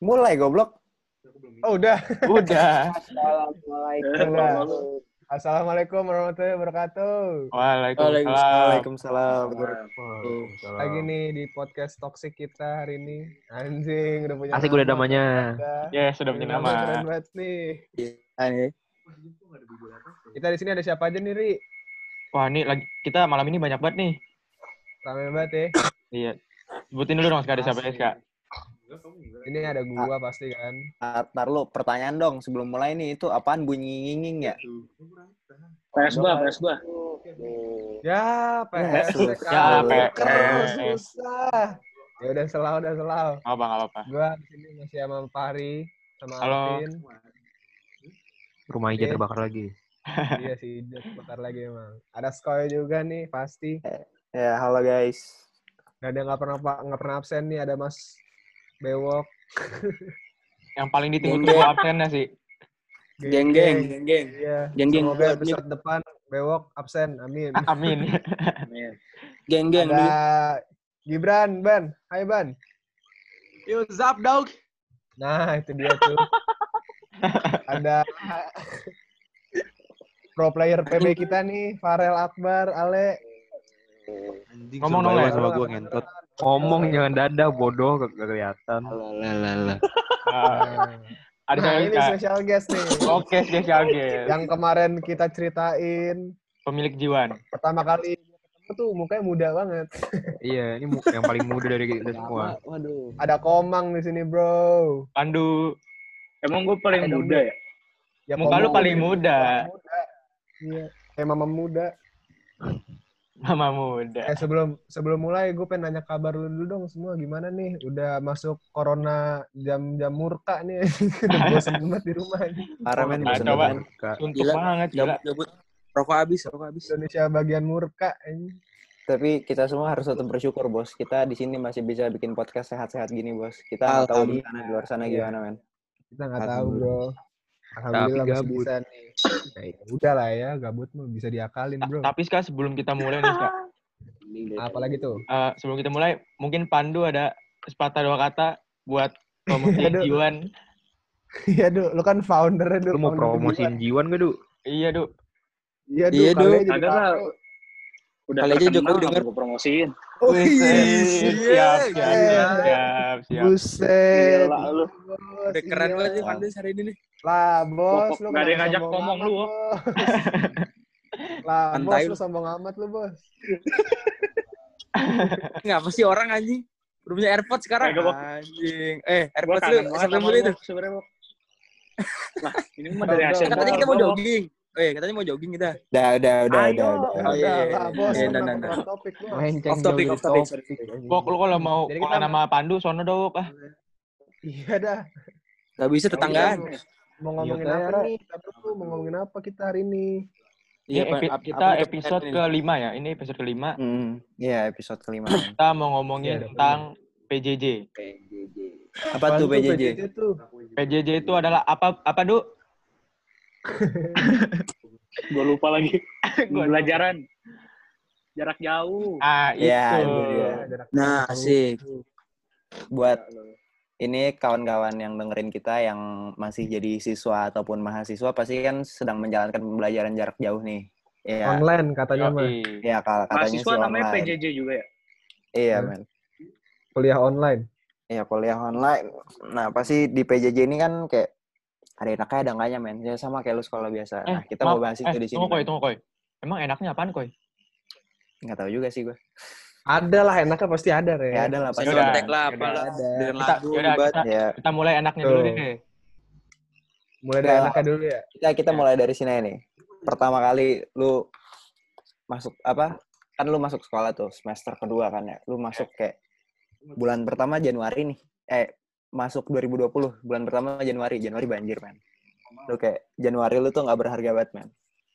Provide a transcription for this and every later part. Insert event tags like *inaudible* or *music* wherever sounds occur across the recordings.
Mulai goblok. Oh, udah. *laughs* Udah. Assalamualaikum. Assalamualaikum warahmatullahi wabarakatuh. Waalaikumsalam. Waalaikumsalam. Lagi nih di podcast toxic kita hari ini. Anjing, udah punya Asik udah namanya. Udah. Ya, sudah punya Nama Keren banget nih. Hai. Kita di sini ada siapa aja nih, Ri? Wah, ini lagi kita malam ini banyak banget nih. Rame banget ya. Iya. Sebutin dulu dong sekali siapa ya, Kak. Ini ada gua pasti kan. Ntar lu pertanyaan dong sebelum mulai nih itu apaan bunyi nginging ya? PS gua, PS gua. Ya, PS. Ya, PS. Ya udah selau, udah selau. Apa, nggak apa. Gua di sini masih sama Fahri, sama Halo. Alvin. Rumah hijau Oke. terbakar lagi. iya sih, bentar lagi emang. Ada Skoy juga nih, pasti. Ya, halo guys. Gak ada nggak pernah pak nggak pernah absen nih ada Mas Bewok. *laughs* Yang paling ditunggu-tunggu absennya sih. Geng, geng, geng, geng. Iya. Geng, geng. Semoga episode depan Bewok absen. Amin. *laughs* Amin. Geng, geng. Ada Gibran, Ban. Hai Ban. Yo, zap, dog. Nah itu dia tuh. *laughs* ada pro player PB kita nih, Farel Akbar, Ale. Ngomong dong, Le. sama gue ngentot. Ngomong jangan dadah, bodoh, gak, kelihatan. Nah, ada Nah ini special guest nih. Oke, spesial guest. Yang kemarin kita ceritain Pemilik Jiwan. pertama kali ketemu tuh mukanya muda banget. *laughs* Iya, ini mu- yang paling muda dari kita semua. Waduh. Ada Komang di sini, Bro. Pandu. Emang gua paling Ayo muda ya? Ya, Muka lu paling muda. Muda. Iya. Kayak mama muda. Mama muda. Eh sebelum sebelum mulai gue pengen nanya kabar lu dulu dong semua gimana nih? Udah masuk corona jam-jam murka nih. *laughs* Udah bosan *laughs* banget di rumah ini. Parah men. Nah, bosen coba. Suntuk Gila. banget, gila. Gabut. Rokok habis, rokok habis. Indonesia bagian murka ini. Tapi kita semua harus tetap bersyukur bos. Kita di sini masih bisa bikin podcast sehat-sehat gini bos. Kita nggak tahu di sana di luar sana Iya. gimana men. Kita nggak tahu, Bro. Alhamdulillah Tapi masih gabut. bisa nih. *sniffs* Ya, udah lah ya, gabut mah bisa diakalin, Ta- Bro. Tapi sekarang sebelum kita mulai nih, Kak. Apalagi tuh? Eh, sebelum kita mulai, mungkin Pandu ada sepatah dua kata buat promosi. *laughs* Jiwan. *laughs* Iya, Duh. Lu kan founder lu mau promosiin Jiwan gak, Du? Iya, Du. Iya, Duh. Iya, Agak tahu. Udah Kali aja Jokowi denger. gua promosiin. Oh, Buset. iya. Siap, siap, siap, siap, siap. Buset. Gila, lu. Udah keren iya. banget nih Fandes hari ini nih. Lah, bos, lu nggak ada yang ngajak ngomong lu, lah, bos, lu. sombong amat lu, bos. *laughs* Nggak, pasti orang anjing. Udah punya AirPods sekarang. Anjing. Eh, AirPods lu beli lu, tuh? Sebenarnya. Lah, ini mah dari hasil Katanya kita mau jogging. Eh, katanya mau jogging kita. Udah, udah, udah, Ayo. udah, udah. Oh, Udah iya, iya, lah, bos. iya, nah, nah, Off topic, off topic. Pok, lu kalau mau Jadi kalau kita- nama Pandu, sono dong, ah. Iya dah. Gak bisa tetanggaan. Mau ngomongin Iya, apa nih? Mau ngomongin apa kita hari ini? Ini Pak. epi- Ap- kita apa episode kelima ya. Ini episode kelima. Hmm, iya episode kelima. Kita mau ngomongin Iya, tentang PJJ. Apa tuh PJJ? tuh? PJJ itu adalah apa apa, Du? *laughs* Gue lupa lagi. *laughs* Pembelajaran. Jarak jauh. Ah, itu. Iya, itu. Nah, asik. Buat ini kawan-kawan yang dengerin kita yang masih jadi siswa ataupun mahasiswa pasti kan sedang menjalankan pembelajaran jarak jauh nih. Iya. Online katanya mah. Iya, kalau katanya sih Mahasiswa namanya online. PJJ juga ya? Iya, Hah? men. Kuliah online. Iya, kuliah online. Nah, pasti di PJJ ini kan kayak ada enaknya ada enggaknya, men. Ya sama kayak lu sekolah biasa. Eh, Nah, kita maaf, mau bahas itu eh, di sini. Tunggu, men. tunggu, Koy. Emang enaknya apaan, Koy? Nggak tahu juga sih gue. Ada lah, enaknya pasti ada, Re. Ya ada lah pasti. Yaudah. Sontek lah, apa lah. Ada. Kita, yaudah, kita, Ya, kita mulai enaknya Tuh. dulu deh. Mulai dari Ya. enaknya dulu ya. kita kita mulai dari sini nih. Pertama kali lu masuk apa? Kan lu masuk sekolah tuh semester kedua kan ya. Lu masuk kayak bulan pertama Januari nih. Eh masuk 2020 bulan pertama Januari. Januari banjir, men. Lu kayak Januari lu tuh nggak berharga banget, men.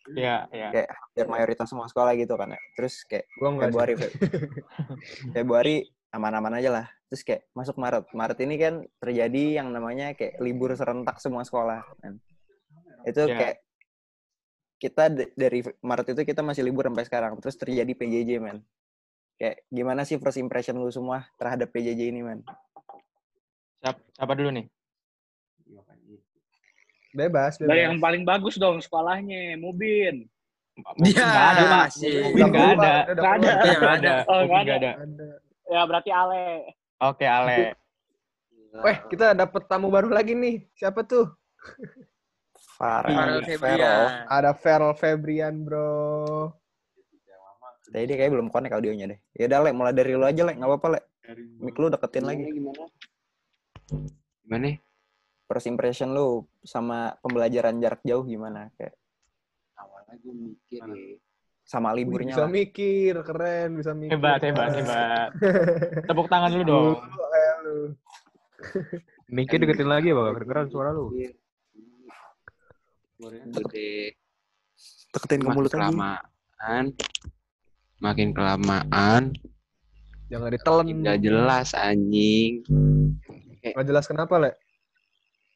Iya, iya. Kayak hampir mayoritas semua sekolah gitu kan ya. Terus kayak Gua. Februari Fe- *laughs* Februari aman-aman aja lah. Terus kayak masuk Maret. Maret ini kan terjadi yang namanya kayak libur serentak semua sekolah. men. Itu Ya. kayak kita dari Maret itu kita masih libur sampai sekarang. Terus terjadi PJJ men. Kayak gimana sih first impression lu semua terhadap PJJ ini, man? Siapa, siapa dulu nih? Bebas, Dari bebas. yang paling bagus dong sekolahnya, Mubin. Iya, nggak ada, Pak. asik. Mungkin nggak ada. Udah Nggak ada. keluar. Iya, Nggak ada. Oh, nggak ada. Ada. Ya berarti Ale. Oke, Ale. Weh, kita dapet tamu baru lagi nih. Siapa tuh? Farel. Farel Farel. Febrian. Ada Feral Febrian, bro. Tadi dia kayak belum connect audionya deh. Ya udah, Le, mulai dari lu aja, Le. Nggak apa-apa, Le. Mic lu deketin lagi. Gimana? First impression lu sama pembelajaran jarak jauh gimana? Kayak awalnya gue mikir ya sama liburnya bisa lah. mikir, keren, bisa mikir. Hebat, hebat, hebat. *laughs* Tepuk tangan dulu dong. Lu, lu. Mikir deketin lagi Bang. Kedengeran suara lu. gede Deketin ke makin mulut kelamaan makin kelamaan Jangan ditelan. nggak jelas anjing Nggak jelas kenapa, Le?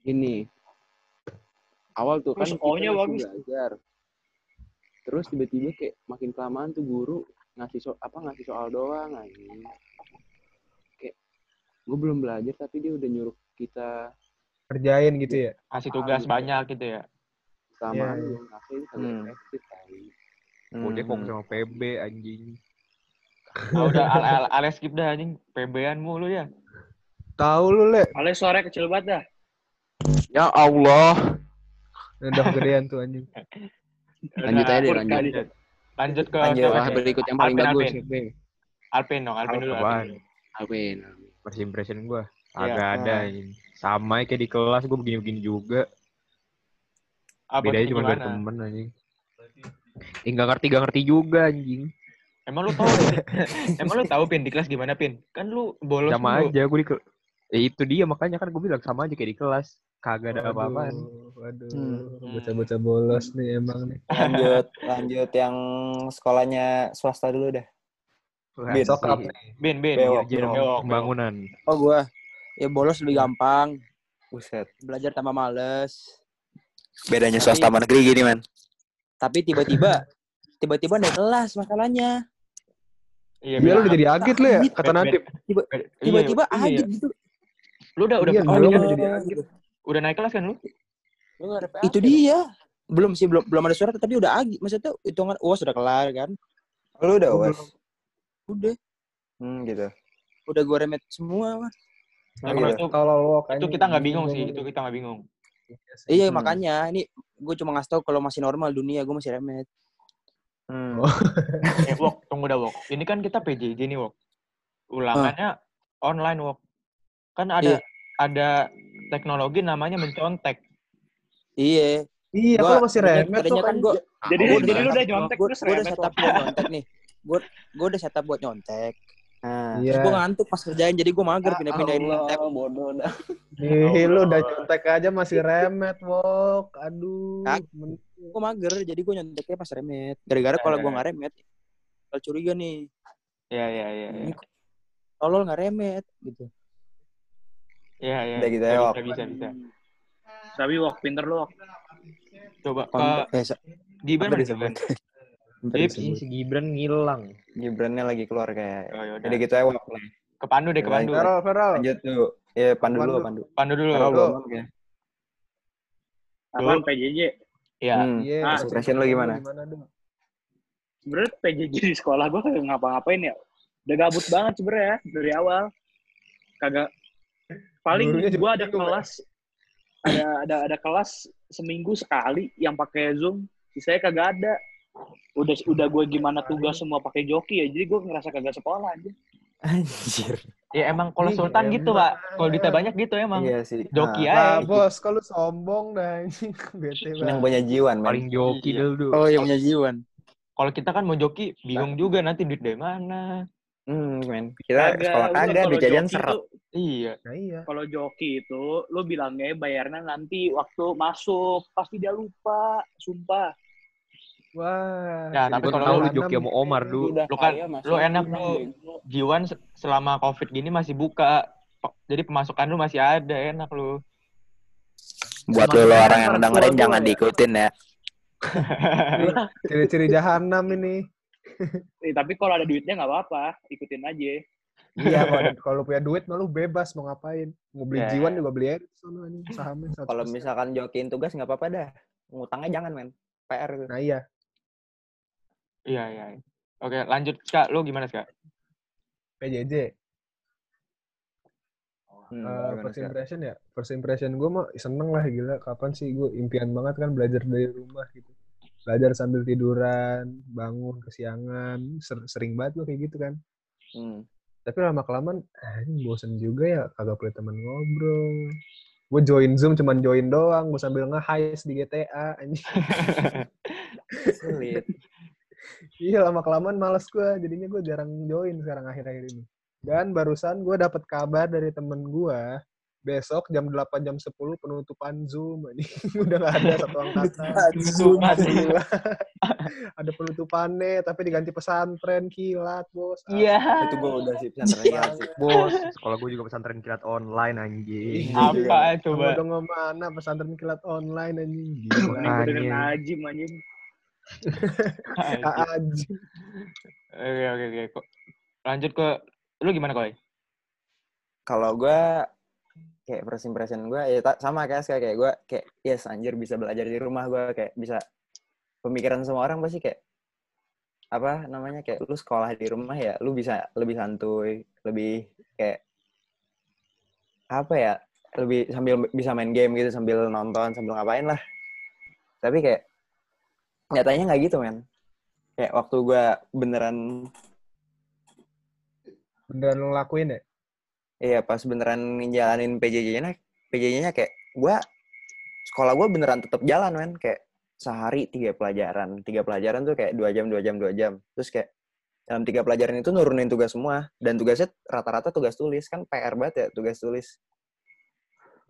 ini awal tuh kan Terus kita O-nya masih bagus. belajar terus tiba-tiba kayak makin kelamaan tuh guru ngasih so apa ngasih soal doang anjing kayak gue belum belajar tapi dia udah nyuruh kita Kerjain gitu ya? Kasih tugas banyak gitu ya. iya. yeah, ngasih Hmm. efektif kali Gue fokus Hmm. sama PB anjing. Ah, udah Ale, Ale skip dah anjing. PB-an mulu ya. Tahu lu, Le. Ale suara kecil banget dah. ya Allah Udah gedean tuh anjing. lanjut aja deh lanjut kali. Lanjut ke Lanjut. nih? berikut yang paling bagus. Alvin Alvin dong, Alvin dulu. Apaan? Alvin. Alvin First impression gue. Iya. Agak ada anjing. Sama kayak di kelas gue begini-begini juga. Apa Bedanya cuma dari temen anjing. Eh, nggak ngerti nggak ngerti juga anjing. Emang lu tahu? Pin? Emang lu tahu Pin di kelas gimana Pin? Kan lu bolos sama aja gue di Eh, itu dia makanya kan gue bilang sama aja kayak di kelas. Kagak ada apa-apaan. Waduh, Hmm. bocah-bocah bolos nih emang nih. Lanjut, lanjut yang sekolahnya swasta dulu dah. Bin. Sokap nih. Bin, Bin. Bewok. bewok, bewok. Pembangunan. Oh gua ya bolos lebih gampang, Buset. belajar tambah males. Bedanya swasta sama negeri gini, man. Tapi tiba-tiba tiba-tiba naik kelas masalahnya. Iya, Dia lu Bin. udah jadi agit lu ya, kata Nadib. Iya, Tiba-tiba iya. agit gitu. Lu udah udah Iya, udah, lu udah, jadi udah naik kelas kan lu? Itu dia. Belum sih belum belum ada surat tapi udah agit. Maksudnya hitungan UAS sudah kelar kan. Lu udah Gua UAS? Udah, Hmm, gitu. udah gue remet semua. Mas. Nah, Oh, kalau gitu. itu Kalau itu kita nggak bingung sih, itu kita nggak bingung. Iya Hmm. makanya ini gue cuma ngasih tau kalau masih normal dunia gue masih remet. Hmm. Eh, Wok, tunggu dah, Wok. Ini kan kita PJJ nih, Wok. Ulangannya online, Wok. Kan ada Iya. ada teknologi namanya mencontek. Iya. Iya, Gua- kalau masih remet tuh kan kan. gua- Jadi Gua jadi udah- lu udah nyontek Gue terus udah remet. setup buat nyontek nih. Gue gue udah setup buat nyontek. Nah, Iya. Terus gue ngantuk pas kerjain jadi gue mager pindah-pindahin tab. bodoh dah. Nih, lu udah nyontek aja masih remet, Wok. Aduh. Men- Gue mager jadi gue nyonteknya pas remet. Gara-gara kalau gue nggak remet, kalau curiga nih, Iya, iya, iya. Iya, tolol nggak remet gitu. Iya. iya. Udah gitu ya, Wok. bisa, bisa, bisa. Tapi Wok, pinter lu Wok. Coba eh, sa- Gibran mana? Gibran? *laughs* Disebut. si Gibran ngilang. Gibrannya lagi keluar kayak. Oh, yaudah. Udah gitu ya, Wak. Ke Pandu deh, ke Pandu. Feral, Feral. Lanjut dulu. Ya, Pandu dulu, Pandu. Pandu. Pandu dulu. Feral Lu. belum ya. Apaan PJJ? Iya. Hmm. Iya. Ah, first impression lu gimana? Dong? Sebenernya PJJ di sekolah gue kagak ngapa-ngapain ya. Udah gabut banget sebenernya ya, dari awal. Kagak. Paling gue ada ya. kelas, ada ada ada kelas seminggu sekali yang pakai zoom. Sisanya kagak ada. Udah udah gue gimana tugas semua pakai joki ya, jadi gue ngerasa kagak sekolah aja. Anjir. Ya emang kalau Ih, Sultan gitu, emang. Pak. Kalau duitnya banyak gitu emang. Iya sih. Joki Ah, Lah, aja. bos, kalau sombong dah anjing. *laughs* Bete Yang banget. punya jiwan, man. Paling joki Iya. dulu. Oh yang punya Jiwan. Kalau kita kan mau joki, bingung juga nanti duit dari mana. Hmm, men. Kita sekolah udah, kagak, duit jajan seret. Iya. Nah, iya. Kalau joki itu, lu bilangnya bayarnya nanti waktu masuk. Pasti dia lupa, sumpah. Wah. Ya, tapi kalau tahu lu joki sama Omar dulu. Udah Lu kan- lu enak lu. Jiwan se- selama COVID gini masih buka. Jadi pemasukan lu masih ada, enak lu. Buat lu lo lo orang yang dengerin jangan jangan diikutin ya. Ciri-ciri jahanam ini. *laughs* Eh, tapi kalau ada duitnya nggak apa-apa, ikutin aja. Iya, *laughs* kalau lu punya duit malu bebas mau ngapain. Mau beli Ya. jiwan juga beli aja sono anjing sahamnya. 100%. Kalau misalkan jokiin tugas nggak apa-apa dah. Ngutangnya jangan men. PR itu. Nah iya, Iya, iya. Oke, lanjut Kak. Lu gimana, Kak? PJJ. Hmm, Eh, gimana, first impression ya, first impression gue mah seneng lah gila. Kapan sih gue impian banget kan belajar dari rumah gitu. Belajar sambil tiduran, bangun kesiangan, ser- sering banget gue kayak gitu kan. Hmm. Tapi lama kelamaan, anjing bosen juga ya, kagak punya teman ngobrol. Gue join Zoom cuman join doang, gue sambil nge-heist di GTA. Anjing. *laughs* Sulit. Iya lama kelamaan males gue, jadinya gue jarang join sekarang akhir-akhir ini. Dan barusan gue dapat kabar dari temen gue, besok jam 8 jam 10 penutupan Zoom. *laughs* Anjing. Udah gak ada satu angkatan. Zoom. *laughs* Ada penutupannya, tapi diganti pesantren kilat bos. Iya. Itu gue udah sih pesantren kilat sih. Bos, sekolah gue juga pesantren kilat online anjing. Apa Coba coba? dong mana pesantren kilat online anjing. Ini gue dengan Anjing. Najim *laughs* anjing. Anjing. Oke, oke, oke. Lanjut ke lu gimana, Koy? Kalau gue kayak first impression gue ya ta- sama kayak kayak kayak gue kayak yes anjir bisa belajar di rumah gue kayak bisa pemikiran semua orang pasti kayak apa namanya kayak lu sekolah di rumah ya lu bisa lebih santuy lebih kayak apa ya lebih sambil bisa main game gitu sambil nonton sambil ngapain lah tapi kayak nyatanya nggak gitu men kayak waktu gue beneran Beneran lo lakuin ya? Iya pas beneran ngejalanin PJJ-nya, PJJ-nya kayak gua sekolah gua beneran tetap jalan men kayak sehari tiga pelajaran, tiga pelajaran tuh kayak dua jam dua jam dua jam, terus kayak dalam tiga pelajaran itu nurunin tugas semua dan tugasnya rata-rata tugas tulis kan PR banget ya tugas tulis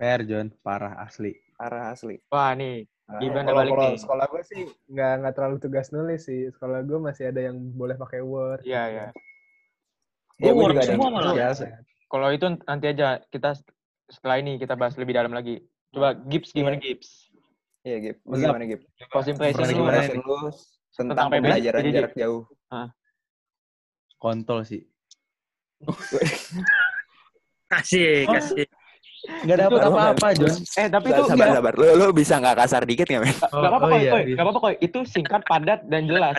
PR John, parah asli. parah asli. Wah, nih. Gimana Kalau balik kalau nih? sekolah gue sih nggak nggak terlalu tugas nulis sih. Sekolah gue masih ada yang boleh pakai Word. Iya, iya. Ya, juga ada. semua malah. Biasa. Kalau itu nanti aja kita setelah ini kita bahas lebih dalam lagi. Coba Gibbs gimana Gibbs? Iya Mantap. gimana Gip? First impression Gimana, lu. lu Tentang pembelajaran PJJ? jarak jauh. Kontol sih. *laughs* Kasih, kasih. Gak dapet Itu- apa-apa, John. Eh, tapi itu sabar nggak sabar. Lu lu bisa nggak kasar dikit nggak men? nggak apa-apa, oh iya, Koy. iya. Nggak apa-apa, Koy. Itu singkat, padat, dan jelas.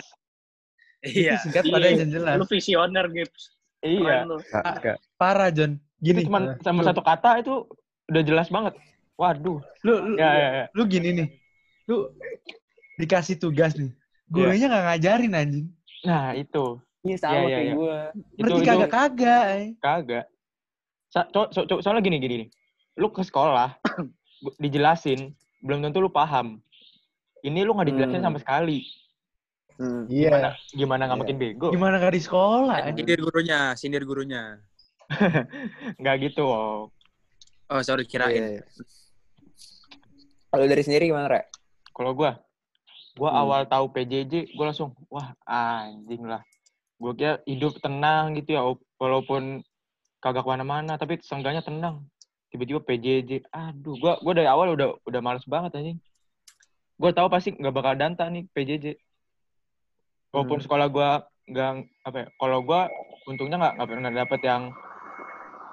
Iya. Singkat pada Iya. yang jelas. Lu visioner, Gibbs. Iya. Kagak. Parah, John. Itu Gini, cuma sama satu kata itu udah jelas banget. Waduh. lu, lu, Ya, ya, ya. lu gini nih. Lu dikasih tugas nih. Iya. Gurunya nggak ngajarin anjing. Nah, itu. Iya sama Iya, iya, kayak gua. Itu, Berarti itu kagak-kagak. eh. kagak. Sa- co- so- co- soalnya gini, gini nih. Lu ke sekolah, *coughs* dijelasin, belum tentu lu paham. Ini lu nggak dijelasin Hmm. sama sekali. Hmm. Iya. Gimana, gimana nggak Iya. makin bego? Gimana gak di sekolah? Sindir gurunya, sindir gurunya. *laughs* Nggak gitu, Wok. Oh, sorry kirain. iya. Kalau dari sendiri gimana, Rek? Kalau gua, gua Hmm. awal tahu PJJ, gua langsung, wah anjing lah. Gua kira hidup tenang gitu ya, walaupun kagak ke mana-mana, tapi seenggaknya tenang. Tiba-tiba PJJ, aduh, gua gua dari awal udah udah males banget anjing. Gua tahu pasti nggak bakal danta nih PJJ. Walaupun Hmm. sekolah gua nggak apa ya, kalau gua untungnya nggak nggak pernah dapet yang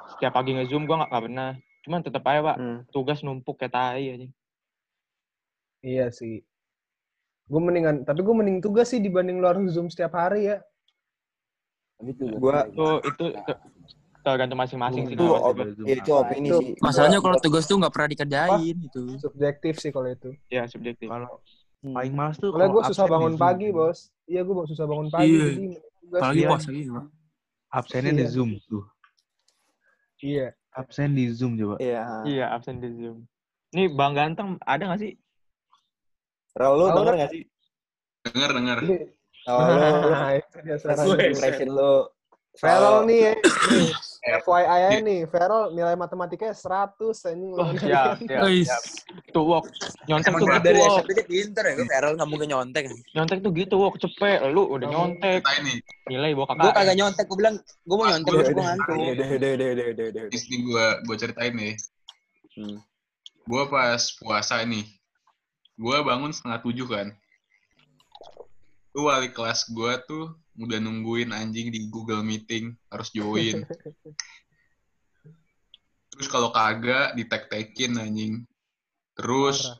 setiap pagi nge-zoom gua nggak nggak pernah. Cuman tetep aja, Pak, Hmm. tugas numpuk kayak tai anjing. Iya sih. Gue mendingan, tapi gue mending tugas sih dibanding lu harus zoom setiap hari ya. Gua itu itu te- tergantung masing-masing sih itu op- kata gua. ya, itu opini Itu- sih. Masalahnya kalau tugas tuh nggak pernah dikerjain gitu. Subjektif sih kalau itu. ya subjektif Kalau. Paling males tuh Soalnya gue kalau susah bangun di Zoom. pagi, bos. Iya, gue susah bangun pagi. Iya. Jadi Apalagi puasa gitu. Pak. Absennya di Iya. Zoom tuh. Iya. Absen di Zoom coba. Iya. iya absen di zoom ini bang ganteng ada nggak sih Rol, lu denger gak sih? Dengar, dengar. Ini, Oh, *laughs* lu, lu nah, impression lu Feral nih ya. *coughs* Nih, FYI aja nih, Feral nilai matematikanya 100 anjing. oh siap siap, Guys, siap. tuh wok nyontek emang tuh gitu dari wok SMP dia pinter ya. Gue Feral nggak mungkin nyontek. nyontek tuh gitu wok cepet lu udah nyontek nilai bawa Gue kakak kagak nyontek. Gue bilang gue mau nyontek gue ngantuk. udah, udah, udah, udah, udah, udah, udah. Ini gue gue ceritain nih. Hmm. Gue pas puasa nih. Gue bangun setengah tujuh kan. Tuh wali kelas gue tuh udah nungguin anjing di Google Meeting harus join. Terus kalau kagak ditek-tekin anjing. Terus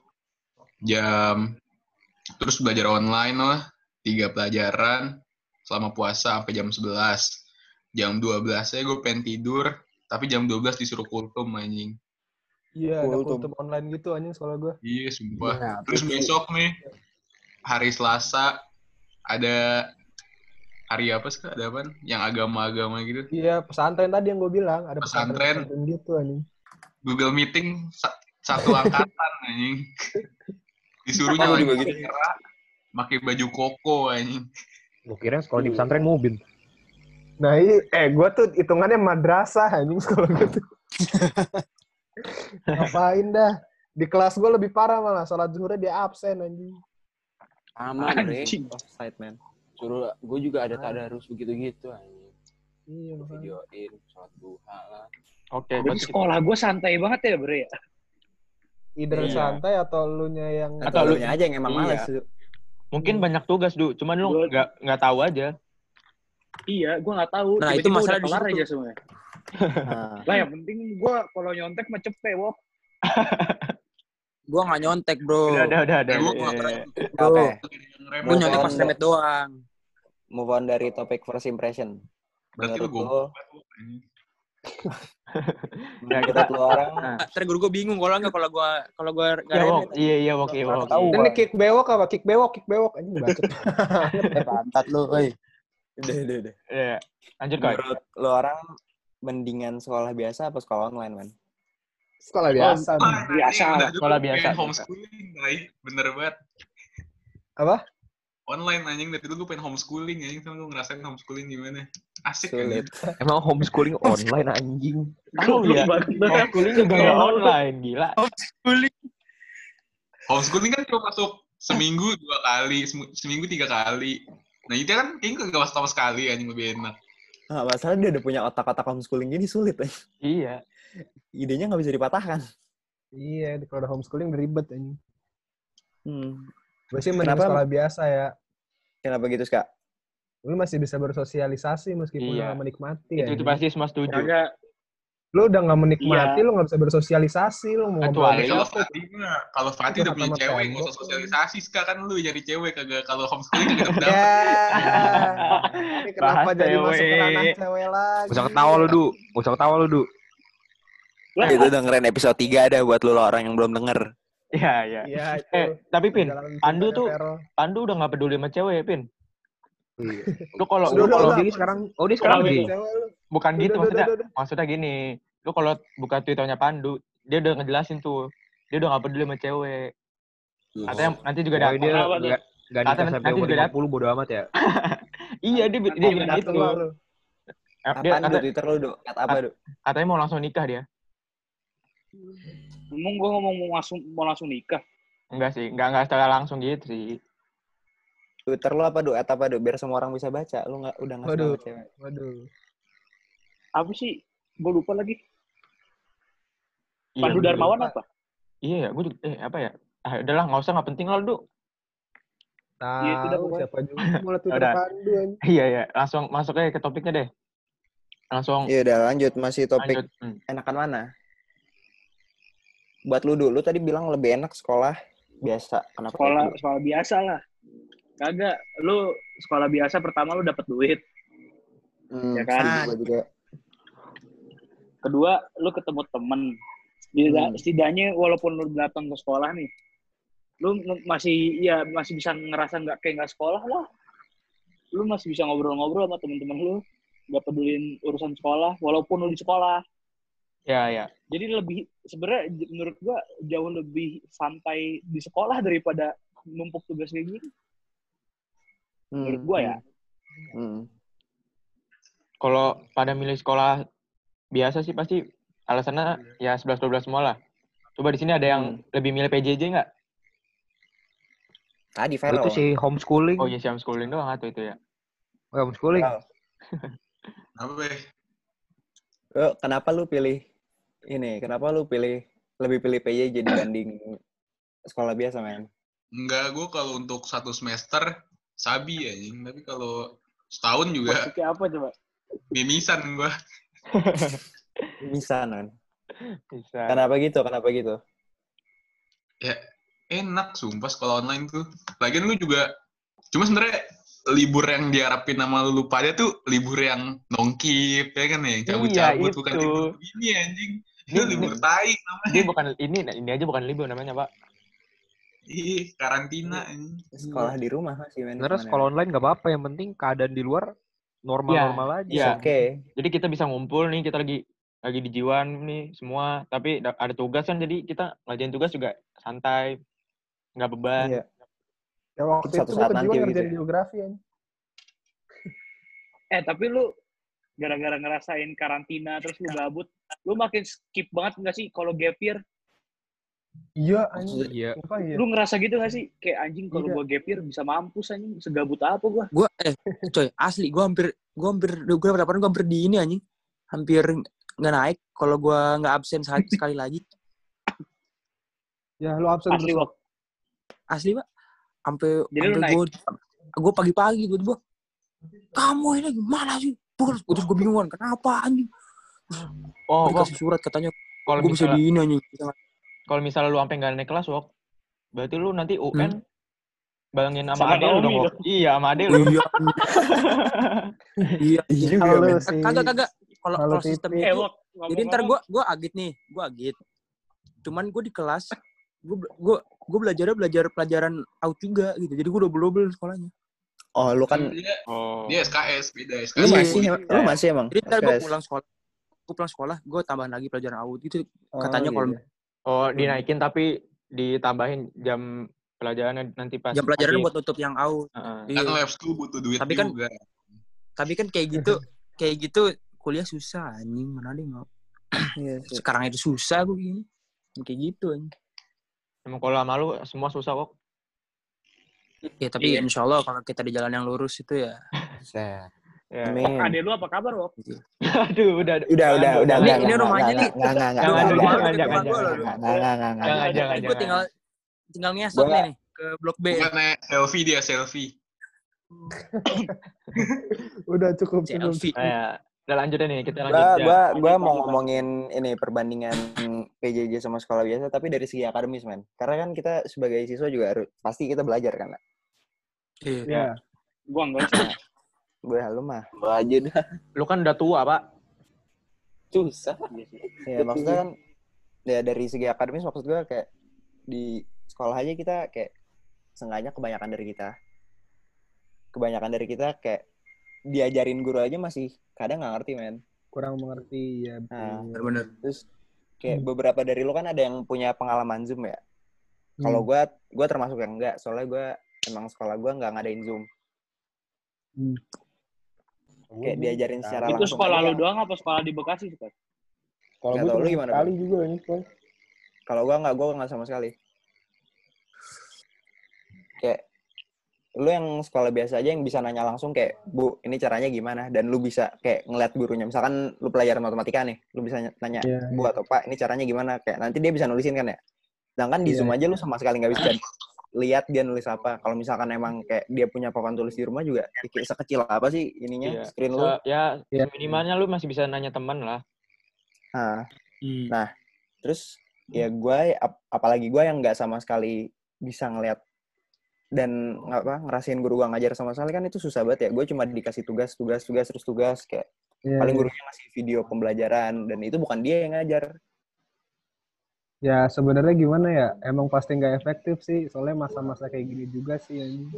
jam terus belajar online lah, tiga pelajaran selama puasa sampai jam 11. Jam 12 saya gue pengen tidur, tapi jam 12 disuruh kultum anjing. Iya, ada Kultum. kultum online gitu anjing sekolah gue. Iya, sumpah. Iya, Terus besok nih, hari Selasa, ada hari apa sih, Kak? Ada apa? Yang agama-agama gitu. Iya, pesantren tadi yang gue bilang. Ada Pesantren. pesantren, gitu anjing. Google Meeting sa- satu angkatan anjing. Disuruhnya lagi juga gitu. merah, pakai baju koko anjing. Gue kira sekolah di pesantren mubin. Nah, iya, eh gue tuh hitungannya madrasah anjing sekolah gue tuh. *laughs* Ngapain dah? Di kelas gue lebih parah malah. Sholat zuhurnya dia absen anjing. Bre. Anjing. Offside, man. Suruh, gue juga ada tadarus begitu-gitu. anjing. Iya, makanya. Videoin, sholat duha lah. Oke, Berarti berarti sekolah gue santai banget ya, Bre. ya? Either Iya. santai atau lu nya yang Atau lu- lu aja yang emang Iya. malas. Su. mungkin banyak tugas, Du. Cuman lu Gua- nggak nggak tahu aja. Iya, gue nggak tahu. Nah, itu Tiba-tiba masalah udah di kelar aja semuanya. Nah, *laughs* Lah, yang penting gue kalau nyontek mah cepet, Wok. Gue gak nyontek, bro. Udah, udah, udah, udah. Eh, gua Iya, nggak iya, pernah iya. Bro, Oke, Ngerem, gue nyontek Move pas on. remet doang. Move on dari topik first impression. Berarti lu Menurut anjing. Nah, kita menurut lo orang Nah. Ntar guru gue bingung kalau nggak kalau gue kalau gue nggak Iya, Wok. Iya, iya, Wok. Iya, Wok. tahu. iya. Ini kick bewok apa? Kick bewok, kick bewok. Anjing bacot. *laughs* Pantat lu, woi. udah, udah, udah. Iya. Lanjut, Kak. Menurut lo orang mendingan sekolah biasa apa sekolah online, man? Sekolah biasa. Biasa sekolah biasa. homeschooling, baik. Bener banget. Apa? Online anjing, dari dulu gue pengen homeschooling anjing. Sama gue ngerasain homeschooling gimana. Asik Sulit. anjing. *laughs* Emang homeschooling online anjing. Tahu ya. Homeschooling juga nggak online, gila. Homeschooling kan cuma masuk seminggu dua kali, sem- seminggu tiga kali. Nah itu kan kayaknya gak masuk sama sekali anjing lebih enak. Nah, masalah dia udah punya otak-otak homeschooling gini sulit. eh. Iya. Idenya nggak bisa dipatahkan. Iya, kalau ada homeschooling ribet anjing. Hmm. Gue sih mending Kenapa? sekolah biasa ya. Kenapa gitu, Kak? Lu masih bisa bersosialisasi meskipun Iya. nggak menikmati Itu, ya. itu pasti semua setuju. Kagak. Lu udah nggak menikmati, Iya. lu nggak bisa bersosialisasi, lu mau Kecuali- kalau apa? Fatih mah, kalau Fatih udah punya cewek, nggak usah sosialisasi sekarang kan lu nyari cewek kagak kalau homeschooling kagak *laughs* dapet dapet. Ini kenapa Bahas jadi masuk ke cewek. ranah cewek lagi? Gak usah ketawa lu, Du. Gak usah ketawa lu, Du. Itu dengerin episode 3 ada buat lu lo orang yang belum denger. Iya, iya. Iya, itu. Eh, tapi Pin, Pandu tuh Vero. Pandu udah nggak peduli sama cewek, Pin. Iya. *laughs* Lu kalau Udah, lu kalau udah. Jadi sekarang, oh dia sekarang lu. bukan gitu udah, maksudnya. udah, udah. Maksudnya gini, lu kalau buka Twitternya Pandu, dia udah ngejelasin tuh. Dia udah nggak peduli sama cewek. Katanya nanti juga Oh, datang. dia Apa Kata nikah nanti- sampai umur juga dat- 50 bodo amat ya. *laughs* Iya, dia dia Iya, bilang gitu. Eh, Dia kata, Twitter lu, Du? Kata apa, Du? katanya mau langsung nikah dia. Ngomong gue ngomong mau langsung mau langsung nikah. Enggak sih, enggak enggak secara langsung gitu sih. Twitter lu apa, Du? At apa, Du? Biar semua orang bisa baca. Lu nggak udah nggak Waduh. sama cewek. Waduh. Apa sih? Gue lupa lagi. Iya, Pandu Darmawan apa? Iya, ya, gue juga eh apa ya? Ah, udahlah, nggak usah nggak penting lah, Du. Iya, itu Tahu pokoknya. siapa juga *laughs* mulai Twitter Udah. Pandu. Iya, ya, langsung masuk aja ke topiknya deh. Langsung Iya udah lanjut masih topik lanjut. Hmm. enakan mana? Buat lu dulu tadi bilang lebih enak sekolah biasa. Kenapa? Sekolah gitu? sekolah biasa lah. Kagak, lu sekolah biasa pertama lu dapet duit. Hmm, ya kan? juga. Kedua, lu ketemu temen. Setidaknya, Hmm. setidaknya walaupun lu datang ke sekolah nih, lu masih ya masih bisa ngerasa nggak kayak nggak sekolah lah. Lu masih bisa ngobrol-ngobrol sama temen-temen lu, nggak pedulin urusan sekolah, walaupun lu di sekolah. Ya, ya. Jadi lebih sebenarnya menurut gua jauh lebih santai di sekolah daripada numpuk tugas kayak gini. Menurut gua ya. Hmm. Kalau pada milih sekolah biasa sih pasti alasannya ya 11 12 semua lah. Coba di sini ada yang lebih milih PJJ nggak? Tadi Oh, Vero. itu sih homeschooling. Oh iya, siam schooling doang atau itu ya? Oh, homeschooling. Vero. *laughs* Apa ya? Lo, kenapa lu pilih ini? Kenapa lu pilih lebih pilih PJJ dibanding sekolah biasa, men? Enggak, gue kalau untuk satu semester sabi ya, tapi kalau Setahun juga Maksudnya apa coba? mimisan gua. Bisa, non. Bisa. Kenapa gitu? Kenapa gitu? Ya enak sumpah sekolah online tuh. Lagian lu juga cuma sebenarnya libur yang diharapin sama lu pada tuh libur yang nongkip ya kan ya, yang cabut-cabut Iya, bukan libur begini anjing. Ini- libur ini- tai namanya. Ini bukan ini ini aja bukan libur namanya, Pak. Ih, karantina anjing. Sekolah di rumah masih, men. Ke mana? sekolah online nggak apa-apa, yang penting keadaan di luar normal-normal aja. Iya. Oke. Jadi kita bisa ngumpul nih, kita lagi lagi di Jiwan nih semua, tapi da- ada tugas kan jadi kita ngerjain tugas juga santai. Nggak beban. Iya. Ya waktu Satu itu gue saat nanti ngerjain gitu ya. geografi ya. Eh tapi lu gara-gara ngerasain karantina terus lu gabut, lu makin skip banget nggak sih kalau gap year? Iya anjing. Iya. Iya. Lu ngerasa gitu gak sih? Kayak anjing kalau Iya. gua gap year bisa mampus anjing, segabut apa gua? Gue eh coy asli gue hampir gue hampir gue dapat gue hampir di ini anjing hampir nggak naik kalau gue nggak absen sekali, *laughs* sekali lagi Ya lu absen Asli terus. Wak. asli pak sampai sampai gue gue pagi-pagi gue tiba kamu ini gimana sih terus terus gue bingung kan kenapa anjing Oh, dikasih surat katanya kalau gue bisa misalnya di ini anjing kalau misalnya lu sampai nggak naik kelas, Wok, berarti lu nanti UN balangin sama Sama ade lu dong, Wok. Iya, sama ade lu. iya iya Iya sih. kagak kagak kalau kalau sistem Titik. Eh, itu Wak, jadi ntar gue gue agit nih gue agit cuman gue di kelas gue gue gue belajarnya belajar pelajaran out juga gitu jadi gue double double sekolahnya Oh, lu kan dia, Oh. dia SKS beda lu SKS. masih Iya. lu masih emang. jadi ntar gue pulang sekolah gue pulang sekolah gue tambahin lagi pelajaran out gitu Oh, katanya kalau gitu. Oh, dinaikin tapi ditambahin jam pelajarannya nanti pas jam pelajaran buat tutup yang out Heeh. Iya. Kan lab school butuh duit Tapi kan- juga. tapi kan kayak gitu *laughs* kayak gitu kuliah susah anjing mana ada mau *clears throat* Iya sekarang itu susah gue gini kayak gitu anjing Emang kalau sama lu semua susah, Wok. ya tapi Iya. insya Allah kalau kita di jalan yang lurus itu ya *laughs* Set. Ya. Amin. Ade lu apa kabar, Wak? *laughs* Aduh, udah. Udah, udah, udah. Ini- ini rumahnya nih. enggak, enggak, enggak, Jangan, enggak, jangan, enggak, jangan, enggak, jangan. enggak, enggak, enggak, enggak, enggak. Jangan, jangan, tinggal tinggal ngesot nih, nih ke blok B Bukannya selfie dia selfie. *laughs* Udah cukup selfie Kayak udah lanjut nih, kita lanjut. Gua, ya. gua, gua mau ngomongin ini perbandingan PJJ sama sekolah biasa, tapi dari segi akademis, men. Karena kan kita sebagai siswa juga harus pasti kita belajar kan. Iya. Ya. Gua enggak sih. Gue lu mah. Gua aja dah. Lu kan udah tua, Pak. Susah. Iya sih. Ya maksudnya kan ya dari segi akademis maksud gue kayak di sekolah aja kita kayak sengaja kebanyakan dari kita kebanyakan dari kita kayak diajarin guru aja masih kadang nggak ngerti men Kurang mengerti ya. Nah. bener-bener terus kayak beberapa dari lu kan ada yang punya pengalaman zoom ya Hmm. kalau gue gue termasuk yang enggak soalnya gue emang sekolah gue nggak ngadain zoom kayak diajarin secara Itu langsung sekolah aja. lu doang apa sekolah di Bekasi, Pak? Kalau gue lu gimana, sekali juga ini sekolah. kalau gue nggak gue nggak sama sekali. Kayak lu yang sekolah biasa aja yang bisa nanya langsung kayak bu ini caranya gimana? Dan lu bisa kayak ngeliat gurunya. Misalkan lu pelajaran matematika nih lu bisa ny- nanya Iya, bu atau pak ini caranya gimana? Kayak nanti dia bisa nulisin kan ya. Sedangkan di Iya, zoom aja lu sama sekali nggak bisa lihat dia nulis apa kalau misalkan emang kayak dia punya papan tulis di rumah juga kayak sekecil apa sih ininya Iya. screen lu ya, Iya. minimalnya lu masih bisa nanya teman lah. nah Hmm. terus ya gue ap- apalagi gue yang nggak sama sekali bisa ngeliat dan nggak apa ngerasain guru gue ngajar sama sekali kan itu susah banget ya gue cuma dikasih tugas tugas tugas terus tugas kayak Iya, paling iya. gurunya ngasih video pembelajaran dan itu bukan dia yang ngajar Ya sebenarnya gimana ya? Emang pasti nggak efektif sih. Soalnya masa-masa kayak gini juga sih. anjing.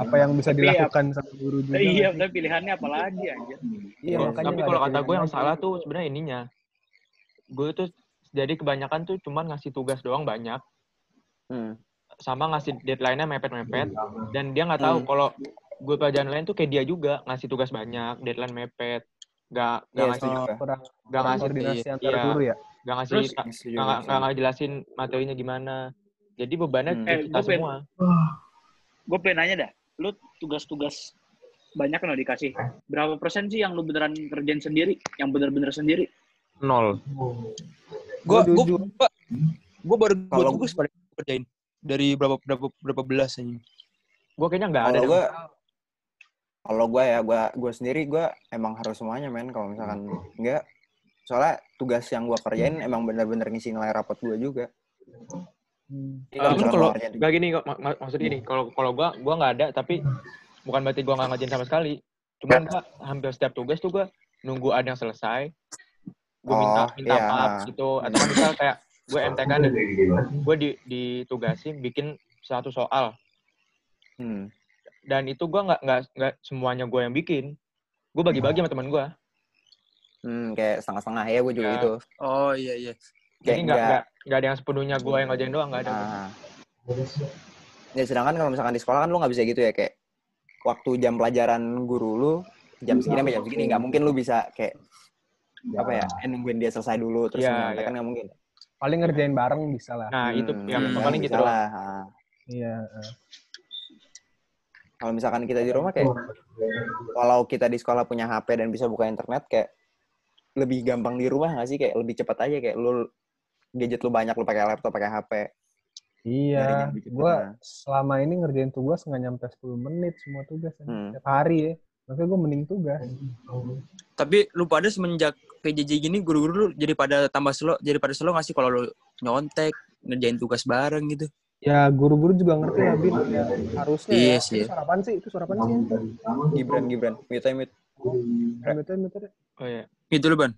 Apa yang bisa Tapi ya- dilakukan sama guru juga? Iya, tapi pilihannya apa lagi anjir? Iya, Oh, makanya Tapi kalau kata gue yang lagi. salah tuh sebenarnya ininya. Gue tuh jadi kebanyakan tuh cuman ngasih tugas doang banyak, hmm. sama ngasih deadline-nya mepet-mepet, dan dia nggak tahu Hmm. kalau gue pelajaran lain tuh kayak dia juga ngasih tugas banyak, deadline mepet, nggak nggak Iya, ngasih. Oh, kurang, nggak kurang ngasih koordinasi antar iya. guru ya? Nggak ngasih Terus, nggak Setuju, nggak setuju. nggak jelasin materinya gimana. Jadi bebannya Hmm. Eh, kita gue pengen- semua. Gue pengen nanya dah, lu tugas-tugas banyak kan lo dikasih. Berapa persen sih yang lu beneran kerjain sendiri? Yang bener-bener sendiri? Nol. Gua Gua gua jujur. gua, gua baru Kalau- tugas pada kerjain dari berapa berapa berapa belas anjing. Gue kayaknya nggak ada. gue Kalau gue ya, gue gue sendiri gue emang harus semuanya men. Kalau misalkan enggak, soalnya tugas yang gue kerjain emang bener-bener ngisi nilai rapot gue juga. Hmm. Misalkan kalau Gak gini kok, mak- mak- maksudnya gini, kalau kalau gua gua nggak ada, tapi bukan berarti gua nggak ngajarin sama sekali. Cuman gua hampir setiap tugas tuh gua nunggu ada yang selesai, gua minta Oh, minta iya. maaf gitu, atau kan misal kayak gue MTK dan gue di ditugasin bikin satu soal Hmm. dan itu gua nggak nggak nggak semuanya gue yang bikin, gue bagi-bagi sama teman gua. Hmm, kayak setengah-setengah ya gue juga Ya. gitu. Oh iya iya. Kayak Jadi nggak nggak- ada yang sepenuhnya gue yang ngajarin doang, nggak ada. Ah. Ya sedangkan kalau misalkan di sekolah kan lu nggak bisa gitu ya kayak waktu jam pelajaran guru lu jam segini sampai jam segini nggak mungkin lu bisa kayak apa ya nungguin dia selesai dulu terus nyampe iya. kan nggak mungkin. Paling ngerjain bareng bisa lah. Nah itu Hmm, yang iya, paling gitu lah. Ah. Iya. eh. Kalau misalkan kita di rumah kayak walau kita di sekolah punya HP dan bisa buka internet kayak lebih gampang di rumah nggak sih kayak lebih cepat aja kayak lu gadget lu banyak lu pakai laptop pakai HP. Iya, gue selama ini ngerjain tugas nggak nyampe 10 menit semua tugas. Hmm. Tiap hari ya. Makanya gue mending tugas. Tapi lu pada semenjak PJJ gini guru-guru lu jadi pada tambah slow, jadi pada slow nggak sih kalau lu nyontek, ngerjain tugas bareng gitu. Ya guru-guru juga ngerti lah, Bin. Ya, harusnya Iya ya. sih. Itu sarapan sih, itu sarapan sih. Gibran Gibran, mute mute. Betul. Oh iya. Gitu lu, Ban.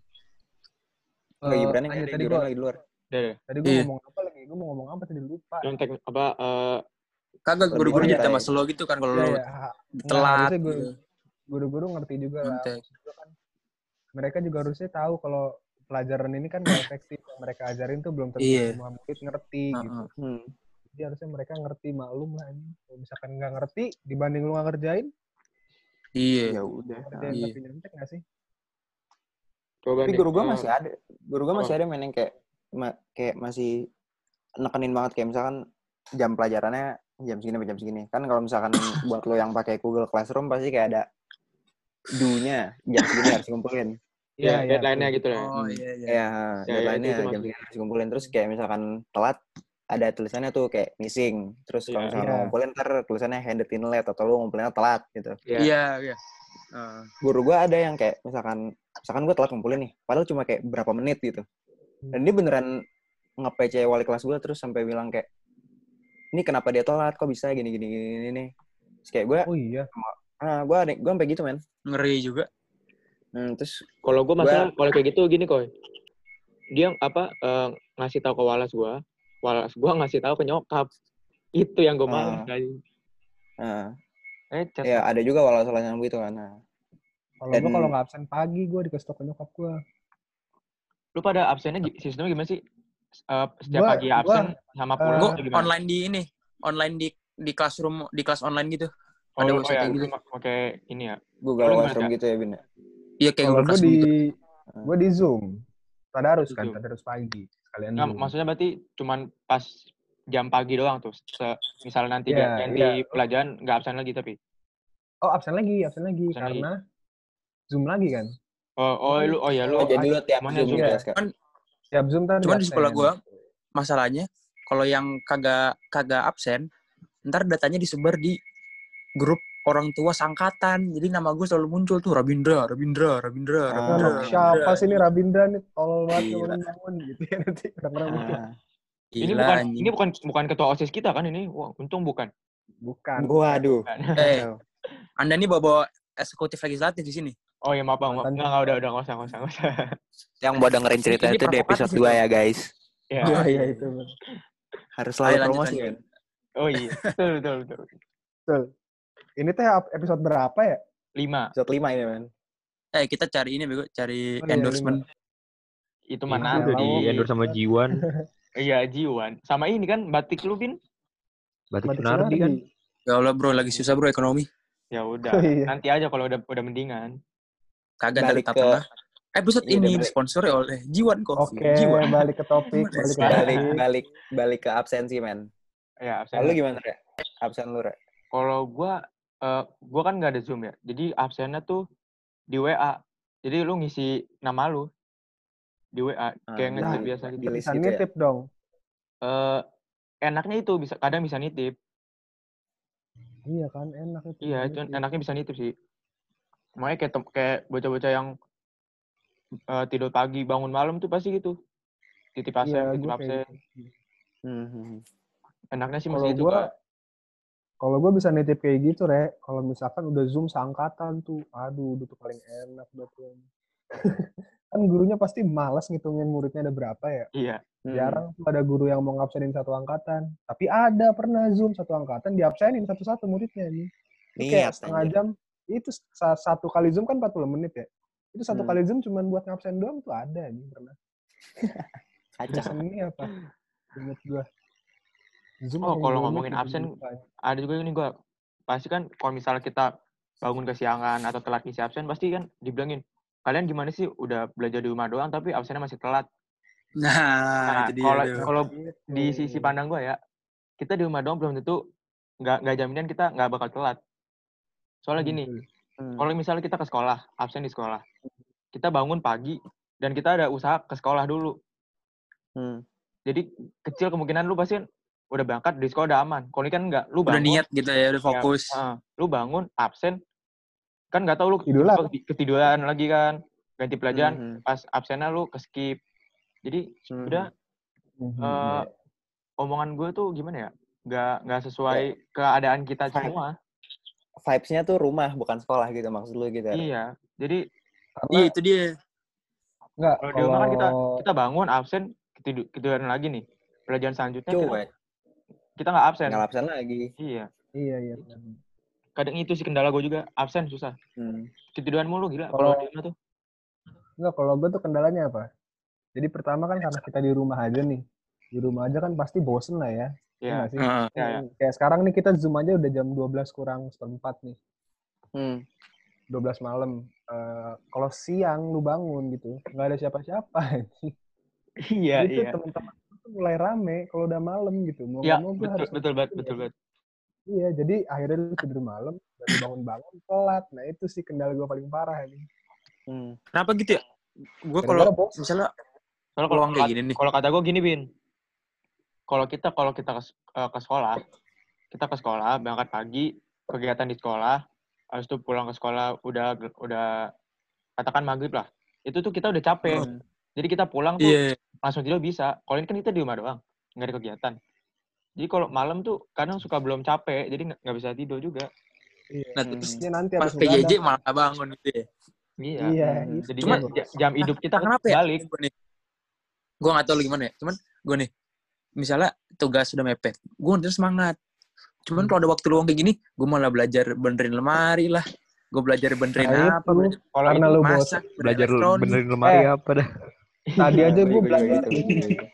Eh, Gibran lanjut, yang tadi Gibran gua lagi di luar. Tadi gue Iya. ngomong apa lagi? Gue mau ngomong apa tadi lupa. Contek apa eh Kagak guru-guru jadi santai. tambah slow gitu kan kalau Iya, lu telat. guru- gitu. Guru-guru ngerti juga lah. Gua kan, mereka juga harusnya tahu kalau pelajaran ini kan gak efektif. Yang mereka ajarin tuh belum tentu Iya. semua murid ngerti gitu. Heeh. Hmm. Jadi harusnya mereka ngerti maklum lah ini. Kalau misalkan nggak ngerti, dibanding lu nggak ngerjain, Iya. Ya udah. ngerjain Iya. tapi nyontek nggak sih? coba Tapi nih. guru gua eh, masih ada. Guru gua masih apa? ada main yang kayak ma- kayak masih nekenin banget kayak misalkan jam pelajarannya jam segini sampai jam segini. Kan kalau misalkan *coughs* buat lo yang pakai Google Classroom pasti kayak ada do-nya jam segini harus kumpulin. Iya, Iya, deadline-nya gitu ya. Oh iya iya. Ya, Ya, deadline-nya itu jam segini harus kumpulin. Terus kayak misalkan telat ada tulisannya tuh kayak missing. Terus kalau misalkan Iya. mau ngumpulin ntar tulisannya handed in late atau lu ngumpulinnya telat gitu. Iya. Iya, iya. Heeh. Guru gua ada yang kayak misalkan misalkan gua telat ngumpulin nih, padahal cuma kayak berapa menit gitu. Dan dia beneran nge-PC wali kelas gua terus sampai bilang kayak ini kenapa dia telat kok bisa gini gini gini, gini. Terus kayak gua Oh iya. ah gua ada gua sampai gitu men. Ngeri juga. Hmm, terus Kalau gue masalah kalau kayak gitu gini koi. Dia apa eh, ngasih tahu ke Walas gue, Walas gue ngasih tahu ke nyokap. Itu yang gue malas Ah. kali. nah, Eh, ya ada juga walau salah nyambung gitu kan. Nah, Kalau gue kalau nggak absen pagi, gue dikasih tau ke nyokap gue. Lu pada absennya sistemnya gimana sih? Eh, setiap Gua- pagi absen sama eh, pulang Gue atau gimana? online di ini, online di di classroom di kelas online gitu. Oh, ada oh website ya, gitu. pakai ini ya. Google Lu Classroom gitu ya Bin. ya? Iya kayak Google Classroom di, gitu. gue di Zoom. Tadarus Di kan, tadarus pagi. Sekalian Nggak, Zoom. maksudnya berarti cuman pas jam pagi doang tuh. Se- misal nanti Iya, ganti iya. pelajaran nggak absen lagi tapi. Oh absen lagi, absen lagi. Absen lagi. karena Zoom lagi kan. Oh, oh lu oh ya lu. Oh, jadi lu tiap Zoom Zoom? kelas, Kak? Tiap Zoom kan Cuman di sekolah gua masalahnya kalau yang kagak kagak absen, ntar datanya disebar di grup orang tua sangkatan. Jadi nama gue selalu muncul tuh Rabindra, Rabindra, Rabindra, Ah. Rabindra. Siapa Rabindra. sih ini Rabindra nih? Tolol banget gitu ya nanti. Orang-orang mikir, Ah, Ini Gila, bukan anjing. ini bukan bukan ketua OSIS kita kan ini. Wah, untung bukan. Bukan. Waduh. Eh, *laughs* Anda nih bawa eksekutif legislatif di sini. Oh ya maaf bang, maaf. Mantan. Nggak, nggak, udah, udah, nggak usah, nggak usah, nggak usah. Yang mau dengerin cerita Ini itu di episode 2 ya, guys. Ya. Iya, iya itu. Harus selalu lanjut, promosi, kan? Oh iya, betul, betul, betul. Betul. Ini teh episode berapa ya? Lima, Episode 5 ini, men. Eh, kita cari ini bego, cari Oh, iya, endorsement. itu Itu mana? udah di endorse sama Jiwan. *laughs* Iya, Jiwan. Sama ini kan, batik lu, Bin. Batik Batik Sunardi kan. Ya Allah bro, lagi susah bro ekonomi. Ya udah, Oh, iya. nanti aja kalau udah udah mendingan. Kagak dari Balik ke- tengah. Episode Iya, ini disponsori oleh Jiwan Coffee. Oke, Jiwan. balik ke topik, balik ke Balik, balik, balik ke absensi, men. Ya, absen. Lalu gimana, Re? Absen lu, Re? Kalau gua, eh, gua kan nggak ada Zoom ya. Jadi absennya tuh di WA. Jadi lu ngisi nama lu di WA, kayak Ah, ngechat nah, biasa gitu. di list Bisa gitu ya? nitip dong. Eh, enaknya itu bisa kadang bisa nitip. Iya kan, enak itu. Iya, itu enaknya bisa nitip sih. Makanya kayak kayak bocah-bocah yang eh, tidur pagi bangun malam tuh pasti gitu. Titip absen, Iya, titip absen. kayak gitu. Hmm, hmm. Enaknya sih masih itu, gua. Kalau gue bisa nitip kayak gitu, Re. Kalau misalkan udah Zoom seangkatan tuh, aduh, itu tuh paling enak gue. *laughs* kan gurunya pasti malas ngitungin muridnya ada berapa ya. Iya. Hmm. Jarang tuh ada guru yang mau ngabsenin satu angkatan. Tapi ada pernah Zoom satu angkatan diabsenin satu-satu muridnya nih. Itu kayak Niat setengah anjir. jam. Itu sa- satu kali Zoom kan 40 menit ya. Itu satu Hmm. kali Zoom cuma buat ngabsen doang tuh ada nih pernah. *laughs* Kacau. Ini apa? Ingat gua. Zoom Oh, kalau ngomongin absen, ada juga ini gua pasti kan kalau misalnya kita bangun kesiangan atau telat isi absen pasti kan dibilangin kalian gimana sih udah belajar di rumah doang tapi absennya masih telat. Nah, Nah, kalau kalau Gitu. di sisi pandang gua ya, kita di rumah doang belum tentu nggak nggak jaminan kita nggak bakal telat. Soalnya gini. Hmm. kalau misalnya kita ke sekolah, absen di sekolah, kita bangun pagi dan kita ada usaha ke sekolah dulu. Hmm. Jadi kecil kemungkinan lu pasti udah berangkat di sekolah udah aman. Kalau ini kan nggak, lu Udah bangun, niat gitu ya, udah fokus. ah, lu bangun absen, kan nggak tahu lu Tiduran. tiba-tiba ketiduran lagi kan, ganti pelajaran, Hmm. pas absennya lu ke skip. Jadi Hmm. udah Mhm, eh, iya. omongan gue tuh gimana ya? Nggak nggak sesuai keadaan kita Vibe. semua. Vibes-nya tuh rumah bukan sekolah gitu maksud lu gitu. ya? Iya. Jadi Karena Iya, itu dia. enggak kalau di rumah kan kita kita bangun absen ketidu- ketiduran lagi nih. Pelajaran selanjutnya kita, Cuek. Kita nggak absen. Nggak absen lagi. Iya. iya iya. Kadang itu sih kendala gue juga absen susah. Hmm. Ketiduran mulu gila Kalau- kalau di rumah tuh. Enggak, kalau gue tuh kendalanya apa? Jadi pertama kan karena kita di rumah aja nih. Di rumah aja kan pasti bosen lah ya. Iya Iya. nggak sih? Heeh. Iya, iya. Kayak sekarang nih kita Zoom aja udah jam 12 kurang seperempat nih. Hmm. 12 malam. Eh, kalau siang lu bangun gitu, nggak ada siapa-siapa. *laughs* Iya, tuh iya. temen-temen tuh mulai rame kalau udah malam gitu. Mau mau gue betul, harus betul banget, betul ya. banget. Iya, jadi akhirnya lu tidur malam, baru bangun-bangun telat. Nah itu sih kendala gue paling parah ini. Hmm. Kenapa gitu ya? Gue kalau misalnya kalau peluang kayak gini nih. kalau kata gue gini, Bin. Kalau kita kalau kita ke, eh, ke sekolah, kita ke sekolah, berangkat pagi, kegiatan di sekolah, habis itu pulang ke sekolah udah udah katakan maghrib lah. Itu tuh kita udah capek. Hmm. Jadi kita pulang tuh Iya. langsung tidur bisa. Kalau ini kan kita di rumah doang, nggak ada kegiatan. Jadi kalau malam tuh kadang suka belum capek, jadi nggak nggak bisa tidur juga. Iya. Nah, Hmm. terus Terusnya nanti pas PJJ malah nggak bangun gitu ya. Iya. Iya, Hmm. Jadi Cuman- jam hidup kita Nah, kenapa ya? balik. Gue nih. Gue gak tau lu gimana ya. Cuman gue nih. Misalnya tugas sudah mepet. Gue udah semangat. Cuman Hmm. kalau ada waktu luang kayak gini. Gue malah belajar benerin lemari lah. Gue belajar benerin Nah, apa. Kalau Karena lu masak. bosan. Belajar benerin lemari Eh. apa dah. Tadi aja gue belajar. gitu, gitu.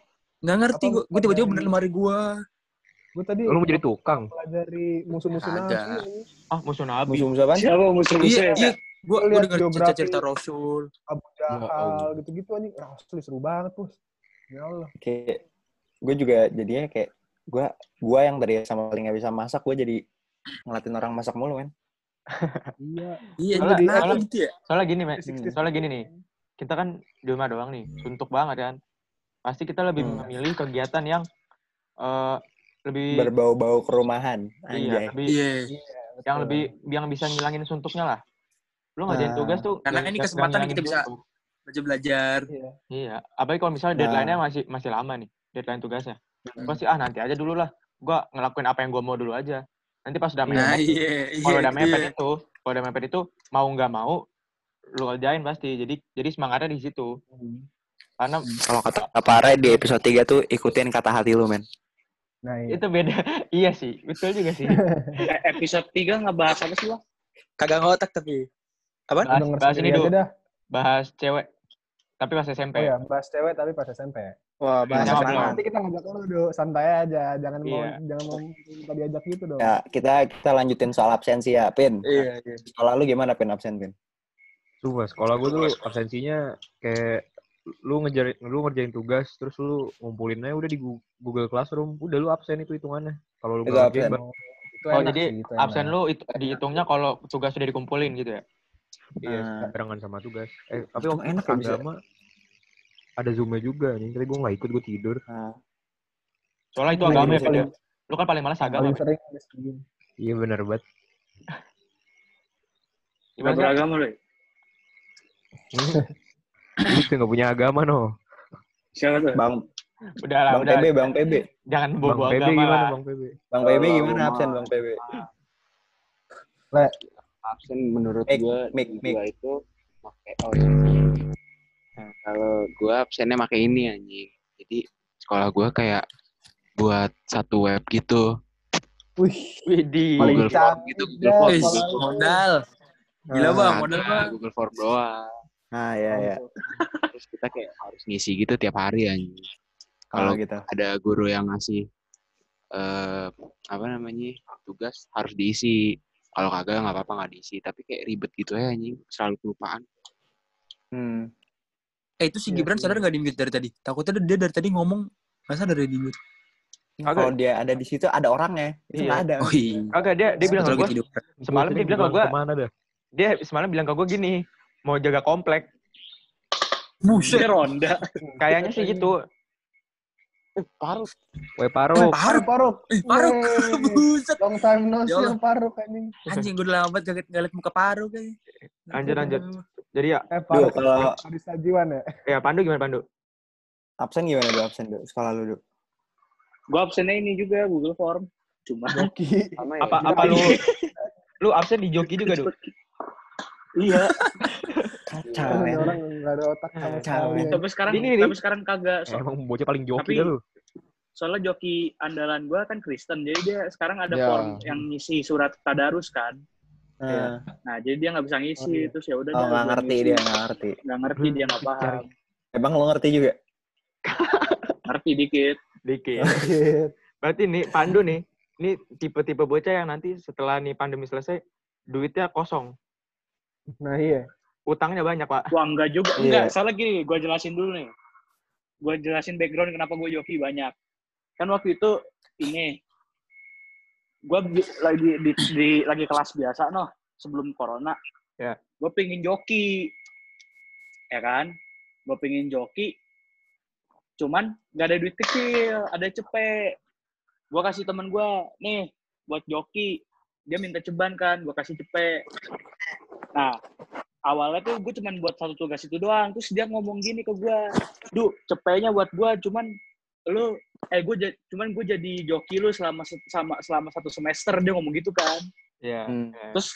Nggak ngerti Apa gue. Gue tiba-tiba benerin lemari gue. Gue tadi Lu mau jadi tukang. pelajari musuh-musuh nabi. ah musuh nabi. Musuh-musuh apaan? Siapa musuh-musuh Iya, ya? iya. Gue denger cerita-cerita Rasul. Abu Jahal gitu-gitu anjing. Ah, Asli seru banget, Bos. Ya Allah. Kayak gue juga jadinya kayak gue gua yang dari sama paling nggak bisa masak gue jadi ngeliatin orang masak mulu kan. Iya. Iya, Soalnya- soalnya- gitu ya? Soalnya gini, Me. 60s. Soalnya gini nih. Kita kan di rumah doang nih, suntuk banget kan. Pasti kita lebih Hmm. memilih kegiatan yang eh lebih Berbau-bau kerumahan. iya, Anjay. lebih Iya. yang lebih yang bisa ngilangin suntuknya lah. Lu ngerjain Nah. tugas tuh Karena ini kesempatan kita bisa- suntuk. Belajar belajar. Iya. Iya, apalagi kalau misalnya Nah. deadline-nya masih masih lama nih, deadline tugasnya. Hmm. Pasti ah nanti aja dulu lah. Gua ngelakuin apa yang gua mau dulu aja. Nanti pas udah Nah, mepet, iya. iya, kalau udah itu mepet dia. itu, kalau udah mepet itu mau nggak mau lu kerjain pasti. Jadi jadi semangatnya di situ. Karena Kalau kata Pak Ray di episode 3 tuh ikutin kata hati lu men. Nah, iya. itu beda. *laughs* iya sih, betul juga sih. *laughs* Eh, episode 3 ngebahas apa sih, Bang? Kagak ngotak tapi. Apa? Bahas, bahas ini dulu, bahas cewek. Tapi pas SMP. Oh ya, bahas cewek tapi pas SMP. Wah, bahas Sama apa? belum. Nanti kita ngajak lu dulu, santai aja. Jangan mau Iya. jangan mau kita diajak gitu dong. Ya kita kita lanjutin soal absensi ya, Pin. Iya, iya. Sekolah lu gimana Pin absen Pin? Sumpah, sekolah gue tuh absensinya kayak lu ngejarin lu ngerjain tugas terus lu ngumpulinnya udah di Google Classroom udah lu absen itu hitungannya kalau lu nggak absen. Itu Oh jadi sih, itu absen enak. lu itu dihitungnya kalau tugas sudah dikumpulin gitu ya? iya Nah. barengan sama tugas eh tapi waktu enak ya agama ada zoomnya juga nih tapi gue nggak ikut gue tidur Nah, Soalnya itu agama ya, paling- ya? Lu kan paling malas agama. Iya benar banget Gak beragama lu. Ya? Itu nggak punya agama no. Siapa tuh? Bang Udah lah, Bang udah. PB, Bang PB. Jangan Bang bobo PB agama gimana lah. Bang PB? Bang PB gimana absen Bang PB? absen menurut Mik, gua mik, di mik. gua itu pakai oh iya. Nah, kalau gua absennya pakai ini anjing jadi sekolah gua kayak buat satu web gitu Wih. Paling Google Form gitu Google Form lu. modal. Gila bang, modal bang. Google Form doang Nah, ya ya. terus kita kayak harus ngisi gitu tiap hari anjing Kalau kalau gitu. ada guru yang ngasih eh apa namanya tugas harus diisi kalau kagak nggak apa-apa nggak diisi tapi kayak ribet gitu ya anjing selalu kelupaan Hmm. Eh itu si Iya Gibran sadar nggak di mute dari tadi? Takutnya dia dari tadi ngomong nggak sadar dia di mute. Kalau dia ada di situ ada orangnya. Itu Iya. nggak ada. Oh iya. Kagak dia dia bilang ke gue semalam dia bilang ke gue dia semalam bilang ke gue gini mau jaga komplek Buset. ronda. kayaknya sih gitu eh paruh Weh Eh, Paro. Paruk, Paruk. paruk. Eh, Paruk. *laughs* Buset. Long time no see paruk anjing. Anjing gue udah lama banget gak, liat muka Paruk kayaknya. Lanjut, lanjut. jadi ya Eh, paruk. kalau- Adi Sajiwan ya. ya Pandu gimana Pandu Absen gimana lu absen dulu? Sekolah lu dulu. Gue absennya ini juga Google Form. Cuma Joki. ya apa apa lu lu absen di joki juga *laughs* dulu iya. Kacau Ini men. orang nggak ada otak sama sekali. ya. Tapi sekarang Ini nih. tapi sekarang kagak. So- Emang bocah paling joki Tapi- dah lu. soalnya joki andalan gue kan Kristen jadi dia sekarang ada Ya. form yang ngisi surat tadarus kan Nah, nah jadi dia nggak bisa ngisi Oh, iya. terus ya udah Oh, nggak ngerti ngisi. dia, nggak ngerti. nggak ngerti dia nggak paham Emang lo ngerti juga? *laughs* ngerti dikit dikit *laughs* Dikit. berarti nih Pandu nih ini tipe-tipe bocah yang nanti setelah nih pandemi selesai duitnya kosong Nah iya. utangnya banyak pak. Wah enggak juga. Iya. enggak salah gini gue jelasin dulu nih. Gue jelasin background kenapa gue joki banyak. Kan waktu itu ini gue lagi di, di- lagi kelas biasa noh sebelum corona. Ya. gue pingin joki ya kan? Gue pingin joki cuman gak ada duit kecil ada cepet. Gue kasih temen gue nih buat joki. Dia minta ceban kan gue kasih cepet nah awalnya tuh gue cuman buat satu tugas itu doang. Terus dia ngomong gini ke gue duh cepetnya buat gue cuman lu eh gue cuman gue jadi joki lu selama se- sama selama satu semester. Dia ngomong gitu kan. Ya Hmm. terus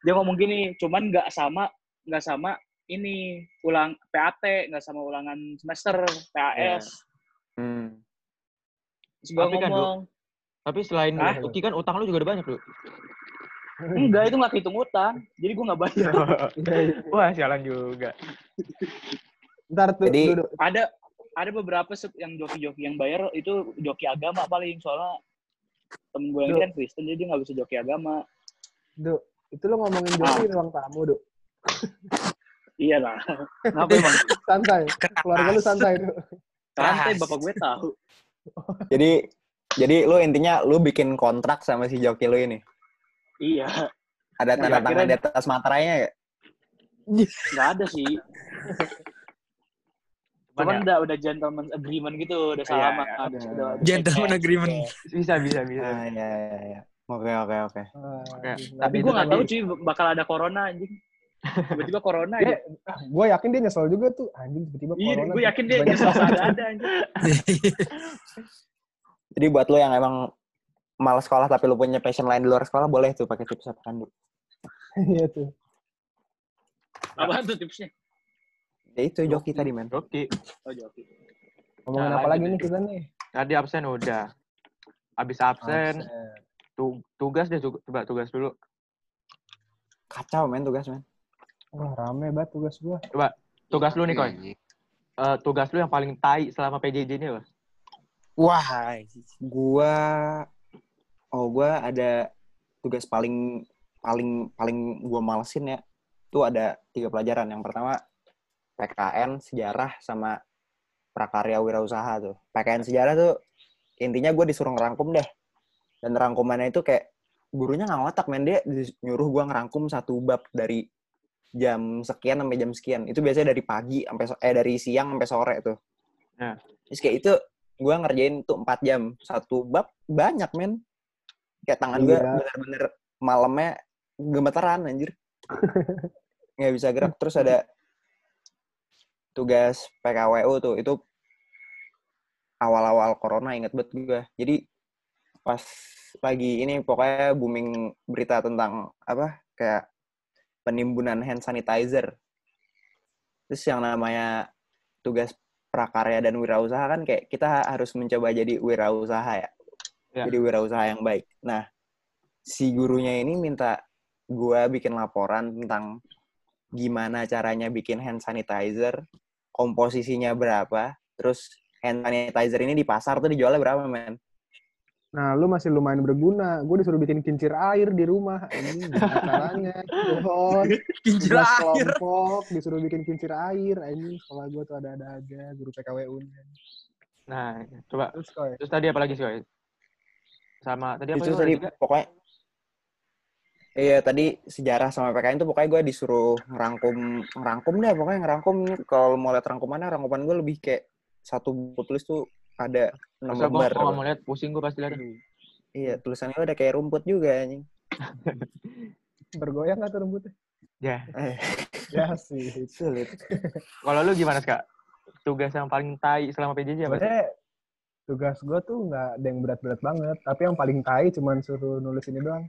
dia ngomong gini cuman nggak sama nggak sama ini ulang PAT nggak sama ulangan semester PAS Hmm. terus gue Tapi kan, tapi selain Hah? joki kan utang lu juga udah banyak lu enggak itu nggak kehitung utang jadi gue nggak bayar *laughs* wah sialan juga Ntar tuh, Jadi- duduk. ada ada beberapa yang joki-joki yang bayar itu joki agama paling soalnya temen gue yang Duh. kan Kristen jadi dia nggak bisa joki agama Duk, itu lo ngomongin Joki di ruang tamu, Duk. iya lah kenapa emang Santai. Keluarga lu santai, Duk. santai bapak gue tahu Jadi jadi lu intinya lu bikin kontrak sama si joki lu ini. Iya Ada Nah, tanda tangan akhirnya- di atas materainya ya? nggak ada sih Cuman ya, udah udah gentleman agreement gitu udah Iya, salaman iya. udah, udah, *laughs* udah Gentleman agreement. bisa bisa bisa Ah, iya, iya, iya. Oke, oke, oke. Tapi gue nggak tahu cuy bakal ada corona anjing tiba-tiba corona Dia, aja ah, gue yakin dia nyesel juga tuh. Anjing tiba-tiba iya corona. gue yakin dia nyesel ada ada anjing *laughs* Jadi buat lu yang emang malas sekolah tapi lu punya passion lain di luar sekolah boleh tuh pakai tips apa kan? *laughs* Iya tuh. apa tuh tipsnya Ya itu joki tadi, men. joki oh joki Ngomongin Nah, apa lagi nih kita nih? tadi absen udah abis absen Absen. tu- tugas deh coba tugas dulu Kacau, men, tugas, men. Wah, rame banget tugas gua. tugas lu nih Iya, koy Eh, tugas lu yang paling tai selama PJJ ini apa Wah. Gua oh gua ada tugas paling paling paling gua malesin ya. Tuh ada tiga pelajaran. Yang pertama PKN, sejarah sama prakarya wirausaha tuh. PKN sejarah tuh intinya gue disuruh ngerangkum deh. Dan rangkumannya itu kayak gurunya nggak ngotak men dia nyuruh gua ngerangkum satu bab dari jam sekian sampai jam sekian. Itu biasanya dari pagi sampai so- eh dari siang sampai sore tuh. Nah. Terus kayak itu gua ngerjain tuh 4 jam satu bab banyak men. Kayak tangan gua Iya. bener-bener malamnya gemeteran anjir. *laughs* nggak bisa gerak. Terus ada tugas PKWU tuh. Itu awal-awal corona inget banget gue jadi pas lagi ini pokoknya booming berita tentang apa kayak penimbunan hand sanitizer. Terus yang namanya tugas prakarya dan wirausaha kan kayak kita harus mencoba jadi wirausaha ya Ya. jadi wirausaha yang baik nah si gurunya ini minta gua bikin laporan tentang gimana caranya bikin hand sanitizer komposisinya berapa terus hand sanitizer ini di pasar tuh dijualnya berapa men Nah, lu masih lumayan berguna. Gue disuruh bikin kincir air di rumah. Ini caranya? Pohon, *laughs* Kincir air. kelompok, disuruh bikin kincir air. Ini sekolah gue tuh ada-ada aja, guru PKWU-nya. Nah, coba. Terus Terus tadi apa lagi sih, Koy? Sama tadi apa itu itu tadi tiga? pokoknya iya tadi sejarah sama PKN tuh pokoknya gue disuruh ngerangkum ngerangkum deh pokoknya ngerangkum kalau mau lihat rangkumannya rangkuman gue lebih kayak satu buku tulis tuh ada enam lembar nggak mau lihat pusing gua pasti lihat. iya tulisannya udah kayak rumput juga anjing *laughs* bergoyang nggak tuh rambutnya? Ya. eh Ya sih. sulit Kalau lu gimana, Kak? Tugas yang paling tai selama PJJ apa sih? Tugas gue tuh nggak ada yang berat-berat banget. Tapi yang paling tai cuman suruh nulis ini doang.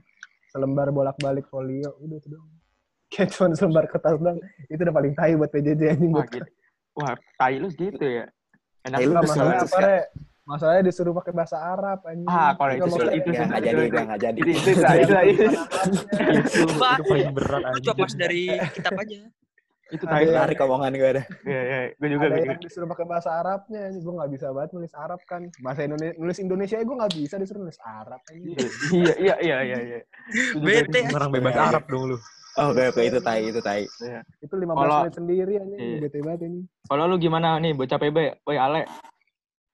Selembar bolak-balik folio. Udah itu doang. *laughs* Kayak cuman selembar kertas doang. Itu udah paling tai buat PJJ anjing. Wah, gitu. Wah, tai lu segitu ya. Enak Tai lu masalahnya apa, Re? Masalahnya disuruh pakai bahasa Arab, anjing. Ah, kalau Nggak itu sulit, itu nggak itu jadi itu. gue nggak jadi Itu itu itu. Itu Itu paling berat, Itu anjing. cuma pas dari kitab aja. Itu yang- tarik omongan gue ada Iya, iya, gue juga ada gue yang disuruh pakai bahasa Arabnya. Gue nggak bisa banget nulis Arab kan. Bahasa Indonesia, nulis Indonesia gue nggak bisa disuruh nulis Arab. Iya, iya, iya, iya, iya. Juga Bete. Orang bebas Iya. Arab dong lu. oke oke itu tai itu tai Itu 15 Kalau- menit sendiri anjing. Iya. Bete banget ini. Kalau lu gimana nih, bocah PB? Woi, Ale.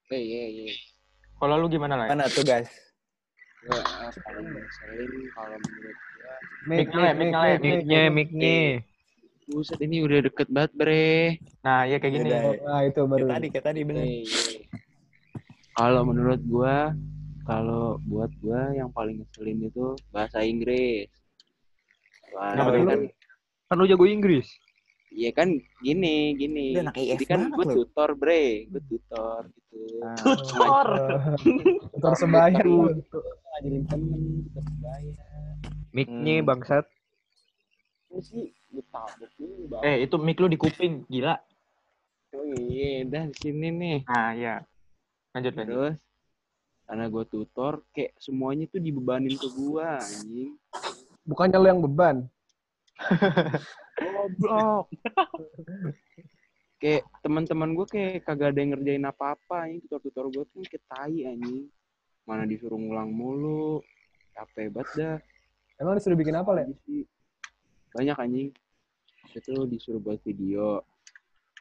Eh, iya, iya. Kalau lu gimana lah? mana tuh guys Gue uh, paling ngeselin kalau menurut gue. Mic nyala, mic nyala, Mic-nya, mic-nya. Buset, ini udah deket banget, bre. Nah, iya kayak gini. Beda. Nah itu baru. kayak tadi kayak tadi bener Eh, iya. Kalau menurut gue, kalau buat gue yang paling ngeselin itu bahasa Inggris. Wah, Kenapa kan, Kan lu jago Inggris. iya kan gini, gini. Udah Jadi kan gue tutor, bre. Gue tutor gitu. Nah, *laughs* Tutor. Tutor. Ngajarin temen, tutor sebaya. Mic-nya Hmm. bangsat. Ini sih gue tabuk dulu, Bang. Eh, itu mic lu di kuping, gila. Oh iya, dah di sini nih. Nah, iya. Lanjut, lanjut. Terus karena gue tutor, kayak semuanya tuh dibebanin ke gua anjing. Bukannya lu yang beban. Goblok. *laughs* kayak teman-teman gue kayak kagak ada yang ngerjain apa-apa anjing. Tutor-tutor gue tuh kayak tai anjing. Mana disuruh ngulang mulu. Capek banget dah. Emang disuruh bikin apa, Le? Banyak anjing. Itu disuruh buat video.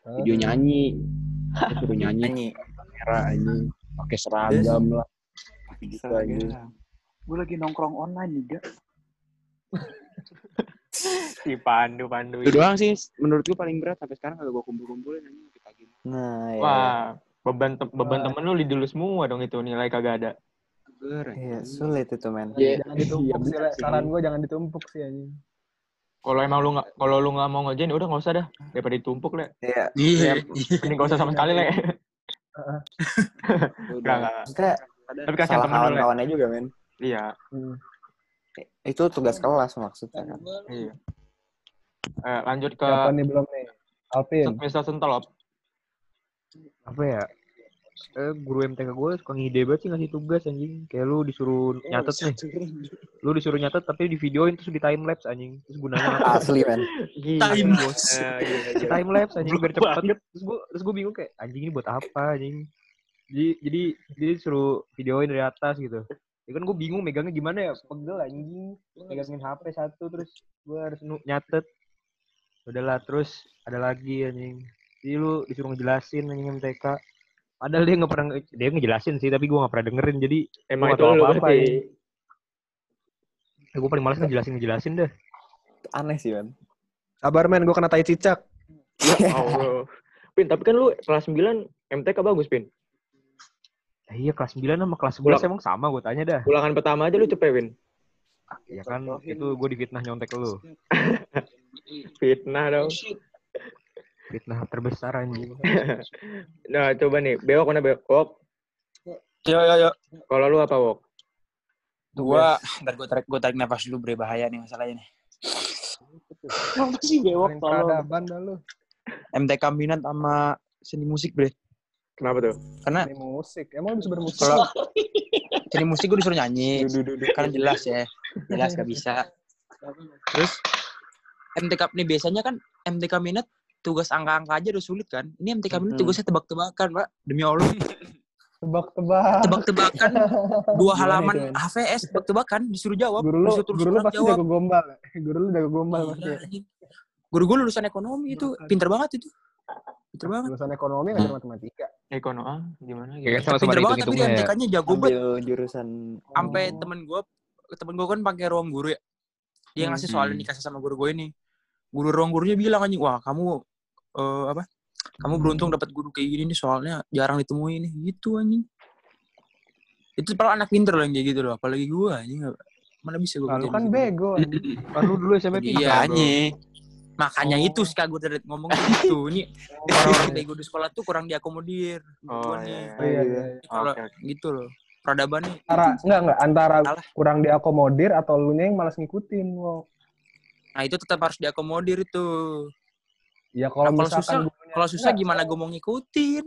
Hah? Video nyanyi. *laughs* Disuruh nyanyi nyanyi kamera anjing. Pakai seragam lah. Gitu anjing. Gue lagi nongkrong online juga. *laughs* Si Pandu, Pandu. Itu doang sih menurut gue paling berat sampai sekarang kagak gue kumpul-kumpulin anjing kita gini. nah ya Wah, beban tem- beban Wah. temen lu di dulu semua dong itu nilai kagak ada. Iya sulit itu men Iya. Jangan ditumpuk Iya, bener sih. Saran gue jangan ditumpuk sih, anjing. Kalau emang lu nggak kalau lu nggak mau ngerjain ya udah nggak usah dah daripada ditumpuk le. iya Iya. Mending nggak usah sama sekali le. *laughs* Enggak. maksudnya ada- Tapi kasihan salah temen lu le. kawan-kawannya juga men Iya, Hmm. itu tugas kelas maksudnya kan iya. Eh, lanjut ke Siapa nih belum nih? Alvin. Mr. Sentolop. Apa ya? Eh, guru MTK gue suka ngide banget sih ngasih tugas anjing. Kayak lu disuruh nyatet nih. Lu disuruh nyatet tapi di videoin terus di time lapse anjing. Terus gunanya apa? asli men. Time di iya. time lapse anjing biar cepet terus gue terus gue bingung kayak anjing ini buat apa anjing jadi jadi jadi suruh videoin dari atas gitu ya kan gue bingung megangnya gimana ya pegel anjing megangin HP satu terus gue harus nyatet udahlah terus ada lagi anjing jadi lu disuruh ngejelasin anjing MTK padahal dia nggak pernah dia ngejelasin sih tapi gue nggak pernah dengerin jadi Emang Gua itu tahu lu apa-apa, berarti. gue paling malas ngejelasin ngejelasin dah aneh sih men Sabar, men. Gue kena tai cicak. Oh, Pin, tapi kan lu kelas 9 MTK bagus, Pin. Eh, iya kelas 9 sama kelas 11 Ulang. emang sama gue tanya dah Ulangan pertama aja lu cepet, Pin. Ya kan itu gue difitnah nyontek lu. *laughs* Fitnah dong. Fitnah terbesar anjing. *laughs* Nah, coba nih, Bewok mana Bewok? Wok, Yo yo yo. kalau lu apa Wok? Gua ntar gua tarik gua tarik nafas dulu bre bahaya nih masalahnya nih. Apa sih bewok tolong? lu. MTK minat sama seni musik bre. Kenapa tuh? Karena Ini musik. Emang lu bisa bermusik? kalau seni musik gue disuruh nyanyi, kan jelas ya, jelas gak bisa. Terus MTK nih biasanya kan MTK minat tugas angka-angka aja udah sulit kan. Ini MTK Hmm. tugasnya tebak-tebakan, Pak. Demi Allah, *laughs* Tebak-tebak. tebak-tebakan dua Gimana halaman Men? HVS tebak-tebakan disuruh jawab. Guru lu, disuruh guru lu pasti jawab. jago gombal. ya? *laughs* Guru lu jago gombal pasti. Iya. Guru gue lulusan ekonomi itu pinter banget itu. Pinter banget. Lulusan ekonomi ngajar matematika. Ekono ah, gimana? Kayak gimana? sama-sama Pinter banget tapi dia ya. MTK-nya jago banget. Ambil jurusan Sampai Oh. temen gue, temen gue kan pakai ruang guru ya. Dia ngasih soalnya Hmm. dikasih sama guru gue ini. Guru ruang gurunya bilang anjing, wah kamu eh, apa? Kamu beruntung dapat guru kayak gini nih soalnya jarang ditemui nih gitu anjing. Itu kalau anak pinter loh yang kayak gitu loh, apalagi gue anjing. Mana bisa gue Lalu kan bego. anjing. Kan lu dulu SMP pintar. Iya anjing. Makanya Oh. itu sih gue dari ngomong gitu. Ini *laughs* orang-orang bego di sekolah tuh kurang diakomodir. Oh, Gua nih. iya. Oh, iya, iya. Kalau Oke, oke. gitu loh. Peradaban nih Antara, enggak, enggak. Antara Salah. kurang diakomodir atau lu yang malas ngikutin. Wow. Nah itu tetap harus diakomodir itu. Ya kalau Nah, kalau misalkan susah- gurunya- Kalau susah Enggak, gimana gue mau ngikutin?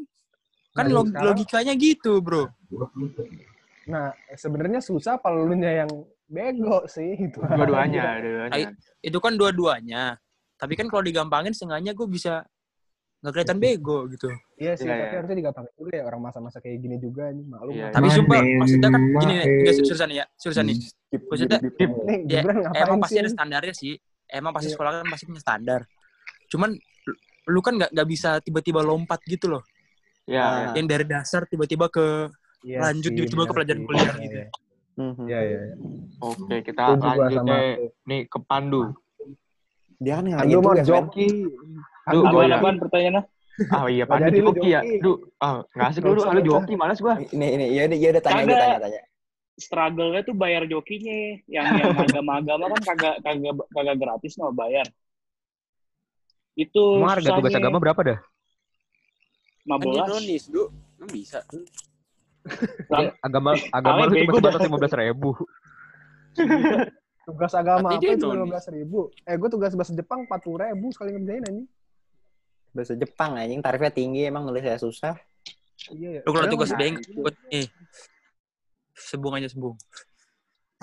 Kan Nah, log- sekarang- logikanya gitu bro. Nah, sebenarnya susah kalau lu yang bego sih. Itu Dua-duanya, *laughs* dua-duanya. Ay- Itu kan dua-duanya. Tapi kan kalau digampangin setengahnya gue bisa nggak kelihatan bego gitu. Iya sih, Iya, tapi iya. harusnya digampangin dulu ya orang masa-masa kayak gini juga nih, maklum. Iya, lah. Tapi sumpah maksudnya kan gini nih, eh. enggak seriusan nih ya, seriusan nih. Maksudnya ya, emang pasti ada standarnya sih. Emang pasti Iya. sekolah kan pasti punya standar. Cuman lu- lu kan nggak nggak bisa tiba-tiba lompat gitu loh. Ya, Ah. ya. Yang dari dasar tiba-tiba ke Iya lanjut tiba-tiba ke benar pelajaran sih. kuliah Iya, gitu. iya. Mhm. Iya, iya. iya. Oke, kita lanjut sama deh. aku. Nih ke Pandu. Dia kan yang mau tugas, joki. Aduh, Aduh, oh Gimana iya. ban pertanyaannya? Ah iya, Pandu jadi lu joki ya. joki. Duh, ah nggak asik lu, lu joki, malas gua. Ini ini iya udah iya udah tanya udah tanya tanya. Struggle-nya tuh bayar jokinya. Yang yang agama-agama kan kagak kagak kagak gratis no bayar. Itu Emang harga tugas agama berapa dah? 15. ironis, Du. Emang bisa. *laughs* Agama agama Paling lu cuma sebatas lima belas ribu. *laughs* Tugas agama Berarti apa itu lima belas ribu? Eh, gue tugas bahasa Jepang empat puluh ribu sekali ngerjain anjing. Bahasa Jepang anjing tarifnya tinggi emang nulisnya susah. Iya, ya. Lu kalau tugas beng, buat eh sebung aja sebung.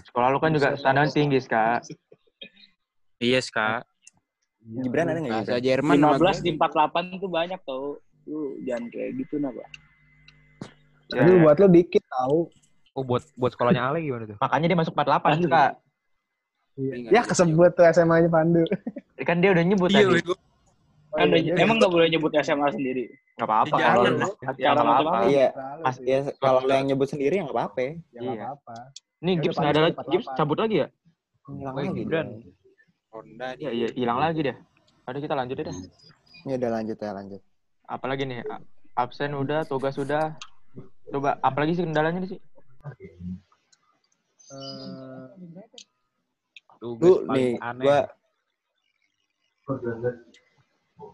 Sekolah lu kan juga standar tinggi, Kak. Iya, Kak. Gibran ada nggak Bahasa? Jerman nama 15 gue. di 48 tuh banyak tau. Lu jangan kayak gitu nah, Pak. Ya, Tapi ya. buat lo dikit tahu. Oh buat buat sekolahnya Ale gimana tuh? Makanya dia masuk 48, Kak. Ya kesebut tuh SMA-nya Pandu. *laughs* Kan dia udah nyebut Iya, tadi. bego. Oh, Kan iya, udah- iya. emang nggak boleh nyebut SMA sendiri. Nggak apa-apa Di kalau lu ya nggak apa-apa. apa? Iya. Mas, ya kalau lo yang nyebut sendiri ya nggak apa-apa. Ya nggak Iya. apa-apa. Nih Ya Gibbs nggak ada lagi. Gibbs cabut lagi ya? Hilang lagi Gibran. Dia. Honda Iya, iya, hilang lagi deh. Ada kita lanjut deh. Ya udah lanjut ya lanjut. Apalagi nih? Absen udah, tugas udah. Coba, apalagi sih kendalanya nih sih? Eh, Tugas Lu nih aneh. gua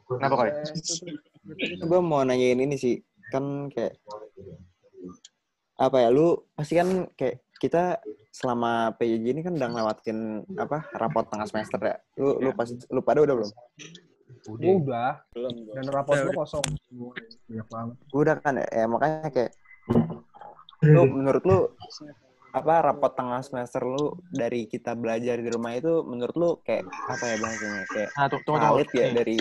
Kenapa tuh. *laughs* gua mau nanyain ini sih. Kan kayak apa ya lu pasti kan kayak kita selama PJJ ini kan udah ngelewatin apa rapot tengah semester ya. Lu lu pasti lu pada udah belum? Udah. Udah. Belum gua. Dan rapot Udah, lo kosong. Banyak banget. Udah kan ya, ya makanya kayak lu menurut lu apa rapot tengah semester lu dari kita belajar di rumah itu menurut lu kayak apa ya bahasanya kayak Nah, tunggu, tunggu, tunggu. ya Nih, dari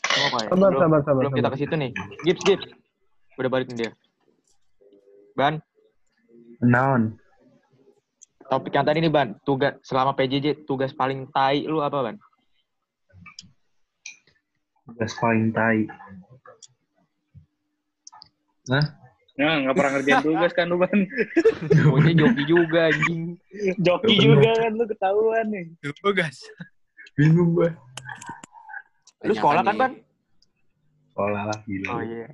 Pak, ya. Sabar, Belum- sabar, sabar. Belum kita ke situ nih. Gibbs, Gibbs. Udah balik nih dia. Ban, Naon? Topik yang tadi nih, Ban. Tugas selama PJJ, tugas paling tai lu apa, Ban? Tugas paling tai. Nah, nggak pernah ngerjain tugas kan lu ban. *laughs* Pokoknya joki juga, anjing. Joki juga kan lu ketahuan nih. Tugas. Bingung gue. Lu sekolah kan, Ban? Sekolah lah, gila. Oh iya.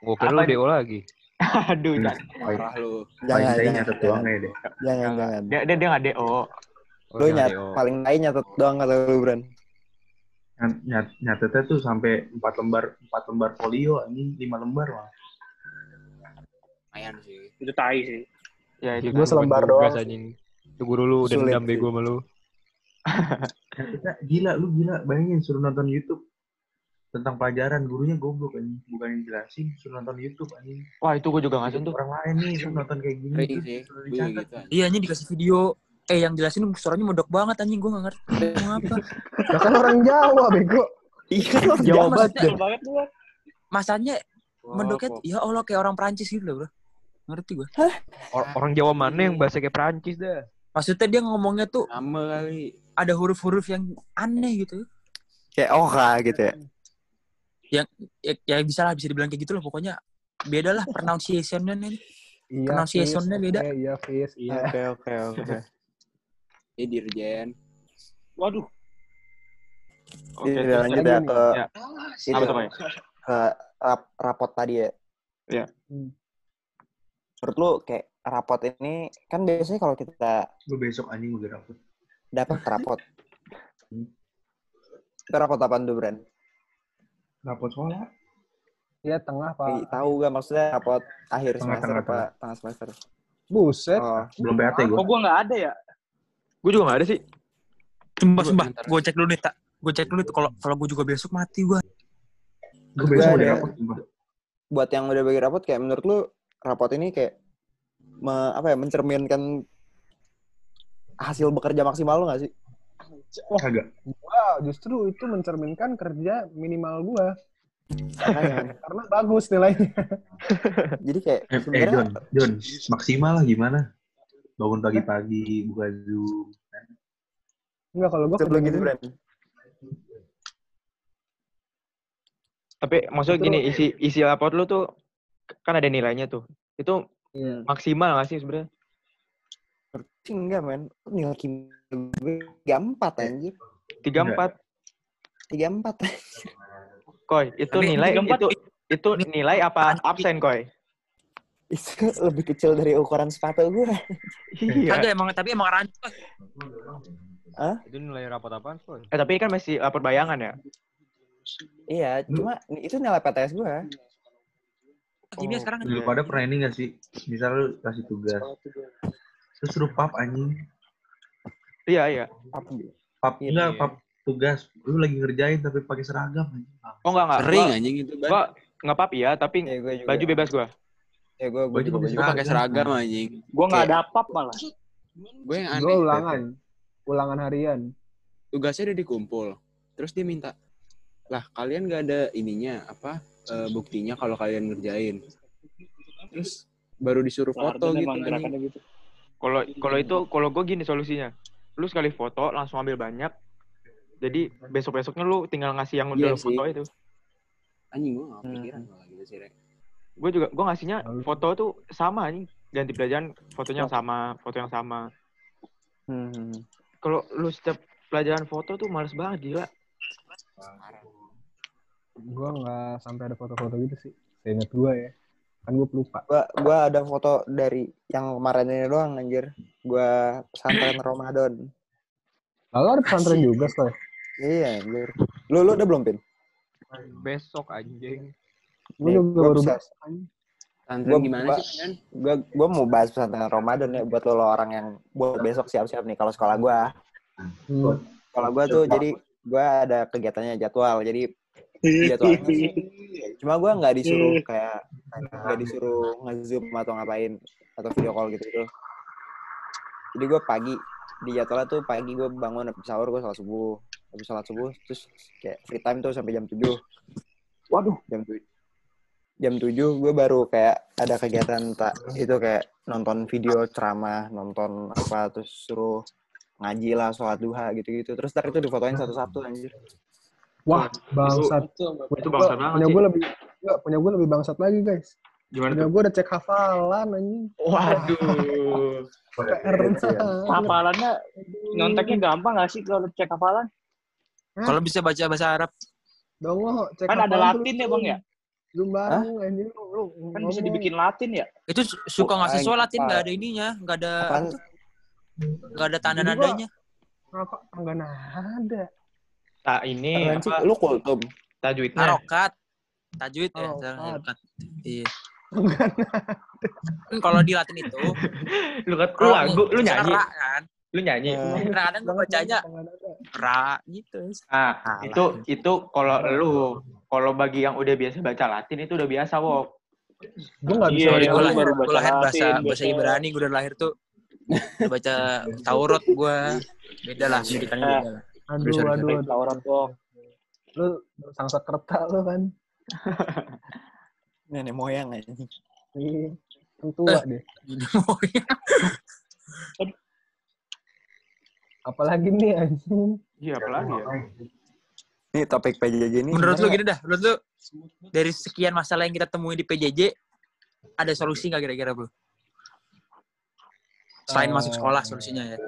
Gue kira Apa lu DO lagi. Aduh, jangan. Parah lu. Paling jangan jangan nyatet jangan doang ya deh. jangan jangan Dia dia dia nggak DO. Oh, Lu nyat, HDO. paling tai nyatet doang kata lu, Bran. Nyat, nyat, nyatetnya tuh sampai empat lembar empat lembar folio anjing lima lembar mah. Lumayan sih. Itu tai sih. Ya itu Gue kan. selembar doang. anjing. Itu guru lu udah dendam bego sama lu. *laughs* *laughs* Gila lu gila bayangin suruh nonton YouTube tentang pelajaran gurunya goblok anjing bukan yang jelasin suruh nonton YouTube anjing Wah itu gue juga ngasih tuh. orang lain nih suruh nonton kayak gini sih. dicatat. gitu. Iya anjing dikasih video. Eh yang jelasin suaranya modok banget anjing gue gak ngerti apa. Ya kan orang Jawa, bego. Iya, lu Jawa jangan banget. Masanya mendoknya Wah, ya Allah kayak orang Prancis gitu loh bro. Ngerti gue. Or- orang Jawa mana yang bahasa kayak Perancis dah. Maksudnya dia ngomongnya tuh Sama kali. ada huruf-huruf yang aneh gitu. kayak oka gitu ya. Ya, ya bisa lah bisa dibilang kayak gitu loh pokoknya beda lah pronunciation-nya nih. Iya, Pronunciation-nya beda. Oke, Iya, Fis. Iya, oke oke oke. *laughs* Ya dirjen. Waduh. Oke, Ini terus lanjut ya. ya ke Ya. itu, Apa ke rap, rapot tadi ya. Iya. Hmm. Menurut lu kayak rapot ini kan biasanya kalau kita gue besok anjing udah dapet dapat rapot. *laughs* Hmm. Itu rapot apaan tuh, Bran? Rapot sekolah Iya, tengah, Pak. tahu gak maksudnya rapot akhir Tengah, semester tengah, apa tengah semester? Buset. Oh, belum PAT gue Kok gua nggak ada ya? Gue juga gak ada sih. Sumpah, Gua sumpah. Gue cek dulu nih, tak. Gue cek dulu tuh kalau kalau gue juga besok mati gue. gue besok udah ada. dapet sumpah. buat yang udah bagi rapot kayak menurut lu rapot ini kayak me- apa ya mencerminkan hasil bekerja maksimal lu gak sih? Kagak Wow, justru itu mencerminkan kerja minimal gua. Makanya. *laughs* Karena bagus nilainya. *laughs* Jadi kayak eh, eh sebenarnya John John maksimal lah gimana bangun pagi-pagi buka zoom Enggak, kalau gua sebelum kerja gitu minimal. Bran. Tapi maksudnya Itu- gini, isi isi raport lu tuh kan ada nilainya tuh. Itu Iya. maksimal gak sih sebenarnya? Sih enggak men, nilai kimia gue tiga empat anjir, Tiga empat, tiga empat. koy. Itu Tapi nilai tiga empat itu itu nilai apa absen koy? Itu *laughs* lebih kecil dari ukuran sepatu gue. Iya. Kagak emang tapi emang rancu. Itu nilai rapat apaan? Eh tapi kan masih rapor bayangan ya. Iya, cuma itu nilai PTS gue. Kimia Oh, sekarang lu pada pernah ini gak sih misal lu kasih tugas terus suruh pap anjing Iya iya. pap Iya, enggak iya. pap tugas lu lagi ngerjain tapi pakai seragam anjing Oh enggak enggak. Sering Gua, anjing itu, gua nggak pap ya, tapi Ya, gue juga. baju bebas gua. Ya, gue, gue Baju juga pakai seragam anjing. Gua nggak Kayak- ada apa malah. Gue yang aneh. Gua ulangan. Ulangan harian. tugasnya udah dikumpul. Terus dia minta, lah kalian gak ada ininya apa eh, buktinya kalau kalian ngerjain. Terus baru disuruh foto gitu. gitu. Kalau kalau itu kalau gue gini solusinya. Lu sekali foto langsung ambil banyak. Jadi besok-besoknya lu tinggal ngasih yang udah Iya lu foto itu. Anjing gue gak Hmm. pikiran malah gitu sih, Rek. Gue juga gue ngasihnya foto tuh sama anjing. Ganti pelajaran fotonya yang sama, foto yang sama. Hmm. Kalau lu setiap pelajaran foto tuh males banget gila. Gua nggak sampai ada foto-foto gitu sih. Seingat gua ya. Kan gua pelupa. Gua, gua ada foto dari yang kemarin ini doang anjir. Gua pesantren Ramadan. Lalu ada pesantren juga, Soy. Iya, anjir. Lu lu udah belum pin? Besok anjing. Nih, juga gua baru. Tantren Gua- gimana gua- sih, kan? Gua gua mau bahas pesantren Ramadan ya buat lo, lo orang yang buat besok siap-siap nih kalau sekolah gua. Hmm. Kalau gua tuh jadi gua ada kegiatannya jadwal. Jadi jadwalnya sih *laughs* cuma gua nggak disuruh kayak nggak disuruh nge-zoom atau ngapain atau video call gitu gitu. Jadi gua pagi di jadwalnya tuh pagi gua bangun habis sahur gua sholat subuh. Habis sholat subuh terus kayak free time tuh sampai jam 7. Waduh. Jam 7. Jam 7 gue baru kayak ada kegiatan tak itu kayak nonton video ceramah, nonton apa terus suruh ngaji lah, sholat duha gitu-gitu. Terus ntar itu difotoin satu-satu anjir. Wah, bangsat. Itu Gua- bangsa banget punya gue lebih enggak, punya gue lebih bangsat lagi, guys. Gimana Punya gue udah cek hafalan anjing. Waduh. *laughs* PR Hafalannya nyonteknya gampang gak sih kalau cek hafalan? Kalau bisa baca bahasa Arab, Dongo, cek Kan ada Latin ya, Bang, ya? Belum bareng anjing lu, lu Kan bisa dibikin Latin ya? itu su- suka ngasih sholat Latin apa- nggak ada ininya, nggak ada Apaan? apa tuh? nggak ada tanda nadanya. Rokok enggak ada. Tak ini apa Lu kultum. tajwidnya. Harokat. Tajwid ya. Harokat. Harokat. Iya. Kan kalau di Latin itu *laughs* Lu kan lu lagu, lu misalkan nyanyi, ra kan. lu nyanyi. Eh, Kadang-kadang gue bacanya ra gitu. Ah, itu itu kalau lu kalau bagi yang udah biasa baca Latin itu udah biasa, Wok. Gue nggak bisa Iya, Sorry, iya, gue lu lahir, baru baca lahir bahasa Latin, bahasa. Ibrani, gue udah lahir tuh *laughs* udah baca Taurat gue. Beda lah, pendidikannya beda lah. Aduh, Sorry, aduh, sorry. aduh. Taurat dong. Lu sang sekerta lu kan. *laughs* Nenek moyang anjing. Iya. Tua deh. *laughs* *laughs* Apalagi nih anjing. Iya, apalagi ya? Nih topik PJJ ini. Menurut lu gini dah, menurut lu dari sekian masalah yang kita temui di PJJ, ada solusi nggak kira-kira bro? Selain masuk sekolah solusinya ya.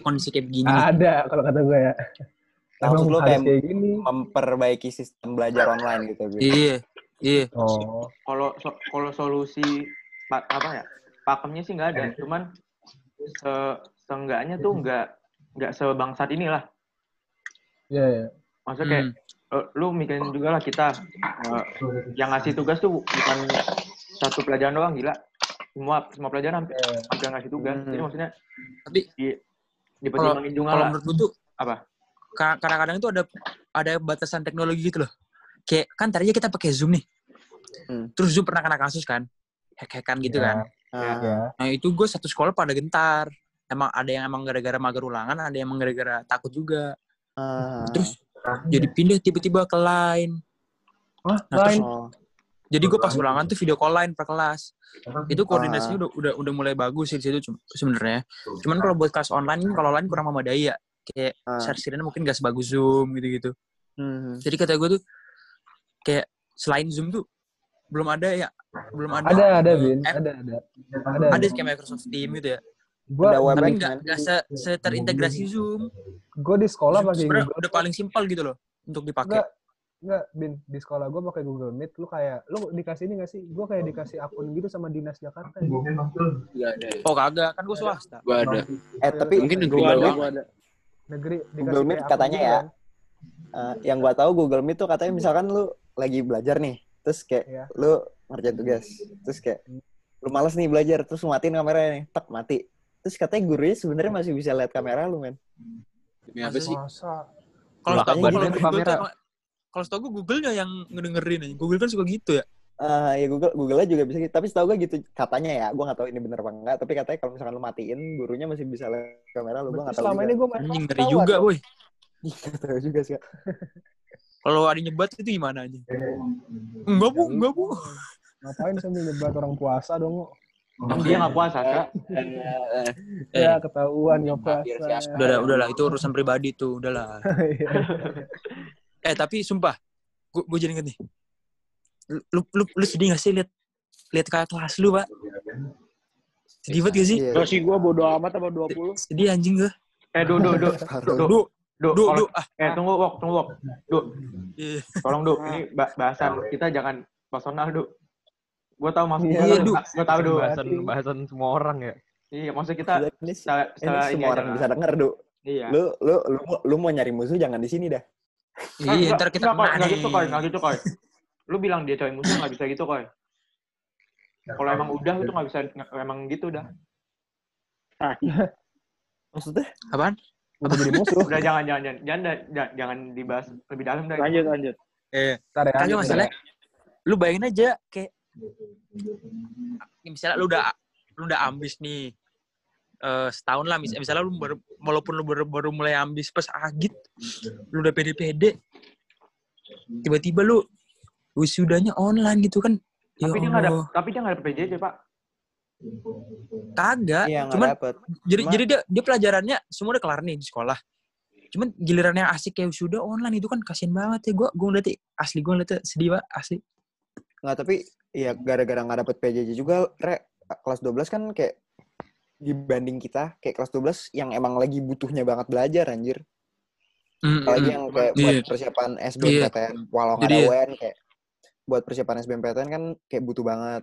Kondisi kayak begini. Ada kalau kata gue ya. Lu harus kayak kayak gini. memperbaiki sistem belajar online gitu. Bil. Iya, iya. Oh. Kalau so- kalau solusi pa- apa ya? Pakemnya sih nggak ada, cuman se seenggaknya tuh nggak nggak sebangsat inilah. Iya, iya. Maksudnya kayak Hmm. eh, lu mikirin juga lah kita eh, yang ngasih tugas tuh bukan satu pelajaran doang gila semua semua pelajaran hampir, Iya. hampir ngasih tugas Hmm. jadi maksudnya Tapi di dipertimbangin juga kalau lah menurut gue tuh apa ka- kadang-kadang itu ada ada batasan teknologi gitu loh. Kayak kan tadinya kita pakai Zoom nih. Hmm. Terus Zoom pernah kena kasus kan? Hack-hackan gitu Iya. kan. Ah, Ya. Nah itu gue satu sekolah pada gentar. Emang ada yang emang gara-gara mager ulangan, ada yang emang gara-gara takut juga. ah. Terus jadi pindah tiba-tiba ke line. Hah, Nah, terus lain. Oh. Jadi gue pas ulangan tuh video call line per kelas. Itu koordinasinya udah udah udah mulai bagus sih di situ sebenarnya. Cuman kalau buat kelas online ini kalau online kurang memadai ya. Kayak Ah. share mungkin gak sebagus Zoom gitu-gitu. Hmm. Jadi kata gue tuh kayak selain Zoom tuh belum ada ya belum ada Ada, ada, Bin. app. Ada, ada. Ada. ada kayak Microsoft Teams gitu ya. Gua, Ada Tapi nggak nggak se, se terintegrasi Zoom. gue di sekolah pakai udah paling simpel gitu loh untuk dipakai. Enggak, Bin. Di sekolah gue pakai Google Meet. Lu kayak, lu dikasih ini gak sih? Gue kayak dikasih akun gitu sama Dinas Jakarta. Ya. Gak ada. Oh kagak, kan gue swasta. Gua ada. Eh tapi Mungkin negeri Google Gua ada, Meet, ada. Negeri dikasih Google Meet katanya gitu ya. kan. eh, yang gua tahu Google Meet tuh katanya misalkan lu lagi belajar nih, terus kayak Iya. lu ngerjain tugas, terus kayak lu males nih belajar, terus matiin kameranya nih, tek mati. Terus katanya gurunya sebenarnya masih bisa lihat kamera lu, men. Demi apa sih? Masa? Kalau gue gitu kalau kamera. Emang- kalau setahu gue Google-nya yang ngedengerin aja. Google kan suka gitu ya. Ah, ya Google Google juga bisa gitu. Tapi setahu gue gitu katanya ya. Gue nggak tahu ini bener apa enggak. Tapi katanya kalau misalkan lu matiin, gurunya masih bisa lihat kamera lu. Gue nggak tahu selama juga. ini gue main ngeri juga. Nggak tahu juga sih. *laughs* Kalau ada nyebat itu gimana aja? Enggak, Bu. Enggak, Bu. Ngapain sambil nyebat orang puasa dong? Kan dia nggak puasa kak Eh, *laughs* Ya ketahuan nggak puasa. siap. udah lah, udah lah. Itu urusan pribadi tuh. Udah lah. Iya. *laughs* Eh, tapi sumpah. Gue jadi inget nih. Lu, lu, lu, sedih gak sih liat lihat kakak kelas lu, Pak? Sedih banget gak sih? Iya. Terus sih gue bodo amat sama 20. Sedih anjing gue. eh do do do do do du. Ah, eh tunggu wok tunggu wok do iya. tolong do ini ba- bahasan kita jangan personal do gue tahu maksud Iya, gue tahu do Bahasan bahasan semua orang ya. iya maksud kita Ini, ini setelah, setelah ini semua orang bisa denger, Du. iya Lu, lu, lu, lu mau nyari musuh jangan di sini dah. Iya, ntar kita kena nggak gitu koy nggak gitu koy lu bilang dia cowok musuh nggak bisa gitu koy kalau emang udah itu nggak bisa emang gitu dah Maksudnya? Apaan? Udah jadi musuh. udah jangan jangan jangan jangan, jangan, jangan dibahas lebih dalam dah Lanjut, lanjut. Eh, ya. kagak masalah. Lu bayangin aja kayak misalnya lu udah lu udah ambis nih eh setahun lah mis- misalnya lu baru, walaupun lu baru, baru mulai ambis pas agit lu udah pede-pede. Tiba-tiba lu wisudanya online gitu kan. Ya tapi dia nggak ada tapi dia nggak ada PJJ pak. Kagak. Iya, cuman dapet. jadi Cuma- jadi dia dia pelajarannya semua udah kelar nih di sekolah. Cuman giliran yang asik kayak sudah online itu kan kasian banget ya. Gue gue ngeliat asli gue ngeliat sedih pak asli. Nggak, tapi ya gara-gara nggak dapet PJJ juga, Re, kelas 12 kan kayak dibanding kita, kayak kelas 12 yang emang lagi butuhnya banget belajar, anjir. Apalagi yang kayak buat Iya. persiapan SBMPTN, walau nggak ada Jadi- UN, kayak buat persiapan SBMPTN kan kayak butuh banget.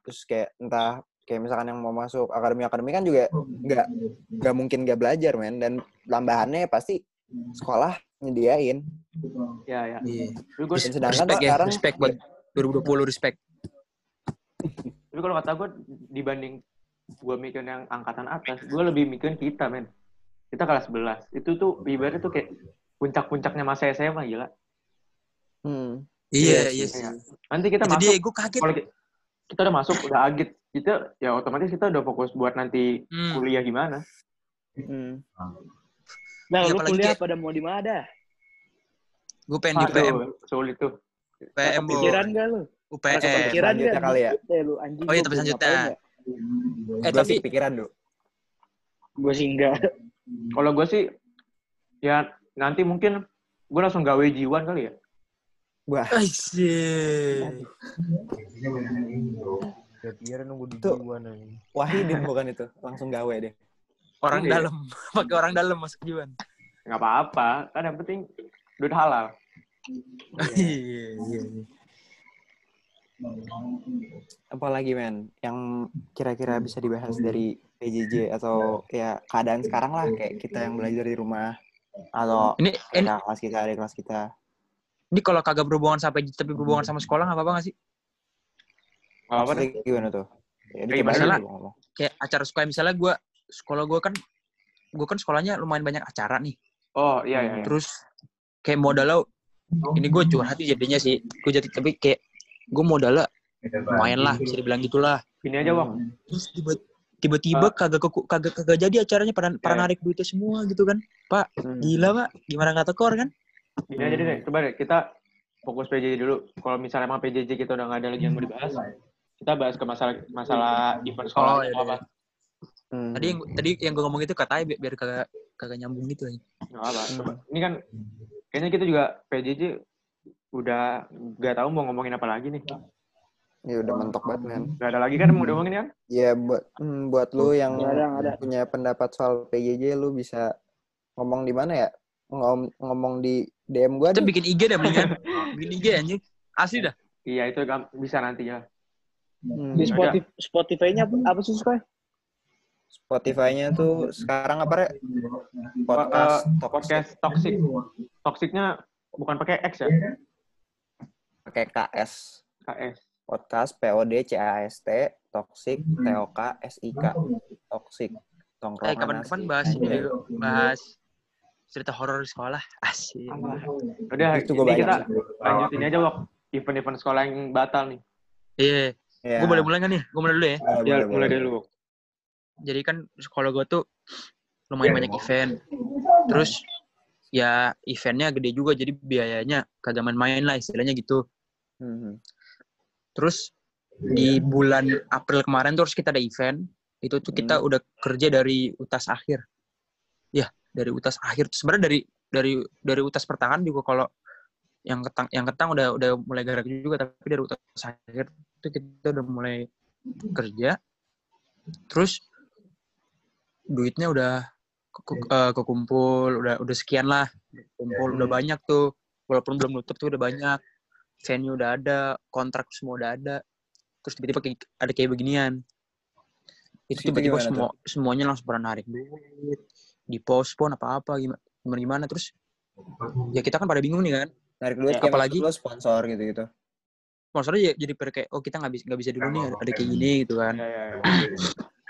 Terus kayak entah kayak misalkan yang mau masuk akademi akademi kan juga nggak nggak mungkin nggak belajar men dan tambahannya pasti sekolah nyediain Ya, ya. Iya. Gue dan sedangkan Respect ya, sekarang respect buat 2020 respect. Tapi kalau kata gue dibanding gue mikirin yang angkatan atas, gue lebih mikirin kita, men. Kita kelas 11. Itu tuh ibaratnya tuh kayak puncak-puncaknya masa SMA, gila. hmm, Iya, Iya iya sih. sih. Nanti kita Itu masuk, dia, gue kaget. kalau ki- kita udah masuk, udah agit. Kita, ya otomatis kita udah fokus buat nanti Hmm. kuliah gimana. hmm. Nah, Iya, lu kuliah kayak- pada mau di mana dah? Gue pengen di PM. Aduh, sulit tuh. PM. Kepikiran gak lu? UPM. Kepikiran gak? kali ya. Eh. Oh iya, tapi selanjutnya. Eh, Gua tapi sih dulu ya. Gue sih enggak. Kalau gue sih, ya nanti mungkin gue langsung gawe jiwan kali ya. wah Aisyah. Kira-kira nunggu di Tuh. jiwa nih. Wahidin bukan itu langsung gawe deh Orang dalam. *laughs* Pakai orang dalam masuk Jiwan. Nggak apa-apa. Kan yang penting duit halal. *laughs* Iya, iya, iya. Apalagi men yang kira-kira bisa dibahas dari PJJ atau ya keadaan sekarang lah kayak kita yang belajar di rumah atau Ini, ini, kelas kita adik kelas kita ini kalau kagak berhubungan sampai tapi berhubungan sama sekolah nggak apa-apa nggak sih? Nggak apa-apa deh. Gimana tuh ya, Kayak aja apa-apa. Kayak acara sekolah misalnya gue sekolah gue kan gue kan sekolahnya lumayan banyak acara nih. Oh, iya, iya. iya. Terus kayak modalnya ini gue curhat jadinya sih. Gue jadi tapi kayak gue modalnya lumayan lah bisa dibilang gitulah. Gini aja, Wong. Terus tiba tiba-tiba kagak keku- kagak kagak jadi acaranya pada pada Ya. narik duitnya semua gitu kan. Pak, Hmm. gila pak, gimana nggak tekor kan? Gini aja deh, coba deh kita fokus PJJ dulu. Kalau misalnya emang PJJ kita udah nggak ada lagi yang mau dibahas, kita bahas ke masalah masalah event sekolah. Oh, iya, apa-apa. Hmm. Tadi yang tadi yang gue ngomong itu katanya bi- biar kagak kagak nyambung gitu aja. Nggak apa. Coba. Ini kan kayaknya kita juga PJJ udah nggak tahu mau ngomongin apa lagi nih. ya udah mentok banget men Nggak ada lagi kan mau diomongin kan? ya buat hmm, buat lu yang Nggak ada, ada. punya pendapat soal PJJ lu bisa ngomong di mana ya Ngom ngomong di DM gua Kita deh bikin IG dah mendingan. *laughs* bikin IG anjing. Asli dah. Iya itu bisa nantinya. Hmm. Di Spotify, Spotify-nya apa, apa sih, Skoy? Spotify-nya tuh sekarang apa Rek? podcast Toxic. podcast toxic. Toxicnya bukan pakai X ya? Pakai KS KS. podcast POD CAST toxic TOK SIK toxic Eh tongkrongan kapan-kapan asli. bahas ini dulu, bahas cerita horor di sekolah. Asik. Udah, Itu banyak kita lanjutin aja Wok. Event-event sekolah yang batal nih. Iya. Ya. Gue boleh mulai nggak nih? Gue mulai dulu ya. Boleh, Ya, boleh, mulai boleh. dulu. Jadi kan sekolah gue tuh lumayan banyak event. Terus ya eventnya gede juga jadi biayanya kagak main-main lah istilahnya gitu. Hmm. Terus di bulan April kemarin terus kita ada event. Itu tuh kita Hmm. udah kerja dari utas akhir. Ya, dari utas akhir. Sebenarnya dari dari dari utas pertengahan juga kalau yang ketang yang ketang udah udah mulai gerak juga tapi dari utas akhir itu kita udah mulai kerja. Terus duitnya udah ke- ke- eh, kekumpul, udah udah sekian lah. Kumpul udah banyak tuh. Walaupun belum nutup tuh udah banyak. Venue udah ada, kontrak semua udah ada. Terus tiba-tiba kayak- ada kayak beginian. Itu tiba-tiba semua semuanya langsung pada narik duit, dipospon apa-apa gimana gimana terus ya kita kan pada bingung nih kan narik duit Ya, apalagi- lu sponsor gitu gitu sponsornya ya jadi pada kayak oh kita nggak bisa nggak bisa dulu nih ada, kayak gini gitu kan Ya, ya, ya.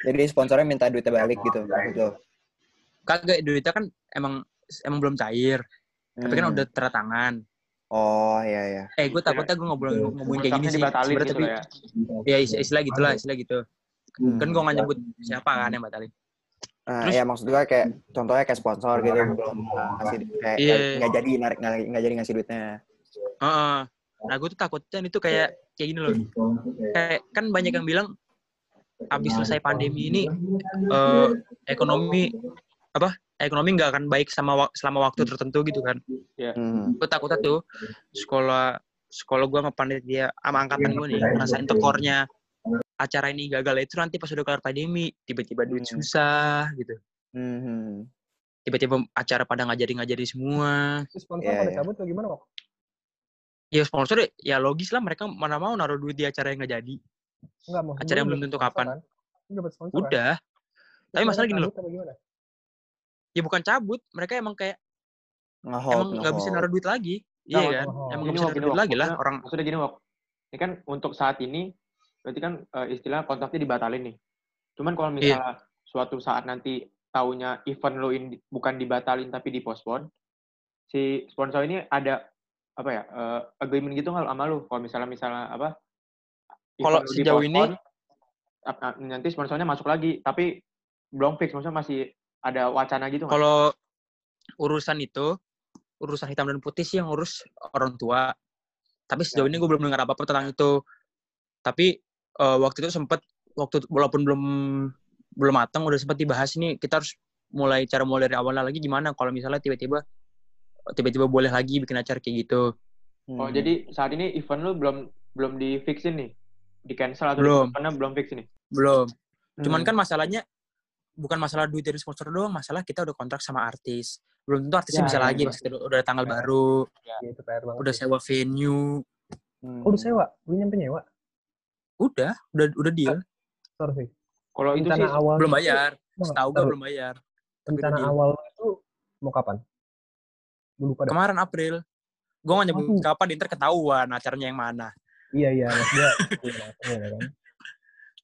jadi sponsornya minta duitnya balik gitu lu kagak duitnya kan emang emang belum cair tapi kan Hmm. udah tanda tangan oh iya iya. Eh gue takutnya gue ngobrol ngomongin kayak gini sih sebenarnya gitu tapi lah ya. ya istilah, gitulah istilah gitu. Hmm. kan gue nggak nyebut siapa kan yang batalin. Nah, Terus- ya maksud gua kayak contohnya kayak sponsor gitu belum ngasih kayak Iya. nggak jadi narik nggak jadi ngasih duitnya. Heeh. nah gue tuh takutnya itu kayak kayak gini loh. Kayak kan banyak yang bilang abis selesai pandemi ini eh, ekonomi apa ekonomi nggak akan baik sama selama waktu tertentu gitu kan Hmm. gue takutnya tuh sekolah sekolah gue sama panitia sama angkatan gue nih ngerasain tekornya acara ini gagal itu nanti pas udah kelar pandemi tiba-tiba duit Hmm. susah gitu Hmm. tiba-tiba acara pada nggak jadi nggak jadi semua sponsor Iya, pada iya. cabut atau gimana kok? ya sponsor ya logis lah mereka mana mau naruh duit di acara yang nggak jadi Enggak mau. Acara yang belum tentu kapan. Kan? Lu dapat sponsor kan? Udah. Terus Tapi masalah gini loh. Ya bukan cabut, mereka emang kayak Ngehold, emang nggak bisa ngehold. naruh duit lagi. Nggak, Iya Wak. kan? Oh. Emang nggak bisa naruh duit lagi lah orang. Maksudnya gini, Wak. Ini kan untuk saat ini, berarti kan eh, istilah kontraknya dibatalin nih. Cuman kalau Iya. misalnya suatu saat nanti taunya event lo ini bukan dibatalin tapi dipospon, si sponsor ini ada apa ya eh, agreement gitu nggak sama lu? Kalau misalnya misalnya apa? Kalau sejauh ini- nanti sponsornya masuk lagi, tapi belum fix, maksudnya masih ada wacana gitu nggak? Kalau urusan itu, urusan hitam dan putih sih yang urus orang tua. Tapi sejauh Ya. ini gue belum dengar apa-apa tentang itu. Tapi eh, waktu itu sempet, waktu walaupun belum belum matang, udah sempat dibahas ini kita harus mulai cara mulai dari awalnya lagi gimana kalau misalnya tiba-tiba tiba-tiba boleh lagi bikin acara kayak gitu. Oh, Hmm. jadi saat ini event lu belum belum di fixin nih? Di cancel atau Belum. karena belum fix nih? Belum. Cuman Hmm. kan masalahnya bukan masalah duit dari sponsor doang, masalah kita udah kontrak sama artis. Belum tentu artisnya Ya, bisa ya, lagi, ya. udah ada tanggal Ya. baru, Iya, itu PR banget. udah sih. sewa venue, Hmm. Oh, udah sewa? Lu nyampe nyewa? udah, udah udah deal. Sorry sih. Kalau itu sih awal belum bayar. Enggak, Setahu gue belum bayar. rencana awal itu mau kapan? Lupa dah. Kemarin April. Gue gak nyebut Aduh. kapan, ntar ketahuan acaranya yang mana. Iya, iya. Maksudnya, *laughs* iya, iya, kan?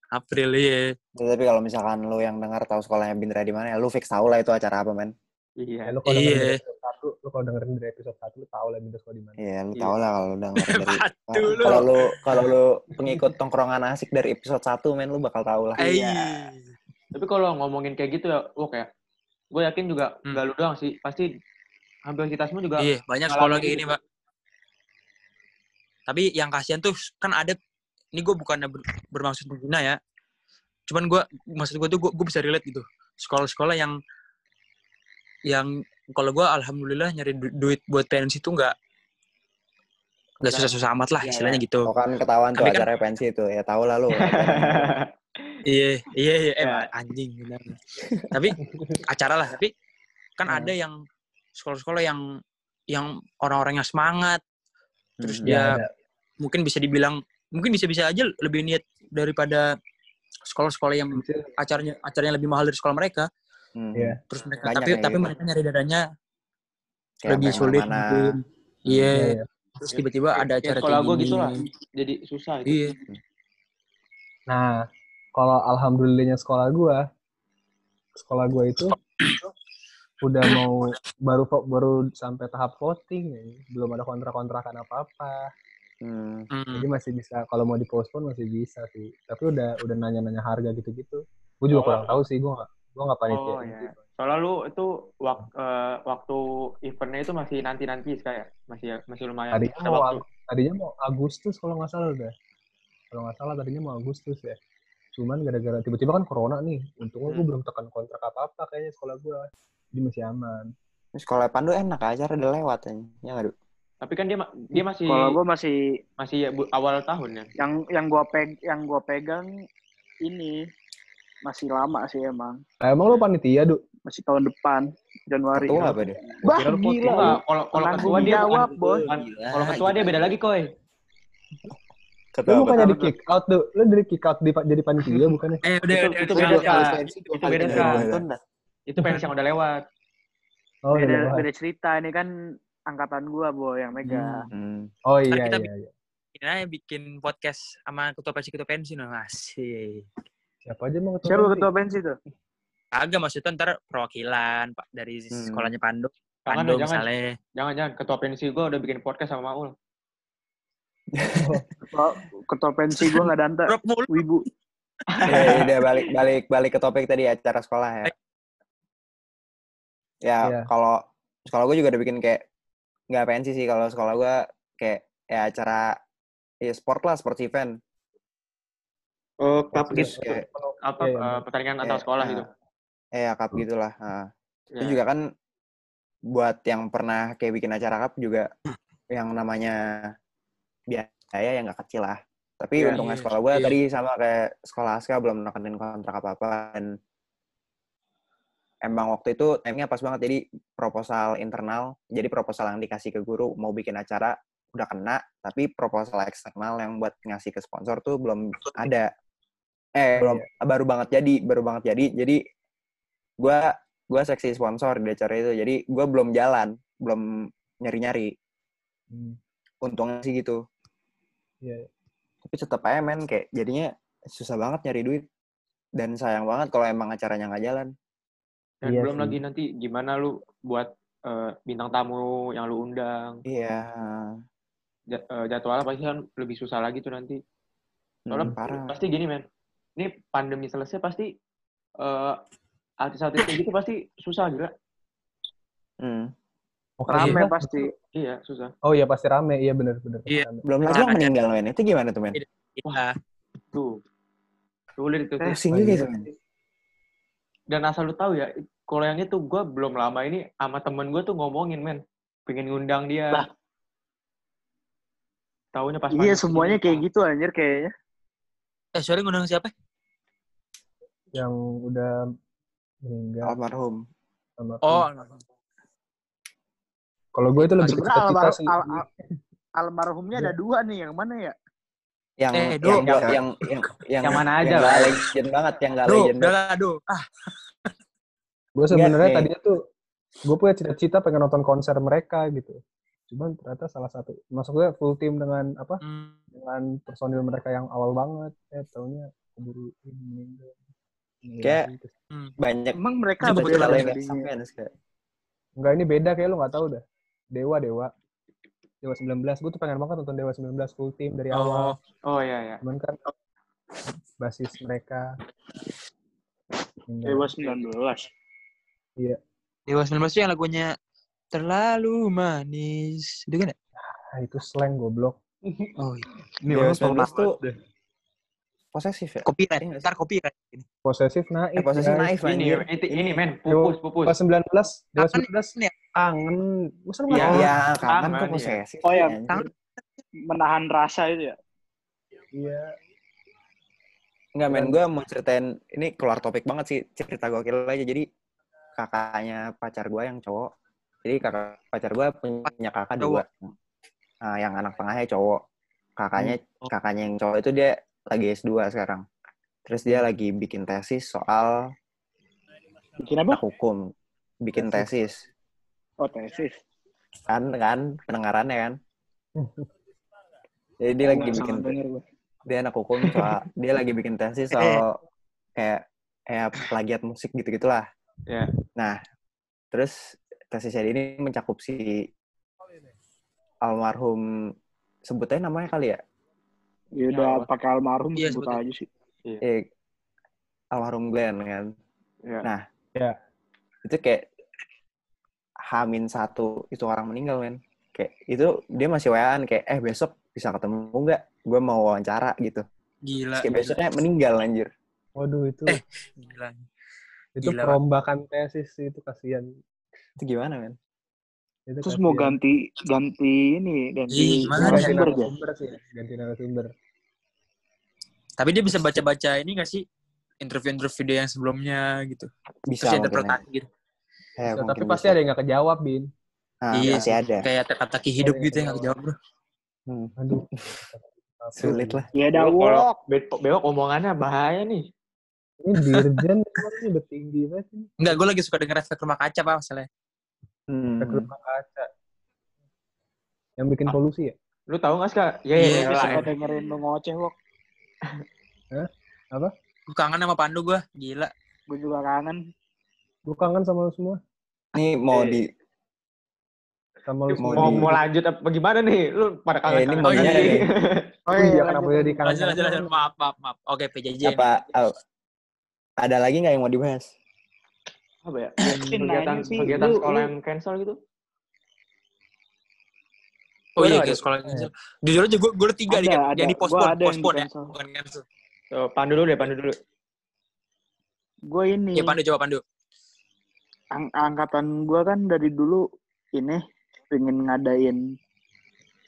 April, iya. Ya, tapi kalau misalkan lu yang dengar tahu sekolahnya Bindra di mana ya lu fix tahu lah itu acara apa men. Ya, iya. lu kalau dengerin Iya. satu, lu kalau dengerin dari episode satu, lu tahu lah Bintas di mana. Iya, lu Iya. tahu lah kalau lu denger dari *laughs* kalau lu kalau lu pengikut tongkrongan asik dari episode 1 men lu bakal tahu lah. Iya. Tapi kalau ngomongin kayak gitu ya, wah kayak gue yakin juga Hmm. nggak lu doang sih, pasti hampir kita semua juga Iya, banyak sekolah kayak gini, Pak. Tapi yang kasihan tuh kan ada ini gue bukannya ber- bermaksud menghina ya. Cuman gue maksud gue tuh gue bisa relate gitu. Sekolah-sekolah yang yang kalau gue alhamdulillah nyari du- duit buat pensi itu nggak nggak susah-susah amat lah Iya, istilahnya Oh gitu. kan ketahuan tuh Tapi kan- acara pensi itu. Ya tahu lah lu. *laughs* Iya, iya, iya, eh, Ya. anjing benar. tapi acara lah, tapi kan Hmm. ada yang sekolah-sekolah yang yang orang-orangnya semangat, terus Hmm. dia Ya, ada. mungkin bisa dibilang mungkin bisa-bisa aja lebih niat daripada sekolah-sekolah yang acaranya acaranya lebih mahal dari sekolah mereka. Hmm. Iya. Terus mereka Banyak tapi tapi gitu. mereka nyari dadanya Kayak lebih sulit mungkin. Iya. Iya, iya. Terus tiba-tiba ada acara sekolah kayak gue gini. gitu lah, jadi susah itu. Iya. Nah, kalau alhamdulillahnya sekolah gua, sekolah gua itu udah mau baru baru sampai tahap voting ya. belum ada kontrak-kontrakan apa-apa. Hmm. Hmm. Jadi masih bisa kalau mau dipospon masih bisa sih. Tapi udah udah nanya-nanya harga gitu-gitu. Gue juga Oh. kurang tahu sih, gua nggak gua nggak panitia. Oh iya. Soalnya lu itu wak- eh, waktu eventnya itu masih nanti-nanti kayak masih masih lumayan Tadinya ada mau waktu. Tadinya mau Agustus kalau nggak salah udah. Kalau nggak salah tadinya mau Agustus ya. Cuman gara-gara tiba-tiba kan corona nih. Untungnya gue Hmm. belum tekan kontrak apa-apa kayaknya sekolah gue. Jadi masih aman. Ini sekolah Pandu enak acara udah lewat ya. Ya nggak? Tapi kan dia dia masih Kalau gue masih masih ya, bu- awal tahun ya. yang yang gua peg yang gua pegang ini masih lama sih emang. Nah, emang lo panitia, Du? Masih tahun depan Januari. Ketua apa dia? Bah, Kira lu gila. Lu. kalau kalau ketua dia jawab, bukan, Bos. kalau ketua dia beda lagi, Koy. Ketua Lo apa? bukannya di kick out, Du? Lo dari kick out di, jadi panitia *laughs* bukannya? Eh udah Itu- udah, itu beda, Itu beda, nonton dah. Itu pensi yang udah lewat. Oh, iya. beda, iya. beda cerita ini kan angkatan gua, Bo, yang megang. Hmm. Oh iya, kita iya, iya. Bikin aja bikin podcast sama ketua pensi ketua pensi nah masih. Siapa aja mau ketua Siapa pensi? ketua pensi tuh? Agak maksudnya ntar perwakilan Pak dari Hmm. sekolahnya Pandu. Jangan, Pandu jangan. misalnya. Jangan jangan ketua pensi gue udah bikin podcast sama Maul. *laughs* Ketua, ketua pensi gua nggak danta. Mulu. Wibu. *laughs* Ya, ya, udah balik balik balik ke topik tadi acara sekolah ya. Ya Iya. kalau sekolah gue juga udah bikin kayak nggak pensi sih kalau sekolah gue kayak ya acara ya sport lah sports event. Oh, cup gitu. Kayak, Apa Iya, iya, pertandingan antar kayak, sekolah nah, gitu. Eh ya cup gitulah. Nah, Ya. Itu juga kan buat yang pernah kayak bikin acara cup juga yang namanya biaya yang nggak kecil lah. Tapi Iya, untungnya iya, sekolah gue iya. tadi sama kayak sekolah Aska belum nekenin kontrak apa-apa dan emang waktu itu timenya pas banget jadi proposal internal jadi proposal yang dikasih ke guru mau bikin acara udah kena tapi proposal eksternal yang buat ngasih ke sponsor tuh belum ada Eh, belum baru banget jadi, baru banget jadi. Jadi gua gua seksi sponsor di acara itu. Jadi gua belum jalan, belum nyari-nyari. Hmm. Untungnya sih gitu. Iya. Tapi tetap aja men kayak jadinya susah banget nyari duit. Dan sayang banget kalau emang acaranya nggak jalan. Dan Iya belum sih. lagi nanti gimana lu buat eh, bintang tamu yang lu undang. Iya. Eh, jadwalnya pasti kan lebih susah lagi tuh nanti. Soalnya Hmm, parah. pasti gini men, ini pandemi selesai pasti eh, artis-artis kayak gitu pasti susah gila. Hmm. Oh, Rame iya. pasti. Iya susah. Oh iya pasti rame, iya benar-benar. Iya. Belum lagi yang meninggal men. Itu gimana tuh men? Iya. Tuh sulit itu. tuh. Racing juga men. Dan asal lu tahu ya, kalau yang itu gue belum lama ini sama temen gue tuh ngomongin men, pengen ngundang dia. Lah. Taunya pas Iya semuanya kayak gitu anjir kayaknya. Eh, sorry ngundang siapa? Yang udah meninggal Almarhum. sama Oh, Kalau gue itu Nah, lebih sebenarnya almar- sih. al- al- almarhumnya ada dua nih, yang mana ya? Yang Eh, yang, Do. yang, yang yang yang Yang mana aja yang lah. legend banget, yang nggak Duh, legend udah banget. lah, aduh. Ah, Gue sebenarnya tadinya tuh gue punya cita-cita pengen nonton konser mereka gitu. Cuman ternyata salah satu masuk gue full team dengan apa? hmm, Dengan personil mereka yang awal banget. Eh taunya keburu ini meninggal. Kayak- Gitu. Banyak Emang mereka yang nggak sampean kayak. Enggak ini beda kayak lu nggak tahu dah. Dewa Dewa. Dewa 19. Gue tuh pengen banget nonton Dewa 19 full team dari awal. oh, Oh iya iya. Cuman kan basis mereka. Dewa 19. Dewa 19 tuh yang lagunya Terlalu Manis. Itu kan ya? Ah, itu slang goblok. Oh, iya. Ini Dewa orang 19 tuh deh. Posesif ya? Copyright. Iya nggak sih? Ntar copyright. Ini. Posesif naif. Eh, posesif naif Ini, ini, ini men, pupus, pupus. Dewa 19, Dewa Kangen 19 ya? kangen. Masa lu Iya, tahu? iya, kangen kangen, kok iya. posesif. Oh, ya, kangen. Menahan rasa itu ya? Iya. Enggak men, gue mau ceritain, ini keluar topik banget sih, cerita gokil aja. Jadi kakaknya pacar gue yang cowok, jadi kakak pacar gue punya kakak dua. Nah, yang anak tengahnya cowok. Kakaknya kakaknya yang cowok itu dia lagi S2 sekarang. Terus dia lagi bikin tesis soal Bikin apa? hukum. Bikin tesis. Oh, tesis. Kan, kan, pendengarannya kan. Jadi dia lagi bikin denger gua. dia anak hukum soal dia lagi bikin tesis soal kayak kayak plagiat musik gitu gitulah Ya. nah terus tesisnya ini mencakup si almarhum sebutnya namanya kali ya Ya udah pakai almarhum Iya, sebut aja sih. eh almarhum Glenn kan Ya. nah Ya. itu kayak Hamin satu itu orang meninggal men kayak itu dia masih waan kayak eh besok bisa ketemu nggak gue mau wawancara gitu Gila. Terus kayak besoknya meninggal anjir Waduh itu Eh, Gila. itu gila, perombakan tesis sih, itu kasihan. itu gimana men Itu Terus mau kasihan. ganti ganti ini, ganti Ih, ya? narasumber sih, ganti narasumber. Tapi dia bisa baca-baca ini gak sih? Interview-interview dia yang sebelumnya gitu. bisa Terus ya. interpretasi gitu. Eh, Ya, tapi pasti bisa. ada yang nggak kejawab, Bin. Ah, Iya pasti ada Kayak teka-teki hidup gitu yang gak kejawab bro. Hmm, Aduh. *laughs* sulit lah Ya udah Kalau wok. be- bewok omongannya bahaya nih. *laughs* Ini dirjen ini udah tinggi banget. Enggak, gue lagi suka denger efek rumah kaca pak masalahnya. Hmm. Efek rumah kaca. Yang bikin polusi ya? Lu tahu nggak sih kak? Ya, Iya, ya, bisa. lah. Suka dengerin lu ngoceh wok. Gue kangen sama Pandu gue, gila. Gue juga kangen. Gue kangen sama lu semua. Ini mau Eh, di Sama lu Mau semua. Mau, di- mau lanjut apa gimana nih? Lu pada kangen Eh, ini kangen maunya lagi. *laughs* nih. Oh iya, iya, kenapa jadi kangen? Lanjut, lanjut, lanjut. Maaf, maaf, maaf. Oke, PJJ. apa oh, ada lagi nggak yang mau dibahas? Apa ya? Kegiatan, kegiatan sekolah yang cancel gitu? Oh iya, Ada, sekolah cancel. Jujur aja, gue gue ada tiga nih kan. ada. Yang di Gua postpone, yang postpone ya. Bukan cancel. Tuh, pandu dulu deh, pandu dulu. Gue ini. Iya, Pandu, coba Pandu. ang- angkatan gue kan dari dulu ini pengen ngadain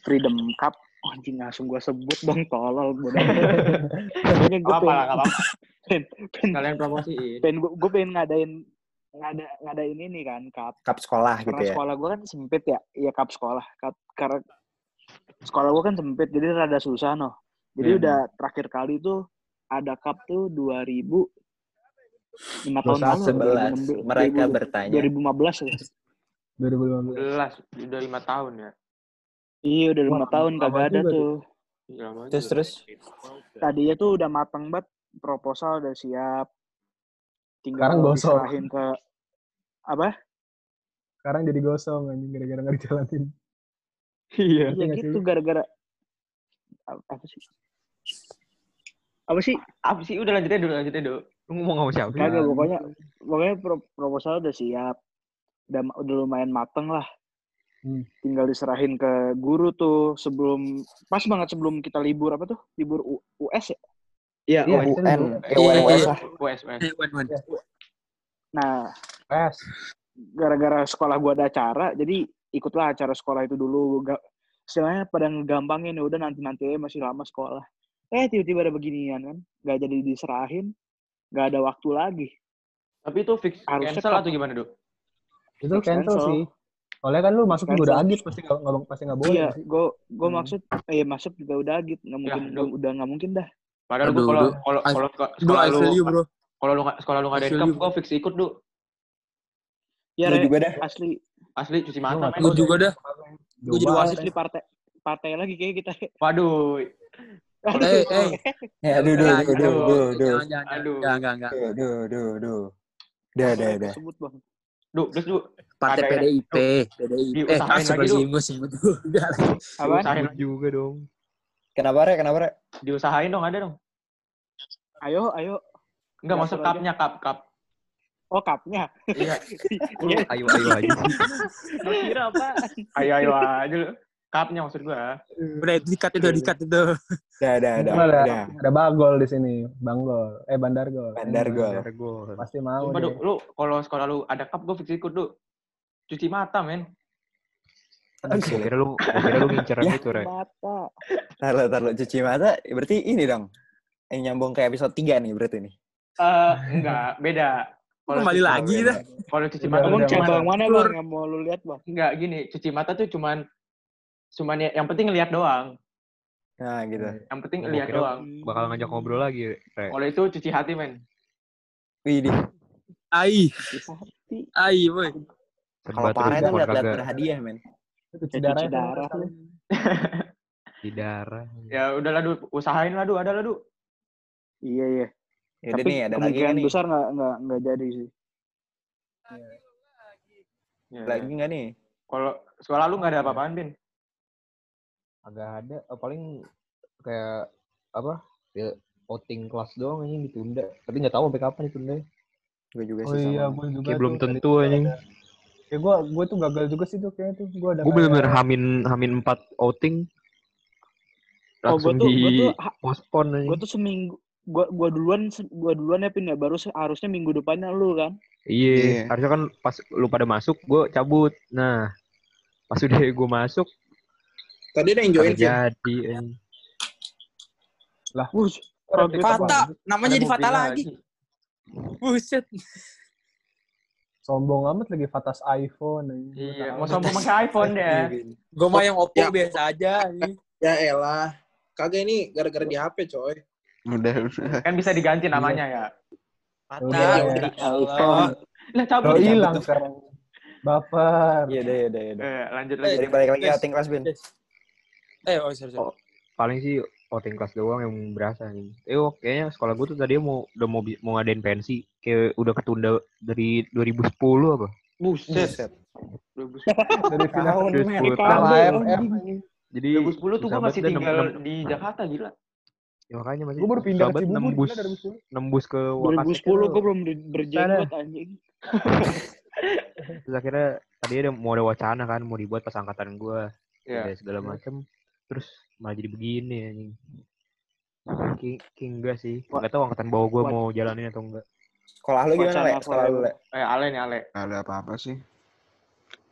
Freedom Cup. Oh, anjing langsung gue sebut dong tolol bodoh. *laughs* Pokoknya gue Apa lah, pengen, apa apa. pengen, pengen, Kalian promosiin. pengen gue, gue pengen ngadain ngada, ngadain ini kan cup. Cup sekolah gitu Karena ya. sekolah gue kan sempit ya, iya cup sekolah. Cup, karena sekolah gue kan sempit, jadi rada susah noh. Jadi Hmm. udah terakhir kali tuh ada cup tuh 2000 lima tahun lalu 11 mereka bertanya 2015 ya 2015. 11 udah lima tahun ya. iya udah lima Wah, tahun kagak ada juga tuh Iya, terus terus tadinya tuh udah matang banget proposal udah siap tinggal Sekarang gosong. diserahin ke apa Sekarang jadi gosong anjing gara-gara nggak dijalanin. Iya. iya nggak gitu gara-gara apa sih apa sih Apa sih? Udah lanjutin dulu, lanjutin dulu. Lu ngomong sama siapa sih? kagak pokoknya pokoknya pro- proposal udah siap udah udah lumayan mateng lah Hmm. tinggal diserahin ke guru tuh sebelum pas banget sebelum kita libur apa tuh libur U- US ya Iya, Iya, itu UN dulu. eh UN US lah. Eh, wan, wan. nah Pes. gara-gara sekolah gua ada acara jadi ikutlah acara sekolah itu dulu gak istilahnya pada ngegampangin ya udah nanti nanti masih lama sekolah eh tiba-tiba ada beginian kan nggak jadi diserahin nggak ada waktu lagi Tapi itu fix Harusnya cancel atau gimana, Dok? Itu Fix cancel cancel. sih. Soalnya kan lu masuk juga udah Cancel. agit pasti nggak nggak- pasti nggak boleh iya sih. gue gue Hmm. maksud eh masuk juga udah agit nggak mungkin Duh. udah nggak mungkin dah Padahal Aduh, kalau kalau kalau sekolah lu kalau lu nggak sekolah lu nggak ada I feel cup, you. gua fix ikut, Dok. ya Lu Re, juga dah asli Asli cuci Lu mata. Gue juga dah. Gue jadi wasit. asli partai partai lagi kayak kita Waduh. Aduh. Eh, eh. ya aduh aduh aduh aduh aduh. aduh aduh Aduh. aduh aduh aduh aduh dah dah sebut bang terus Duk. Partai? PDIP, PDIP. Eh, gue sebut juga. apaan Diusahain, Sebut juga dong. Kenapa rek kenapa rek diusahain dong, ada dong. ayo ayo Enggak masuk aja. cupnya, cup, cup. oh cupnya Iya. *laughs* Lu ayo ayo aja sih. Gua kira apa Ayo ayo aja lu. Cupnya maksud gua. Udah, itu dikat itu, dikat itu. dah dah dah Itu ada dah ada bagol di sini, Banggol. Eh Bandar Gol. Bandar Gol. Pasti mau Sumpah. Duk, lu kalau sekolah lu ada cup, gua fix ikut, Duk. Cuci mata, men. Gua kira lu gua kira lu ngincer Ya. gitu, Re. mata taruh taruh cuci mata berarti ini dong yang nyambung ke episode 3 nih berarti nih Eh, enggak, beda. Kalau Kembali lagi dah. Kalau cuci mata emang cuman- cabang mana bang yang mau lu lihat bang enggak gini, cuci mata tuh cuman cuman ya, yang penting lihat doang. nah gitu Yang penting Gua lihat kira doang. bakal ngajak ngobrol lagi, Re. Kalau itu cuci hati, men. wih di Ai, hati ai, boy. kalau parah itu lihat-lihat berhadiah men Cuci darah itu darah sekali. lu. di darah. Ya udahlah, Du. Usahain lah, Du. Ada lah, Du. iya iya Yaudah tapi nih ada lagi kemungkinan nih besar nggak nggak nggak jadi sih Ya. lagi nggak nih Kalau sekolah lu nggak ada apa-apaan, Bin? Agak ada eh, paling kayak apa? Ya outing kelas doang anjing ditunda. Tapi nggak tahu sampai kapan ditunda. gue juga Oh sih iya, sama gue juga Kayak belum tentu anjing. Ya gue gue tuh gagal juga sih tuh kayaknya tuh. Gue ada Gue kayak- bener-bener hamin hamin 4 outing. oh gue Langsung tuh di gue tuh ha- postpone anjing. gue tuh seminggu gue gua duluan gua duluan ya pin ya baru se- harusnya minggu depannya lu kan Iya, Iya. harusnya kan pas lu pada masuk, gue cabut. Nah, pas udah gue masuk, Tadi ada yang join jadi. anjing. Wuh, Ada Fata, namanya Ada di Fata mobil lagi. Buset. Sombong amat lagi Fatas iPhone. Iya, mau sombong pakai iPhone deh. Gue mah yang Oppo Ya. biasa aja. Ya elah. Kagak ini gara-gara di HP, coy. Udah, udah. Kan bisa diganti namanya ya. Fata. Udah, ya ya. Allah. Lah cabut. Udah cabut. hilang sekarang. Baper. iya deh iya deh iya deh Eh, lanjut lagi. jadi balik lagi Yes. outing kelas bin Eh, oh, sorry, sorry. Oh. Paling sih outing kelas doang yang berasa nih. Eh, oh, kayaknya sekolah gue tuh tadi mau udah mau mau ngadain pensi, kayak udah ketunda dari 2010 apa? Buset. Buset. 2010 Dari final Tahun, men. 2010 Kabel, tahun. AFF. Jadi 2010 tuh gue masih tinggal nem- di Jakarta gila. ya makanya masih Gue baru pindah ke Cibubur nembus gila dari 2010. nembus ke Wakasek 2010 tuh. gue belum berjenggot anjing Terus akhirnya tadi ada mau ada wacana kan mau dibuat pas angkatan gue Iya. ada segala macem terus malah jadi begini anjing King, King enggak sih nggak tahu angkatan bawah gue mau jalanin atau enggak sekolah lu gimana le sekolah lu le Eh, Ale nih, Ale. Ada apa-apa sih?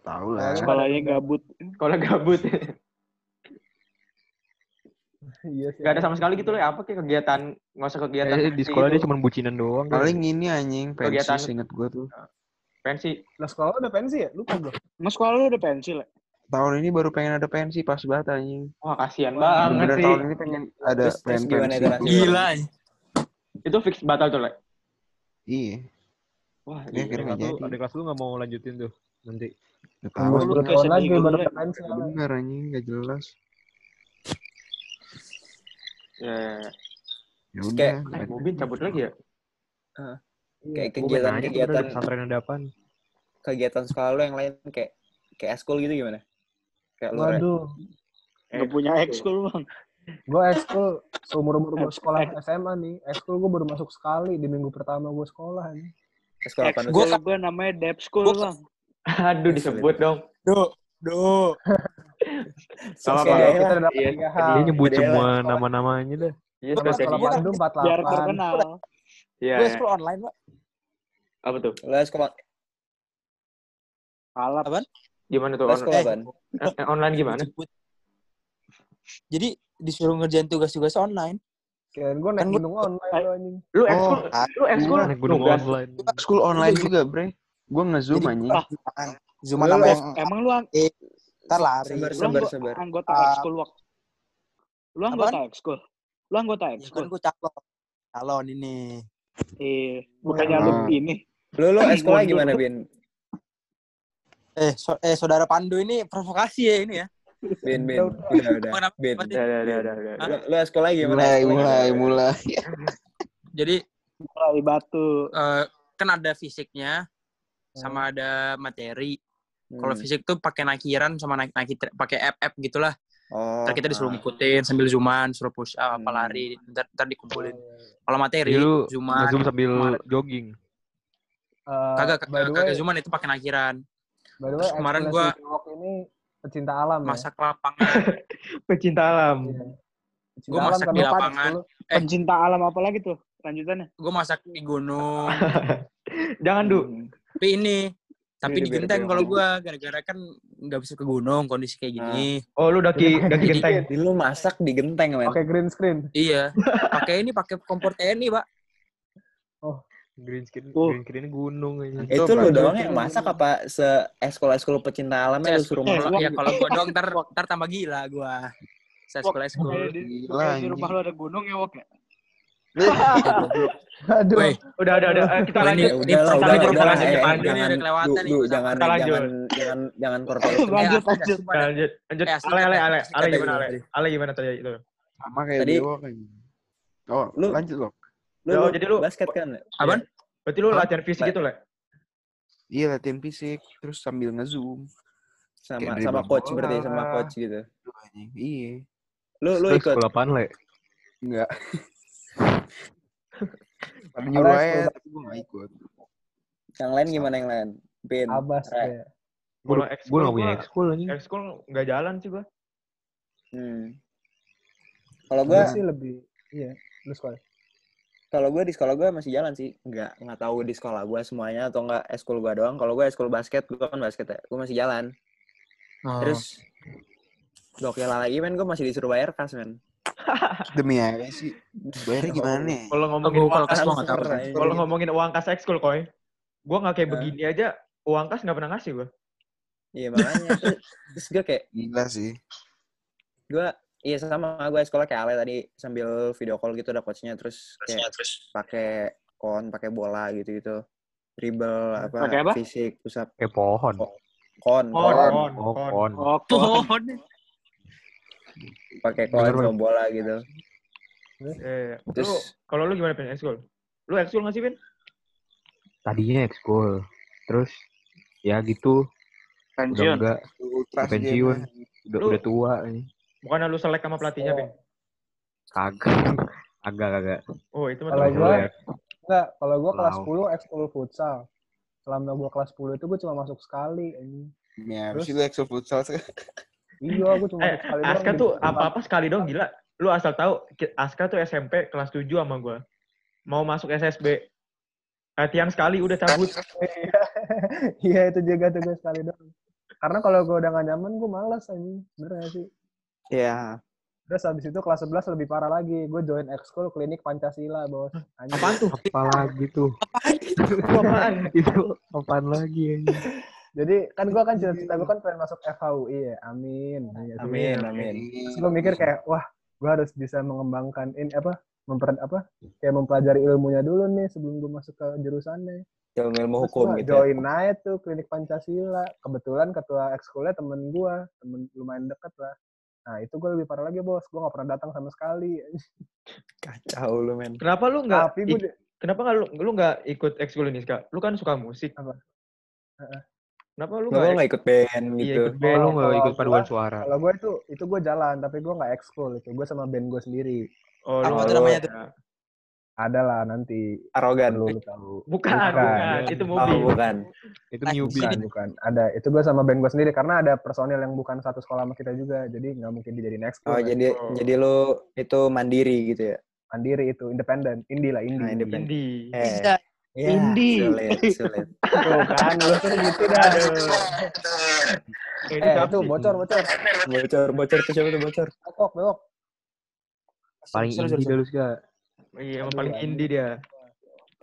Tahu lah. sekolahnya gabut Kalau gabut. Iya sih. Gak ada sama sekali gitu loh. Apa kayak kegiatan, nggak usah kegiatan. Eh, di pensi sekolah dia cuma bucinan doang kan. Paling ini anjing, pensi Kegiatan- seinget gue tuh. pensi. Lah sekolah udah pensi ya? Lupa gue. Mas sekolah lu udah pensil ya? Tahun ini baru pengen ada pensi pas banget anjing. Wah, kasihan Wah, banget Bener sih. tahun ini pengen ada terus terus pengen gimana pensi. itu Gila. Itu fix batal tuh, Lek. Iya. Wah, iya. akhirnya nggak Lu, jadi. ada kelas lu nggak mau lanjutin tuh nanti. Tahu. lu 10 kayak tahun lagi sedih baru. Nggak bener anjing, nggak jelas. Ya, ya, ya. Ya Terus udah. kayak- nggak- Bobin cabut lagi ya? kayak Gua pengen kegiatan pesantren ada apaan? sekolah lu yang lain kayak kayak eskul gitu gimana? Kayak lu Ren. Waduh, Nggak punya ekskul bang. gue ekskul seumur-umur gue sekolah SMA nih. Ekskul gue baru masuk sekali di minggu pertama gue sekolah nih. Eskul apa Ekskul nulis? gue namanya Dep School Gua- bang. *laughs* Aduh, disebut dong. Do, do. Sama Oke, apa? ya. Kita dapat Iya, tiga Dia hal. nyebut beda semua lah. nama-namanya dah. Iya, Gue sudah sekolah jadi. Bandung Biar 48. terkenal. Iya. Gue iya. sekolah online, Pak. Apa tuh? Lu sekolah Kalap. Apaan? Gimana tuh? lu On- sekolah Eh. eh, eh, online gimana? Jadi disuruh ngerjain tugas-tugas online. Kirain gue naik Kan gunung online lo anjing. Lu Oh, ekskul, lu ekskul Naik gunung nugas. online. School online juga, bre. Gue nge-zoom anjing. Ah, Zoom Lu- yang Emang lu ang- ntar lari. Sabar, lu sabar, sabar. anggota Ah. ekskul wak. Lu anggota ekskul. Lu anggota Ya kan ekskul. gue calon. Calon ini. Eh, bukannya lu ini. Lu lu Mundur. gimana, Bin? Eh, so- eh saudara Pandu ini provokasi ya ini ya. Bin, Bin. Udah, udah. Bin. Udah, udah, udah, udah, udah. Lu, lu sekolah gimana? Mulai, mulai, mulai. *laughs* Jadi Mulai batu. eh, kan ada fisiknya sama ada materi. Kalau Hmm. fisik tuh pakai nakiran sama naik naik pakai app app gitulah. Oh. Ntar kita disuruh ngikutin sambil zooman, suruh push up, apa Hmm. lari, ntar, ntar dikumpulin. Kalau materi, lu zooman. nge-zoom sambil jogging. Eh, Kagak, kagak way, zooman itu pakai nakiran. By the way, Terus kemarin gua- Walk ini pecinta alam ya. Masak lapangan. *laughs* Pecinta alam. Iya. Pecinta Gua alam masak di lapangan. Eh. Pencinta alam apa lagi tuh? Lanjutannya. Gue masak di gunung. *laughs* Jangan, Du. Hmm. Tapi ini, tapi di genteng kalau gue gara-gara kan nggak bisa ke gunung kondisi kayak gini. Oh, lu daki daki genteng. Jadi lu masak di genteng, men. Pakai green screen. Iya, *laughs* pakai ini pakai kompor TNI, Pak. Green screen, Oh. green screen gunung aja. Itu lu doang yang masak apa se eskul-eskul pecinta alamnya lu suruh masak? Ya kalau gue doang ntar ntar tambah gila gue. Saya sekolah sekolah. di, Gila, di rumah lu ada gunung ya, Wok ya? *laughs* Aduh. Woi, Udah, udah, udah. Kita Oh, ini- lanjut. Ya ini udah udah udah Eh, depan eh, ini jangan, udah kelewatan du, nih, jangan, Kita lanjut. jangan, jangan, jangan. Eh, Lanjut, lanjut. Lanjut, lanjut. Eh, asli Ale, ale, ale. Ale gimana, Ale? tadi. Ale gimana tadi itu? Sama kayak Tadi- Dewa kan. Oh, Lu- lanjut loh. Lu, Oh, lu jadi lu- basket kan? Apaan? Berarti lu latihan fisik Ba- gitu, Le? Iya, latihan fisik. Terus sambil nge-zoom. Sama Kayak sama coach bola. berarti sama coach gitu. Aduh, anjing. Iya. Lu lu ikut. sekolah apaan, Le? Enggak. Pada nyuruh aja, udah. tapi gue gak ikut. Yang lain gimana yang lain? Bin. Abas ya. Gue gak punya ekskul anjing. Ekskul nggak jalan sih gua. Hmm. Kalau Gue gua sih lebih iya, lu sekolah. Kalau gue di sekolah gue masih jalan sih nggak nggak tahu di sekolah gue semuanya atau nggak eskul gue doang kalau gue eskul basket gue kan basket ya gue masih jalan Oh. terus gokil lagi men gue masih disuruh bayar kas men *laughs* Demi apa sih? Bayarnya gimana nih? Kalau ngomongin uang kas, nggak tahu. Kalau ngomongin uang kas ekskul, koy. Gua nggak kayak Hah? begini aja, uang kas nggak pernah ngasih gua. iya makanya *laughs* terus, terus gue kayak Gila sih. gue iya sama gue sekolah kayak Ale tadi sambil video call gitu ada coachnya terus kayak pakai kon pakai bola gitu gitu dribble apa, Pakai apa? fisik pusat Kayak pohon. kon Kon, kon kon, Oh, kon. pohon. Oh, kok. Pohon. pakai kon sama bola gitu Eh, terus kalau lu gimana pin ekskul? Lu ekskul nggak sih pin? Tadinya ekskul. Terus ya gitu. Udah Pensiun. enggak. Ultras pensiun. Udah, udah tua anjing. Bukan lu selek sama pelatihnya, Pin? Kagak. Kagak, kagak. Oh, itu mah Kalau gua- lu ya. Enggak, kalau gue kelas Tahu. 10 ekskul futsal. Selama gue kelas 10 itu gue cuma masuk sekali. anjing. Ya, Terus? habis itu Exo Futsal. Iya, gue cuma Eh, masuk sekali doang. Aska tuh apa-apa sekali dong, gila. Lu asal tahu, Aska tuh SMP kelas 7 sama gua. Mau masuk SSB. Latihan sekali udah cabut. Iya, *laughs* itu juga tuh gue sekali doang. Karena kalau gue udah gak nyaman, gue males anjing. Bener gak sih? Ya Terus habis itu kelas 11 lebih parah lagi. Gue join ekskul klinik Pancasila, bos. Anjing. Apaan tuh? Apa lagi tuh? Itu apaan? *laughs* Itu apaan lagi anjing? Jadi kan gue kan cita-cita gue kan pengen masuk FHUI ya. Amin. Iya sih. amin amin Terus gue mikir kayak, wah, gue harus bisa mengembangkan ini apa memper apa kayak mempelajari ilmunya dulu nih sebelum gue masuk ke jurusannya ilmu-ilmu Terus hukum gitu ya. join aja tuh klinik Pancasila kebetulan ketua ekskulnya temen gue temen lumayan deket lah nah itu gue lebih parah lagi bos gue gak pernah datang sama sekali *laughs* Kacau lu, men. Kenapa lu nggak tapi gue kenapa nggak lu lu nggak ikut ekskul ini, Kak? Lu kan suka musik. Apa? Heeh. Kenapa lu nggak nggak ikut band Iya, gitu. ikut band. Oh, lu nggak Kalau ikut gua- paduan suara. kalau gue itu itu gue jalan tapi gue nggak ekskul itu gue sama band gue sendiri Oh, Apa lu tuh namanya tuh? Ada lah nanti Arogan. perlu lu tahu Bukan, Bukan. bukan. Itu Oh, mobil. bukan. Itu newbie. bukan bukan ada itu gue sama band gue sendiri karena ada personil yang bukan satu sekolah sama kita juga jadi nggak mungkin dijadiin ekskul Oh, jadi Oh. jadi lu itu mandiri gitu ya. mandiri itu independen indie lah indie, Nah, independen. Indie. Eh. Ya, Indie. Sulit, sulit. tuh kan lu tuh gitu dah eh siapa itu bocor bocor Bocor, bocor tuh siapa tuh bocor? bewok bewok Paling indie dah lu Ska. Iya, emang paling indie dia.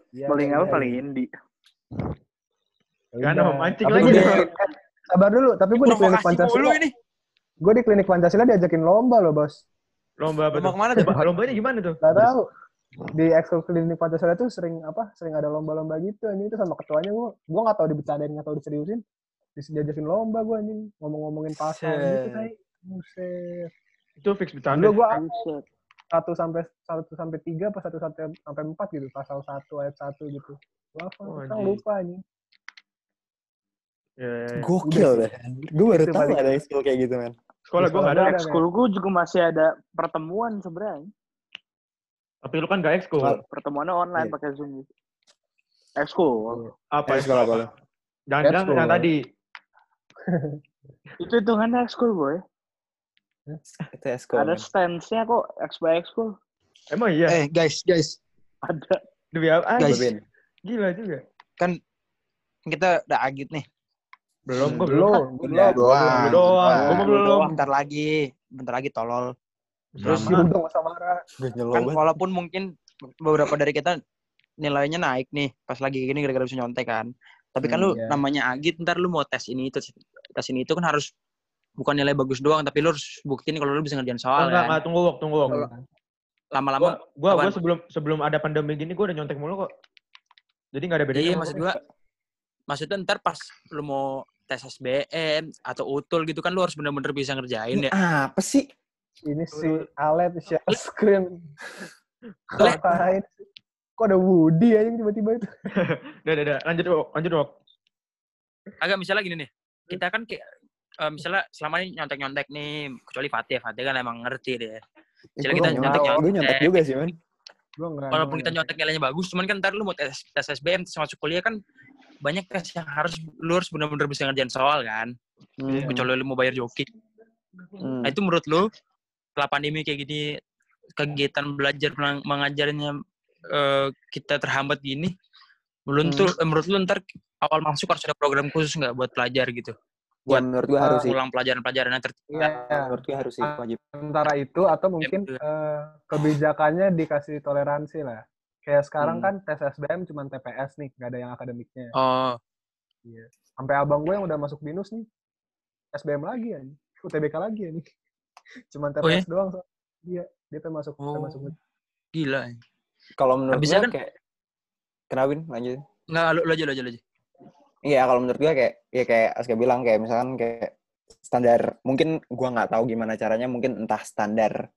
Iya, Paling iya, apa? iya. Paling indie. Ya Kan udah. mau mancing Tapi lagi gua dia. di- eh, sabar dulu tapi gue di klinik Pancasila ini. gue di klinik Pancasila diajakin lomba loh bos Lomba apa Lomba ke mana tuh? Lomba- Lombanya gimana tuh? Gak tahu di ekskul klinik Pancasila tuh sering apa sering ada lomba-lomba gitu anjing itu sama ketuanya gue gue nggak tahu dibicarain nggak tahu diseriusin Dis- diajakin lomba gue anjing ngomong-ngomongin pasal gitu buset Itu fix bercanda. dulu gue Satu sampai satu sampai tiga pas satu sampai sampai empat gitu pasal satu ayat satu gitu Wah, Oh, lupa Ya, ya, ya. Gokil deh. Gue baru tahu ada ekskul kayak gitu, men. Sekolah gue nggak ada. Ada, eks- Ekskul gue juga masih ada pertemuan sebenarnya. Tapi lu kan nggak ekskul. Pertemuannya online Iya. pakai Zoom gitu. Ekskul. Apa Ekskul apa? Jangan Ekskul. yang tadi. *laughs* Itu hitungannya ekskul, boy. Itu ekskul. Ada stance-nya kok, expo ekskul. Emang iya. Eh, guys, guys. Ada. Demi apa? Ah, Guys. Bebin. Gila juga. Kan kita udah agit nih. Belum, Hmm. gue belum. belum Udah. belum Doang. Gue doang. Gue Doang. belum. Bentar lagi. Bentar lagi tolol. Terus Terus dong sama Mara Gue nyelo Kan banget. walaupun mungkin beberapa dari kita nilainya naik nih pas lagi gini gara-gara bisa nyontek kan. Tapi kan Hmm, lu iya. namanya agit ntar lu mau tes ini itu tes ini itu kan harus bukan nilai bagus doang tapi lu harus buktiin kalau lu bisa ngerjain Oh, soal enggak, kan. enggak, tunggu wok, tunggu wok. Lama-lama Gua, gua, gua sebelum sebelum ada pandemi gini gua udah nyontek mulu kok. Jadi nggak ada bedanya. Iya maksud gua. maksudnya ntar pas lu mau tes SBM atau utul gitu kan lu harus bener-bener bisa ngerjain Ini ya. apa sih? ini si Alet share screen ngapain kok ada Woody anjing tiba-tiba itu *laughs* Udah, udah, udah. Lanjut wok, lanjut wok. Agak misalnya gini nih. Kita kan kayak eh, misalnya selama ini nyontek-nyontek nih kecuali Fatih, Fatih kan emang ngerti deh. Misalnya kita nyontek-nyontek. gue nyontek juga sih, men. nggak walaupun kita nyontek nilainya bagus, cuman kan ntar lu mau tes, tes SBM, tes masuk kuliah kan banyak tes yang harus lu harus benar-benar bisa ngerjain soal kan. Hmm. Kecuali lu mau bayar joki. Hmm. Nah itu menurut lu setelah pandemi kayak gini kegiatan belajar mengajarnya eh, kita terhambat gini, menurut tuh eh, menurut lu ntar awal masuk harus ada program khusus nggak buat pelajar gitu? Ya, Buat menurut gue harus sih. ulang pelajaran-pelajaran yang ter Iya, Menurut gue harus sih wajib. antara itu atau mungkin betul. eh, kebijakannya dikasih toleransi lah. Kayak sekarang Hmm. kan tes SBM cuma TPS nih, nggak ada yang akademiknya. Oh, Sampai abang gue yang udah masuk binus nih, SBM lagi ya, UTBK lagi ya nih. *laughs* Cuman Oh, ya? TPS doang. so. Iya, dia pengen masuk, pengen Oh. masuk. gila. Kalau menurut Habisnya gue kan- kayak Kenapa, Win? Lanjut. Nggak, lu, lu aja, lu aja, lu aja. Iya, kalau menurut gue kayak ya kayak Aska bilang kayak misalkan kayak standar mungkin gua nggak tahu gimana caranya mungkin entah standar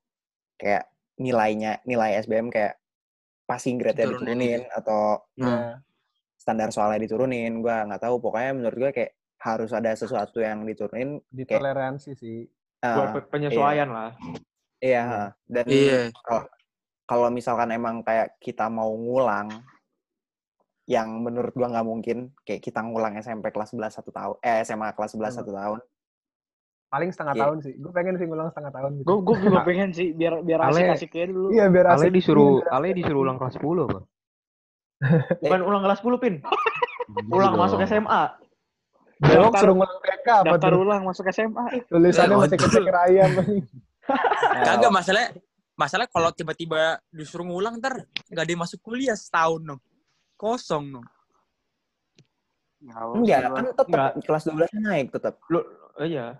kayak nilainya nilai SBM kayak passing grade-nya Diturunin diturunin atau Iya. standar soalnya diturunin gua nggak tahu pokoknya menurut gue kayak harus ada sesuatu yang diturunin Ditoleransi sih. ah, Buat pe- penyesuaian lah. iya dan Iya. kalau misalkan emang kayak kita mau ngulang yang menurut gua nggak mungkin kayak kita ngulang SMP kelas 11 satu tahun eh SMA kelas 11 satu tahun Paling setengah Iya. tahun sih. Gue pengen sih ngulang setengah tahun gitu. Gue gue juga pengen sih biar biar Ale- asik-asik kayak dulu. Iya, biar Ale asik. disuruh Iya, Ale disuruh ulang kelas 10 apa? *laughs* Bukan ulang kelas 10, Pin. *laughs* Ulang Iya masuk. SMA. Belok suruh ngulang TK apa Daftar tuh? ulang masuk SMA. Tulisannya Ya, masih kecil ayam. Nah, Kagak masalah masalah kalau tiba-tiba disuruh ngulang ntar nggak ada yang masuk kuliah setahun dong. Kosong dong. enggak kan tetap Enggak. kelas 12 -nya naik tetap Lu oh iya.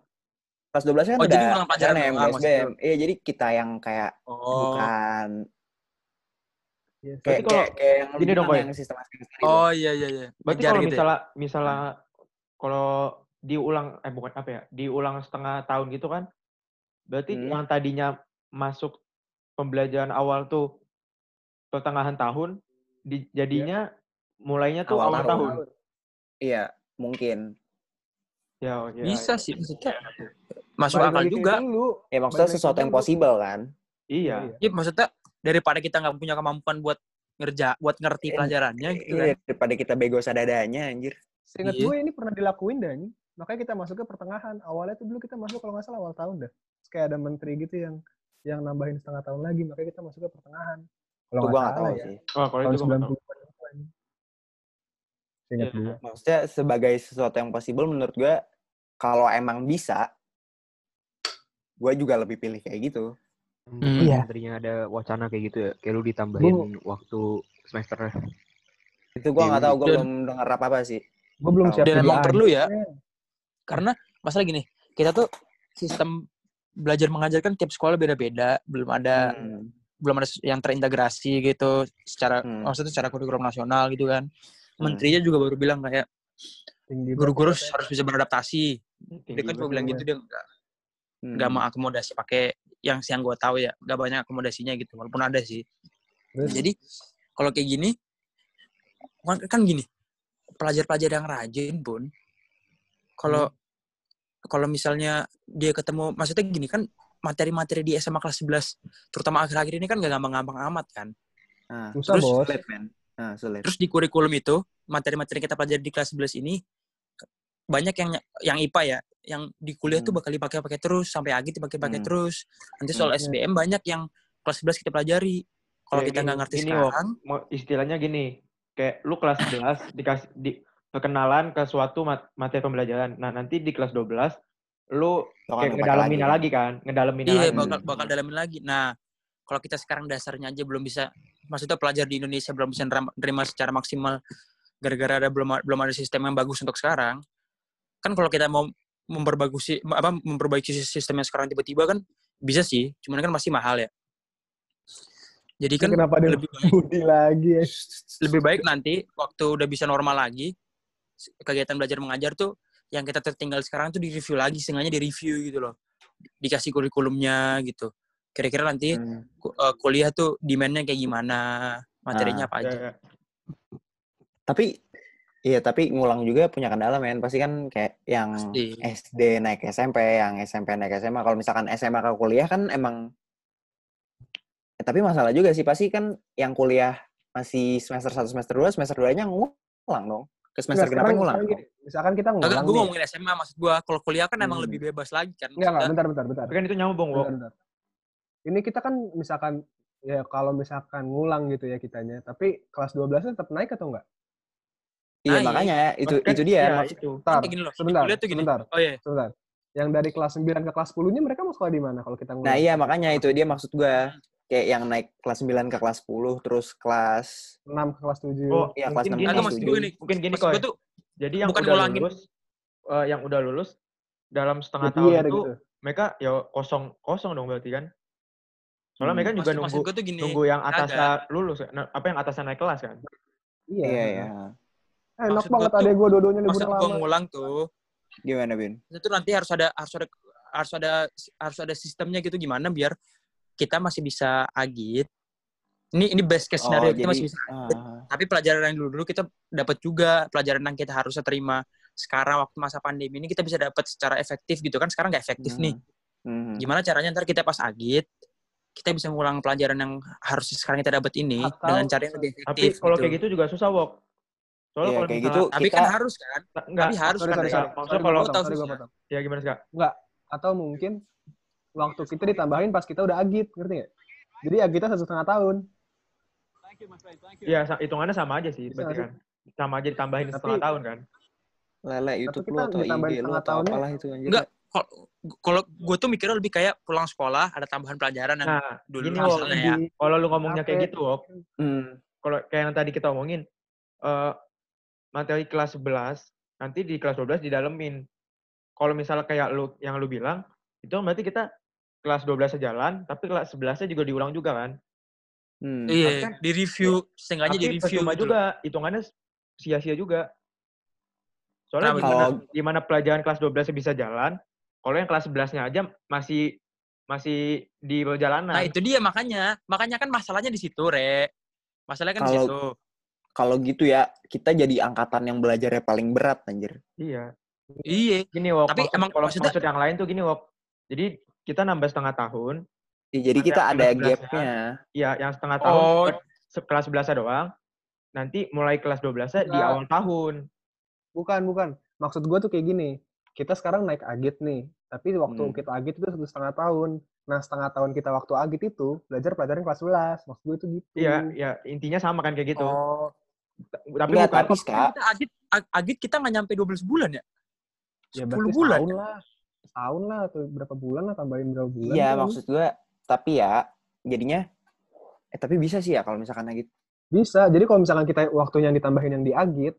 kelas 12 kan Oh, udah jadi ngulang pelajaran SNM, doang maksud SBM. Iya, jadi kita yang kayak Oh. bukan Yes. Kayak, kalau- kayak, kayak yang lu gini dong, yang sistem Oh iya iya iya. Berarti kalau gitu ya? misalnya misalnya kalau diulang eh bukan apa ya, diulang setengah tahun gitu kan. Berarti Hmm. yang tadinya masuk pembelajaran awal tuh pertengahan tahun di, jadinya mulainya tuh Awal awal, tahun. tahun. Iya, mungkin. Ya, oh, ya, Bisa ya. sih maksudnya. Masuk Balik akal juga. dulu. Ya maksudnya Balik sesuatu yang dulu. possible kan. Iya. Iya maksudnya daripada kita nggak punya kemampuan buat ngerja, buat ngerti Eh, pelajarannya gitu kan. Iya, daripada kita bego sadadanya anjir. Seingat Iya. gue ini pernah dilakuin dah nih. Makanya kita masuk ke pertengahan. Awalnya tuh dulu kita masuk kalau nggak salah awal tahun dah. Terus kayak ada menteri gitu yang yang nambahin setengah tahun lagi. Makanya kita masuk ke pertengahan. Kalau Itu nggak tahu ya. sih. Oh, kalau Tahun itu gua nggak tahu. 90-an itu kan. Seingat Iya. gue. Maksudnya sebagai sesuatu yang possible menurut gua kalau emang bisa gue juga lebih pilih kayak gitu. Hmm. Iya. Tadinya ada wacana kayak gitu ya, kayak lu ditambahin waktu semester. Itu gua Iya, nggak tahu, gue belum dengar apa-apa sih. Gue belum siap Dan emang perlu ya. Karena masalah gini, kita tuh sistem belajar mengajar kan tiap sekolah beda-beda, belum ada Hmm. Belum ada yang terintegrasi gitu secara Hmm. maksudnya secara kurikulum nasional gitu kan. Hmm. Menterinya juga baru bilang kayak guru-guru katanya. harus bisa beradaptasi. Tinggi Dia kan cuma bilang gitu dia nggak nggak Hmm. mau akomodasi pakai yang yang gue tahu ya nggak banyak akomodasinya gitu walaupun ada sih. Terus? Jadi kalau kayak gini kan, kan gini pelajar-pelajar yang rajin pun kalau kalau misalnya dia ketemu maksudnya gini kan materi-materi di SMA kelas 11 terutama akhir-akhir ini kan gak gampang-gampang amat kan. Nah, Susah Terus bos. sulit. Nah, sulit. Terus di kurikulum itu materi-materi yang kita pelajari di kelas 11 ini banyak yang yang IPA ya, yang di kuliah tuh Hmm. bakal dipakai-pakai terus sampai agit dipakai-pakai Hmm. terus. Nanti soal Hmm. SBM banyak yang kelas 11 kita pelajari. Kalau kita nggak ngerti gini, sekarang, Mau istilahnya gini, kayak lu kelas 11 dikasih di perkenalan ke suatu mat- materi pembelajaran. Nah, nanti di kelas 12 lu kayak kan ngedalamin kan? lagi kan, ngedalamin iya lagi. bakal bakal dalamin lagi. Nah, kalau kita sekarang dasarnya aja belum bisa, maksudnya pelajar di Indonesia belum bisa nerima, secara maksimal gara-gara ada belum belum ada sistem yang bagus untuk sekarang. Kan kalau kita mau memperbagusi apa memperbaiki sistem yang sekarang tiba-tiba kan bisa sih, cuman kan masih mahal ya. Jadi kan Kenapa lebih baik Budi lagi ya? lebih baik nanti waktu udah bisa normal lagi kegiatan belajar mengajar tuh yang kita tertinggal sekarang tuh di review lagi sengaja di review gitu loh dikasih kurikulumnya gitu kira-kira nanti Hmm. eh, kuliah tuh demand-nya kayak gimana materinya Ah, apa aja Ya, ya. Tapi iya, tapi ngulang juga punya kendala, men. Pasti kan kayak yang Pasti. SD naik SMP, yang SMP naik SMA. Kalau misalkan SMA ke kuliah kan emang Eh, tapi masalah juga sih pasti kan yang kuliah masih semester 1 semester 2 semester 2-nya ngulang dong. Ke semester sekarang- ngulang? Misalkan kita Enggak, ngulang gue nih. ngomongin SMA maksud gue kalau kuliah kan emang Hmm. lebih bebas lagi kan Enggak, enggak, bentar, bentar, bentar. Tapi kan itu nyambung, Wok. Bentar, bentar. Ini kita kan misalkan ya kalau misalkan ngulang gitu ya kitanya, tapi kelas 12 tetap naik atau enggak? Iya, Naik. makanya itu Kan- itu dia. iya, maksud- itu. Bentar, Nanti gini loh, sebentar, tuh gini. sebentar, oh iya sebentar. Yang dari kelas 9 ke kelas 10-nya mereka mau sekolah di mana kalau kita ngulang? Nah, iya makanya itu dia maksud gua. Kayak yang naik kelas 9 ke kelas 10 terus kelas 6 ke kelas 7. Oh, Iya, kelas mungkin enam gini, kelas Agak maksud tujuh. gue nih mungkin gini, gue tuh Jadi yang bukan udah ngulangin. lulus, eh, yang udah lulus dalam setengah Gap tahun year itu gitu. mereka ya kosong kosong dong berarti kan. Soalnya Hmm. mereka juga maksud, nunggu maksud gue gini nunggu yang atasnya lulus, nah, apa yang atasnya naik kelas kan? Iya. Iya, iya. Eh, Enak banget gua tuh- adek gue dua-duanya maksud gue lama. ngulang tuh Gimana, Bin? itu nanti harus ada harus ada harus ada harus ada sistemnya gitu gimana biar kita masih bisa agit ini ini best case scenario kita masih bisa agit. ah, tapi pelajaran yang dulu dulu kita dapat juga pelajaran yang kita harusnya terima sekarang waktu masa pandemi ini kita bisa dapat secara efektif gitu kan sekarang nggak efektif nih hmm. gimana caranya ntar kita pas agit kita bisa ngulang pelajaran yang harus sekarang kita dapat ini Atau- dengan cara yang lebih Tapi efektif kalau gitu. kayak gitu juga susah, Wok. Soalnya Iya, kalau kayak misalnya gitu tapi kita kan harus kan enggak, tapi harus Sorry, kan sorry, sorry. Maksudnya Sorry, kalau- potong, tahu sorry, potong. ya gimana sih, Kak? Enggak. Atau mungkin waktu kita ditambahin pas kita udah agit, ngerti nggak? Jadi agitnya satu setengah tahun. Iya, hitungannya sama aja sih, berarti kan. Sama aja ditambahin Tapi- setengah tahun kan. lele YouTube lu atau IG lu atau apalah itu anjir. Enggak, kalau kalau gue tuh mikirnya lebih kayak pulang sekolah ada tambahan pelajaran yang Nah, dulu gini, misalnya ya. Kalau lu ngomongnya kayak gitu, Wok. Hmm. Kalau kayak yang tadi kita omongin, eh materi kelas 11, nanti di kelas 12 didalemin. Kalau misalnya kayak lu yang lu bilang, itu berarti kita kelas 12 jalan, tapi kelas 11-nya juga diulang juga kan. Hmm. Tapi Iya, kan- di review, setengahnya di review gitu juga, hitungannya sia-sia juga. Soalnya Kenapa gimana, Kalau- gimana pelajaran kelas 12 bisa jalan, kalau yang kelas 11-nya aja masih masih di perjalanan. Nah, itu dia makanya. Makanya kan masalahnya di situ, Re. Masalahnya kan di Kalau- situ. Kalau gitu ya, kita jadi angkatan yang belajarnya paling berat, anjir. Iya. Iya. Gini, Wok. Tapi maksud, emang kalau maksudnya- maksud yang lain tuh gini, Wok. Jadi kita nambah setengah tahun. Ya, jadi kita ada kelas 11-nya. gapnya. Iya, yang setengah tahun Oh. kelas 11 doang. Nanti mulai kelas 12 di Enggak. awal tahun. Bukan, bukan. Maksud gue tuh kayak gini. Kita sekarang naik agit nih. Tapi waktu Hmm. kita agit itu satu setengah tahun. Nah, setengah tahun kita waktu agit itu, belajar pelajaran kelas 11. Maksud gue itu gitu. Iya, ya intinya sama kan kayak gitu. Oh. Tapi Enggak, bukan tapi Kita agit, ag- agit kita nggak nyampe 12 bulan ya? Ya 10 berarti bulan. setahun lah. Setahun lah, atau berapa bulan lah, tambahin berapa bulan. Iya, kan. maksud gue, tapi ya, jadinya, eh tapi bisa sih ya kalau misalkan gitu. Bisa. Jadi kalau misalkan kita waktunya yang ditambahin yang di agit,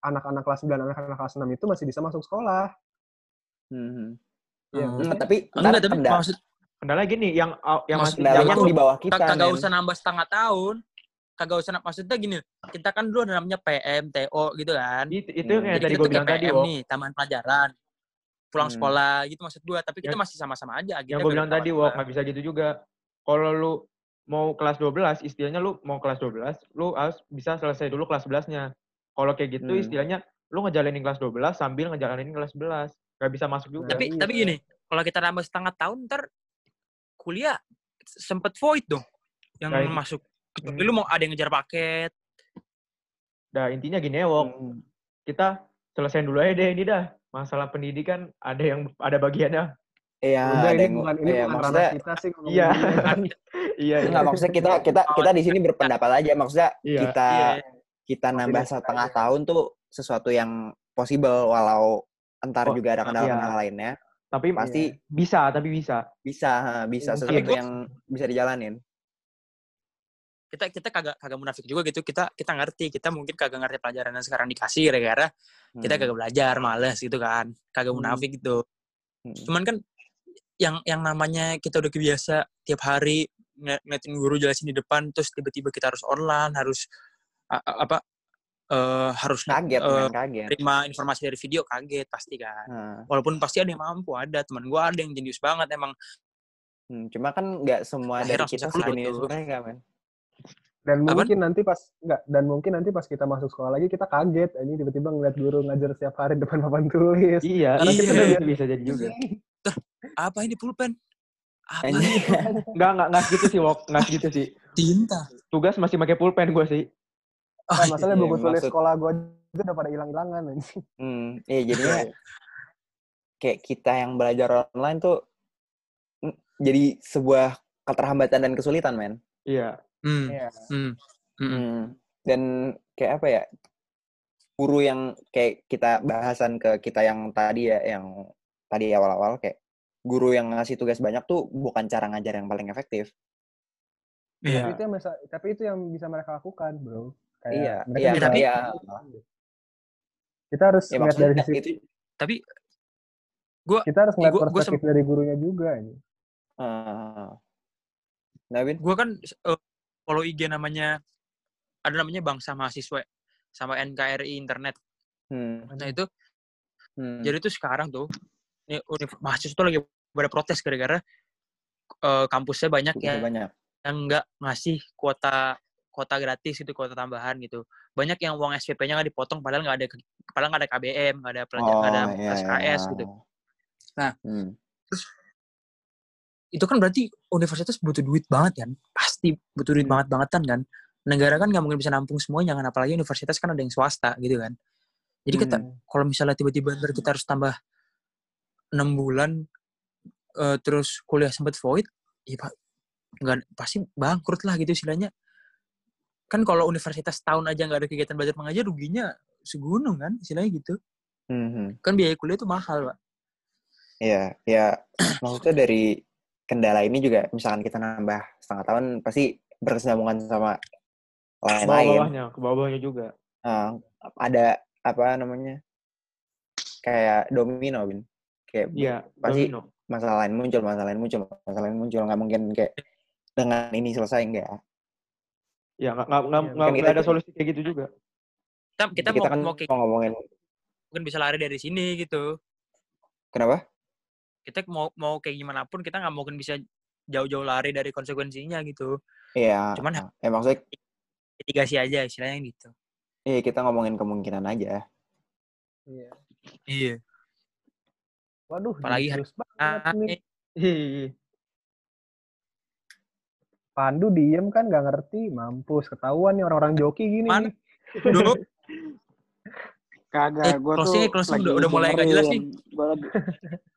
anak-anak kelas 9, anak-anak kelas 6 itu masih bisa masuk sekolah. Hmm. Iya, Hmm. Enggak, tapi Enggak, tapi maksud kendala gini, yang yang Maksud- masih yang di bawah kita, kagak usah nambah setengah tahun. Kagak usah maksudnya gini, kita kan dulu ada namanya PM, TO gitu kan. itu, itu Hmm. yang Jadi tadi gue bilang kayak tadi, nih, taman pelajaran. Pulang Hmm. sekolah gitu maksud gua, tapi kita Yang- masih sama-sama aja. Yang agitnya gue bilang tadi, taman Wok, sekolah. nggak bisa gitu juga. Kalau lu mau kelas 12, istilahnya lu mau kelas 12, lu harus bisa selesai dulu kelas 11-nya. Kalau kayak gitu, Hmm. istilahnya lu ngejalanin kelas 12 sambil ngejalanin kelas 11. Gak bisa masuk juga. Tapi Iya. tapi gini, kalau kita nambah setengah tahun ntar kuliah sempet void dong yang Nah, masuk. Kecuali Hmm. lu mau ada yang ngejar paket. Nah, intinya gini ya, Wok. Hmm. Kita selesaiin dulu aja deh ini dah. Masalah pendidikan ada yang ada bagiannya. Iya, Udah, ada ini yang bukan, ini iya, bukan maksudnya kita sih. ngomongin Iya. *laughs* Iya, iya. enggak maksudnya kita kita kita di sini berpendapat aja maksudnya Iya. kita Iya. kita nambah setengah tahun tuh sesuatu yang possible walau entar Oh, juga ada kendala-kendala iya. lainnya Tapi pasti bisa, tapi bisa. bisa ha, bisa sesuatu yang bisa dijalanin Kita kita kagak kagak munafik juga gitu. Kita kita ngerti, kita mungkin kagak ngerti pelajaran yang sekarang dikasih gara-gara kita Hmm. kagak belajar, males gitu kan. Kagak Hmm. munafik gitu. Hmm. Cuman kan yang yang namanya kita udah kebiasa tiap hari ng- ngeliatin guru jelasin di depan terus tiba-tiba kita harus online, harus a- a- apa eh, harus kaget men kaget terima informasi dari video kaget pasti kan. Nah, Walaupun pasti ada yang mampu, ada teman gua ada yang jenius banget emang. hmm, cuma kan nggak semua dari kita sejenis tuh. mereka men Dan Apaan? mungkin nanti pas enggak dan mungkin nanti pas kita masuk sekolah lagi kita kaget ini tiba-tiba ngeliat guru ngajar setiap hari depan papan tulis. Iya, Karena kita iya, udah itu bisa jadi juga. Apa ini pulpen? Apa ini? *laughs* Enggak, enggak, enggak gitu sih, Wok. Enggak gitu sih. Tinta. Tugas masih pakai pulpen gue sih. Oh, Nah, masalahnya iya, buku tulis maksud- sekolah gua itu udah pada hilang-hilangan anjing. hmm, iya jadinya kayak kita yang belajar online tuh mm, jadi sebuah keterhambatan dan kesulitan men Iya. Hmm. Iya. Hmm. Hmm. Hmm. Dan kayak apa ya? Guru yang kayak kita bahasan ke kita yang tadi ya, yang tadi awal-awal kayak guru yang ngasih tugas banyak tuh bukan cara ngajar yang paling efektif. Iya. Tapi itu yang bisa, tapi itu yang bisa mereka lakukan, Bro. Kayak Iya, mereka iya, bisa- tapi- iya. kita harus Ya ngeliat dari sisi itu Tapi gua kita harus ngeliat gua- gua perspektif dari gurunya juga ini. eh Nah, Bin? gua kan eh, follow IG namanya ada namanya Bangsa Mahasiswa sama NKRI Internet. Hmm. Nah itu Hmm. jadi tuh sekarang tuh ini mahasiswa tuh lagi pada protes gara-gara eh, kampusnya banyak yang banyak. yang nggak ngasih kuota kuota gratis gitu kuota tambahan gitu banyak yang uang SPP-nya nggak dipotong padahal nggak ada padahal nggak ada KBM nggak ada pelajaran nggak ada Oh, iya, SKS iya. gitu Nah. Hmm. Itu kan berarti universitas butuh duit banget kan? Pasti butuh duit Hmm. banget bangetan kan? Negara kan nggak mungkin bisa nampung semuanya kan? Apalagi universitas kan ada yang swasta gitu kan? Jadi kita Hmm. kalau misalnya tiba-tiba ntar kita harus tambah enam bulan eh, terus kuliah sempat void ya pak nggak pasti bangkrut lah gitu istilahnya. Kan kalau universitas tahun aja nggak ada kegiatan belajar mengajar ruginya segunung kan? Istilahnya gitu. Hmm, hmm. kan biaya kuliah itu mahal pak. Iya, ya maksudnya dari kendala ini juga misalkan kita nambah setengah tahun pasti berkesinambungan sama lain-lain. Bawah-bawahnya, ke bawah-bawahnya juga. Eh, ada apa namanya? Kayak domino, Bin. Kayak Iya, pasti domino. masalah lain muncul, masalah lain muncul, masalah lain muncul. Nggak mungkin kayak dengan ini selesai, enggak. Ya nggak nggak nggak Iya, nggak kita nggak ada solusi kayak gitu juga. Kita kita, kita mau kan mau kayak mau ngomongin mungkin bisa lari dari sini gitu. kenapa? Kita mau mau kayak gimana pun kita nggak mungkin bisa jauh-jauh lari dari konsekuensinya gitu. Iya. Cuman eh maksudnya mitigasi aja istilahnya gitu. iya kita ngomongin kemungkinan aja. Iya. Iya. Waduh, Apalagi hari jenius banget nih. Ih, Pandu diem kan gak ngerti, mampus ketahuan nih orang-orang joki gini. Mana? nih. Dulu Kagak, Eh, gue tuh closing udah- udah mulai nggak jelas nih. Gue lagi,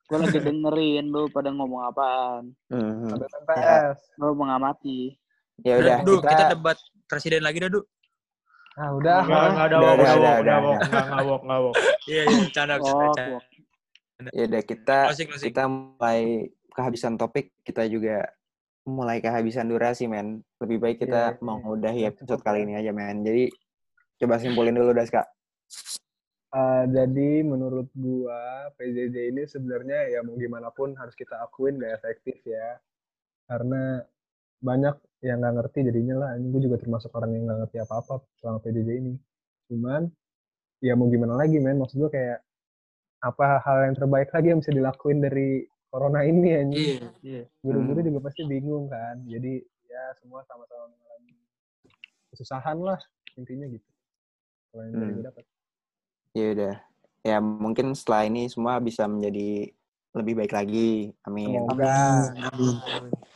gue lagi dengerin lu pada ngomong apaan. Hmm. PPS. Gue mengamati. Ya udah Du, kita, kita debat presiden lagi dah, Du. Ah udah. nggak nggak ada Udah, wok, udah, udah udah, wok, udah wok, udah. nggak nggak wok. Iya, iya, bercanda, bercanda, Wok, bercanda. wok. ya udah kita Closing, closing. kita mulai kehabisan topik, kita juga mulai kehabisan durasi, men. Lebih baik kita Iya, iya. mengudahi episode kali ya. ini aja, men. Jadi coba simpulin dulu, Daska. Eh, jadi menurut gua PJJ ini sebenarnya ya mau gimana pun harus kita akuin gak efektif ya. Karena banyak yang nggak ngerti jadinya lah. Ini gue juga termasuk orang yang nggak ngerti apa-apa selama PJJ ini. Cuman ya mau gimana lagi men. Maksud gua kayak apa hal yang terbaik lagi yang bisa dilakuin dari corona ini anjing. Iya. Guru-guru Hmm. juga pasti bingung kan. Jadi ya semua sama-sama mengalami kesusahan lah intinya gitu. Kalau yang dari Hmm. dapat. Ya udah. Ya mungkin setelah ini semua bisa menjadi lebih baik lagi. Amin. Semoga.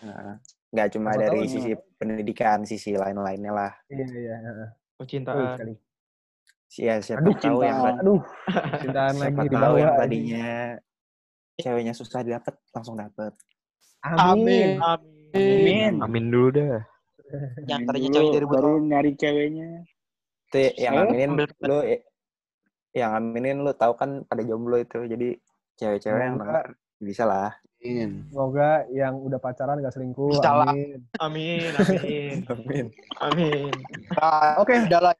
Nah, nggak cuma Siapa dari sisi pendidikan, sisi lain-lainnya lah. Iya iya. Percintaan. sekali. Ya siapa Aduh, tahu yang cintaan. Aduh, cintaan lagi siapa di tahu yang tadinya ceweknya susah didapat langsung dapet. Amin. Amin. Amin dulu dah. Yang Amin tadinya cewek dari baru nyari ceweknya. Itu yang Eh, aminin lu yang aminin lu tahu kan pada jomblo itu. Jadi cewek-cewek yang denger bisa lah. semoga yang udah pacaran gak selingkuh. Bisa lah. Amin. Amin, amin, *laughs* Amin. amin. Oke, Udah lah.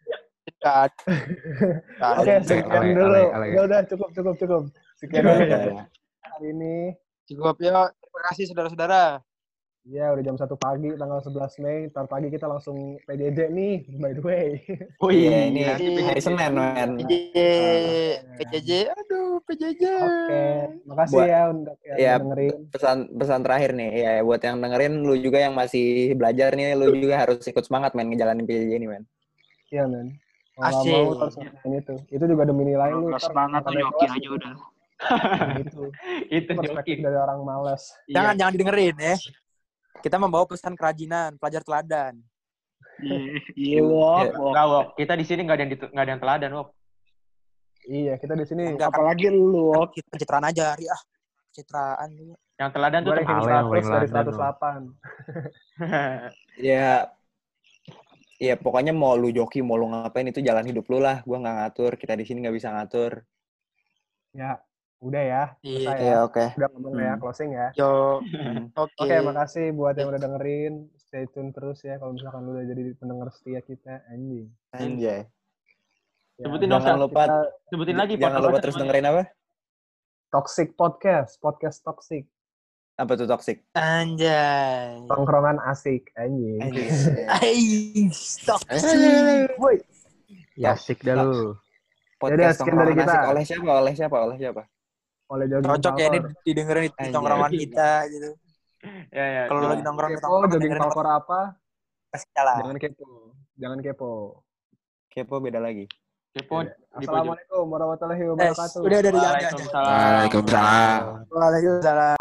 *laughs* Oke sekian alay, dulu. alay. Udah cukup cukup cukup. Sekian Ya dulu hari ini. Cukup ya. Terima kasih saudara-saudara. Ya udah jam 1 pagi tanggal 11 Mei. Ntar pagi kita langsung PJJ nih by the way. Oh Iya, iya, ini hari Senin, men. PJJ. PJJ. Aduh, PJJ. Oke, makasih Buat- ya untuk yang ya, dengerin. Pesan pesan terakhir nih, ya buat yang dengerin lu juga yang masih belajar nih, lu juga harus ikut semangat men ngejalanin PJJ ini, men. Iya men. Asik. mau lu harus itu. Itu juga demi nilai lu. Semangat tuh angkatan Yoki aja udah. Gitu. *laughs* itu Perspektif joki. dari orang malas. Jangan jangan didengerin ya. Kita membawa pesan kerajinan, pelajar teladan. Iya, Iya, wok, Iya. wok. Enggak, Wok. Kita di sini nggak ada yang nggak ada yang teladan, Wok. Iya, kita di sini Enggak kan Apalagi lu, wok. kita pencitraan aja, Ri. Ah, pencitraan. Yang teladan tuh gue yang 100 paling dari ladan, 108. Ya, ya pokoknya mau lu joki, mau lu ngapain itu jalan hidup lu lah. Gua nggak ngatur, kita di sini nggak bisa ngatur. Ya, udah ya. Iya. Selesai ya. Ya oke. Udah ngomong ya, Hmm. closing ya. Yo, Hmm. oke. Oke, makasih buat yang udah dengerin. Stay tune terus ya kalau misalkan lu udah jadi pendengar setia kita, anjing. Anjay. Ya, Sebutin dong, Jangan lupa, kita Sebutin lagi jangan podcast lupa terus dengerin apa? Toxic Podcast, podcast toxic. Apa tuh toxic? Anjay. Tongkrongan asik, anjing. Ais, *laughs* toxic. Woi, Ya asik dah lu. Podcast sekian dari kita. asik. Oleh siapa? Oleh siapa? Oleh siapa? Oleh jogging Cocok ya ini didengerin di tongkrongan kita gitu. *laughs* Ya, ya. Kalau coba. lagi nongkrong Kepo, tongkrongan jogging Palkor apa? lah. Jangan kepo. Jangan kepo. Kepo beda lagi. Kepo di pojok. Assalamualaikum warahmatullahi Eh, wabarakatuh. udah, udah, udah, jangan. Waalaikumsalam. Waalaikumsalam. Waalaikumsalam.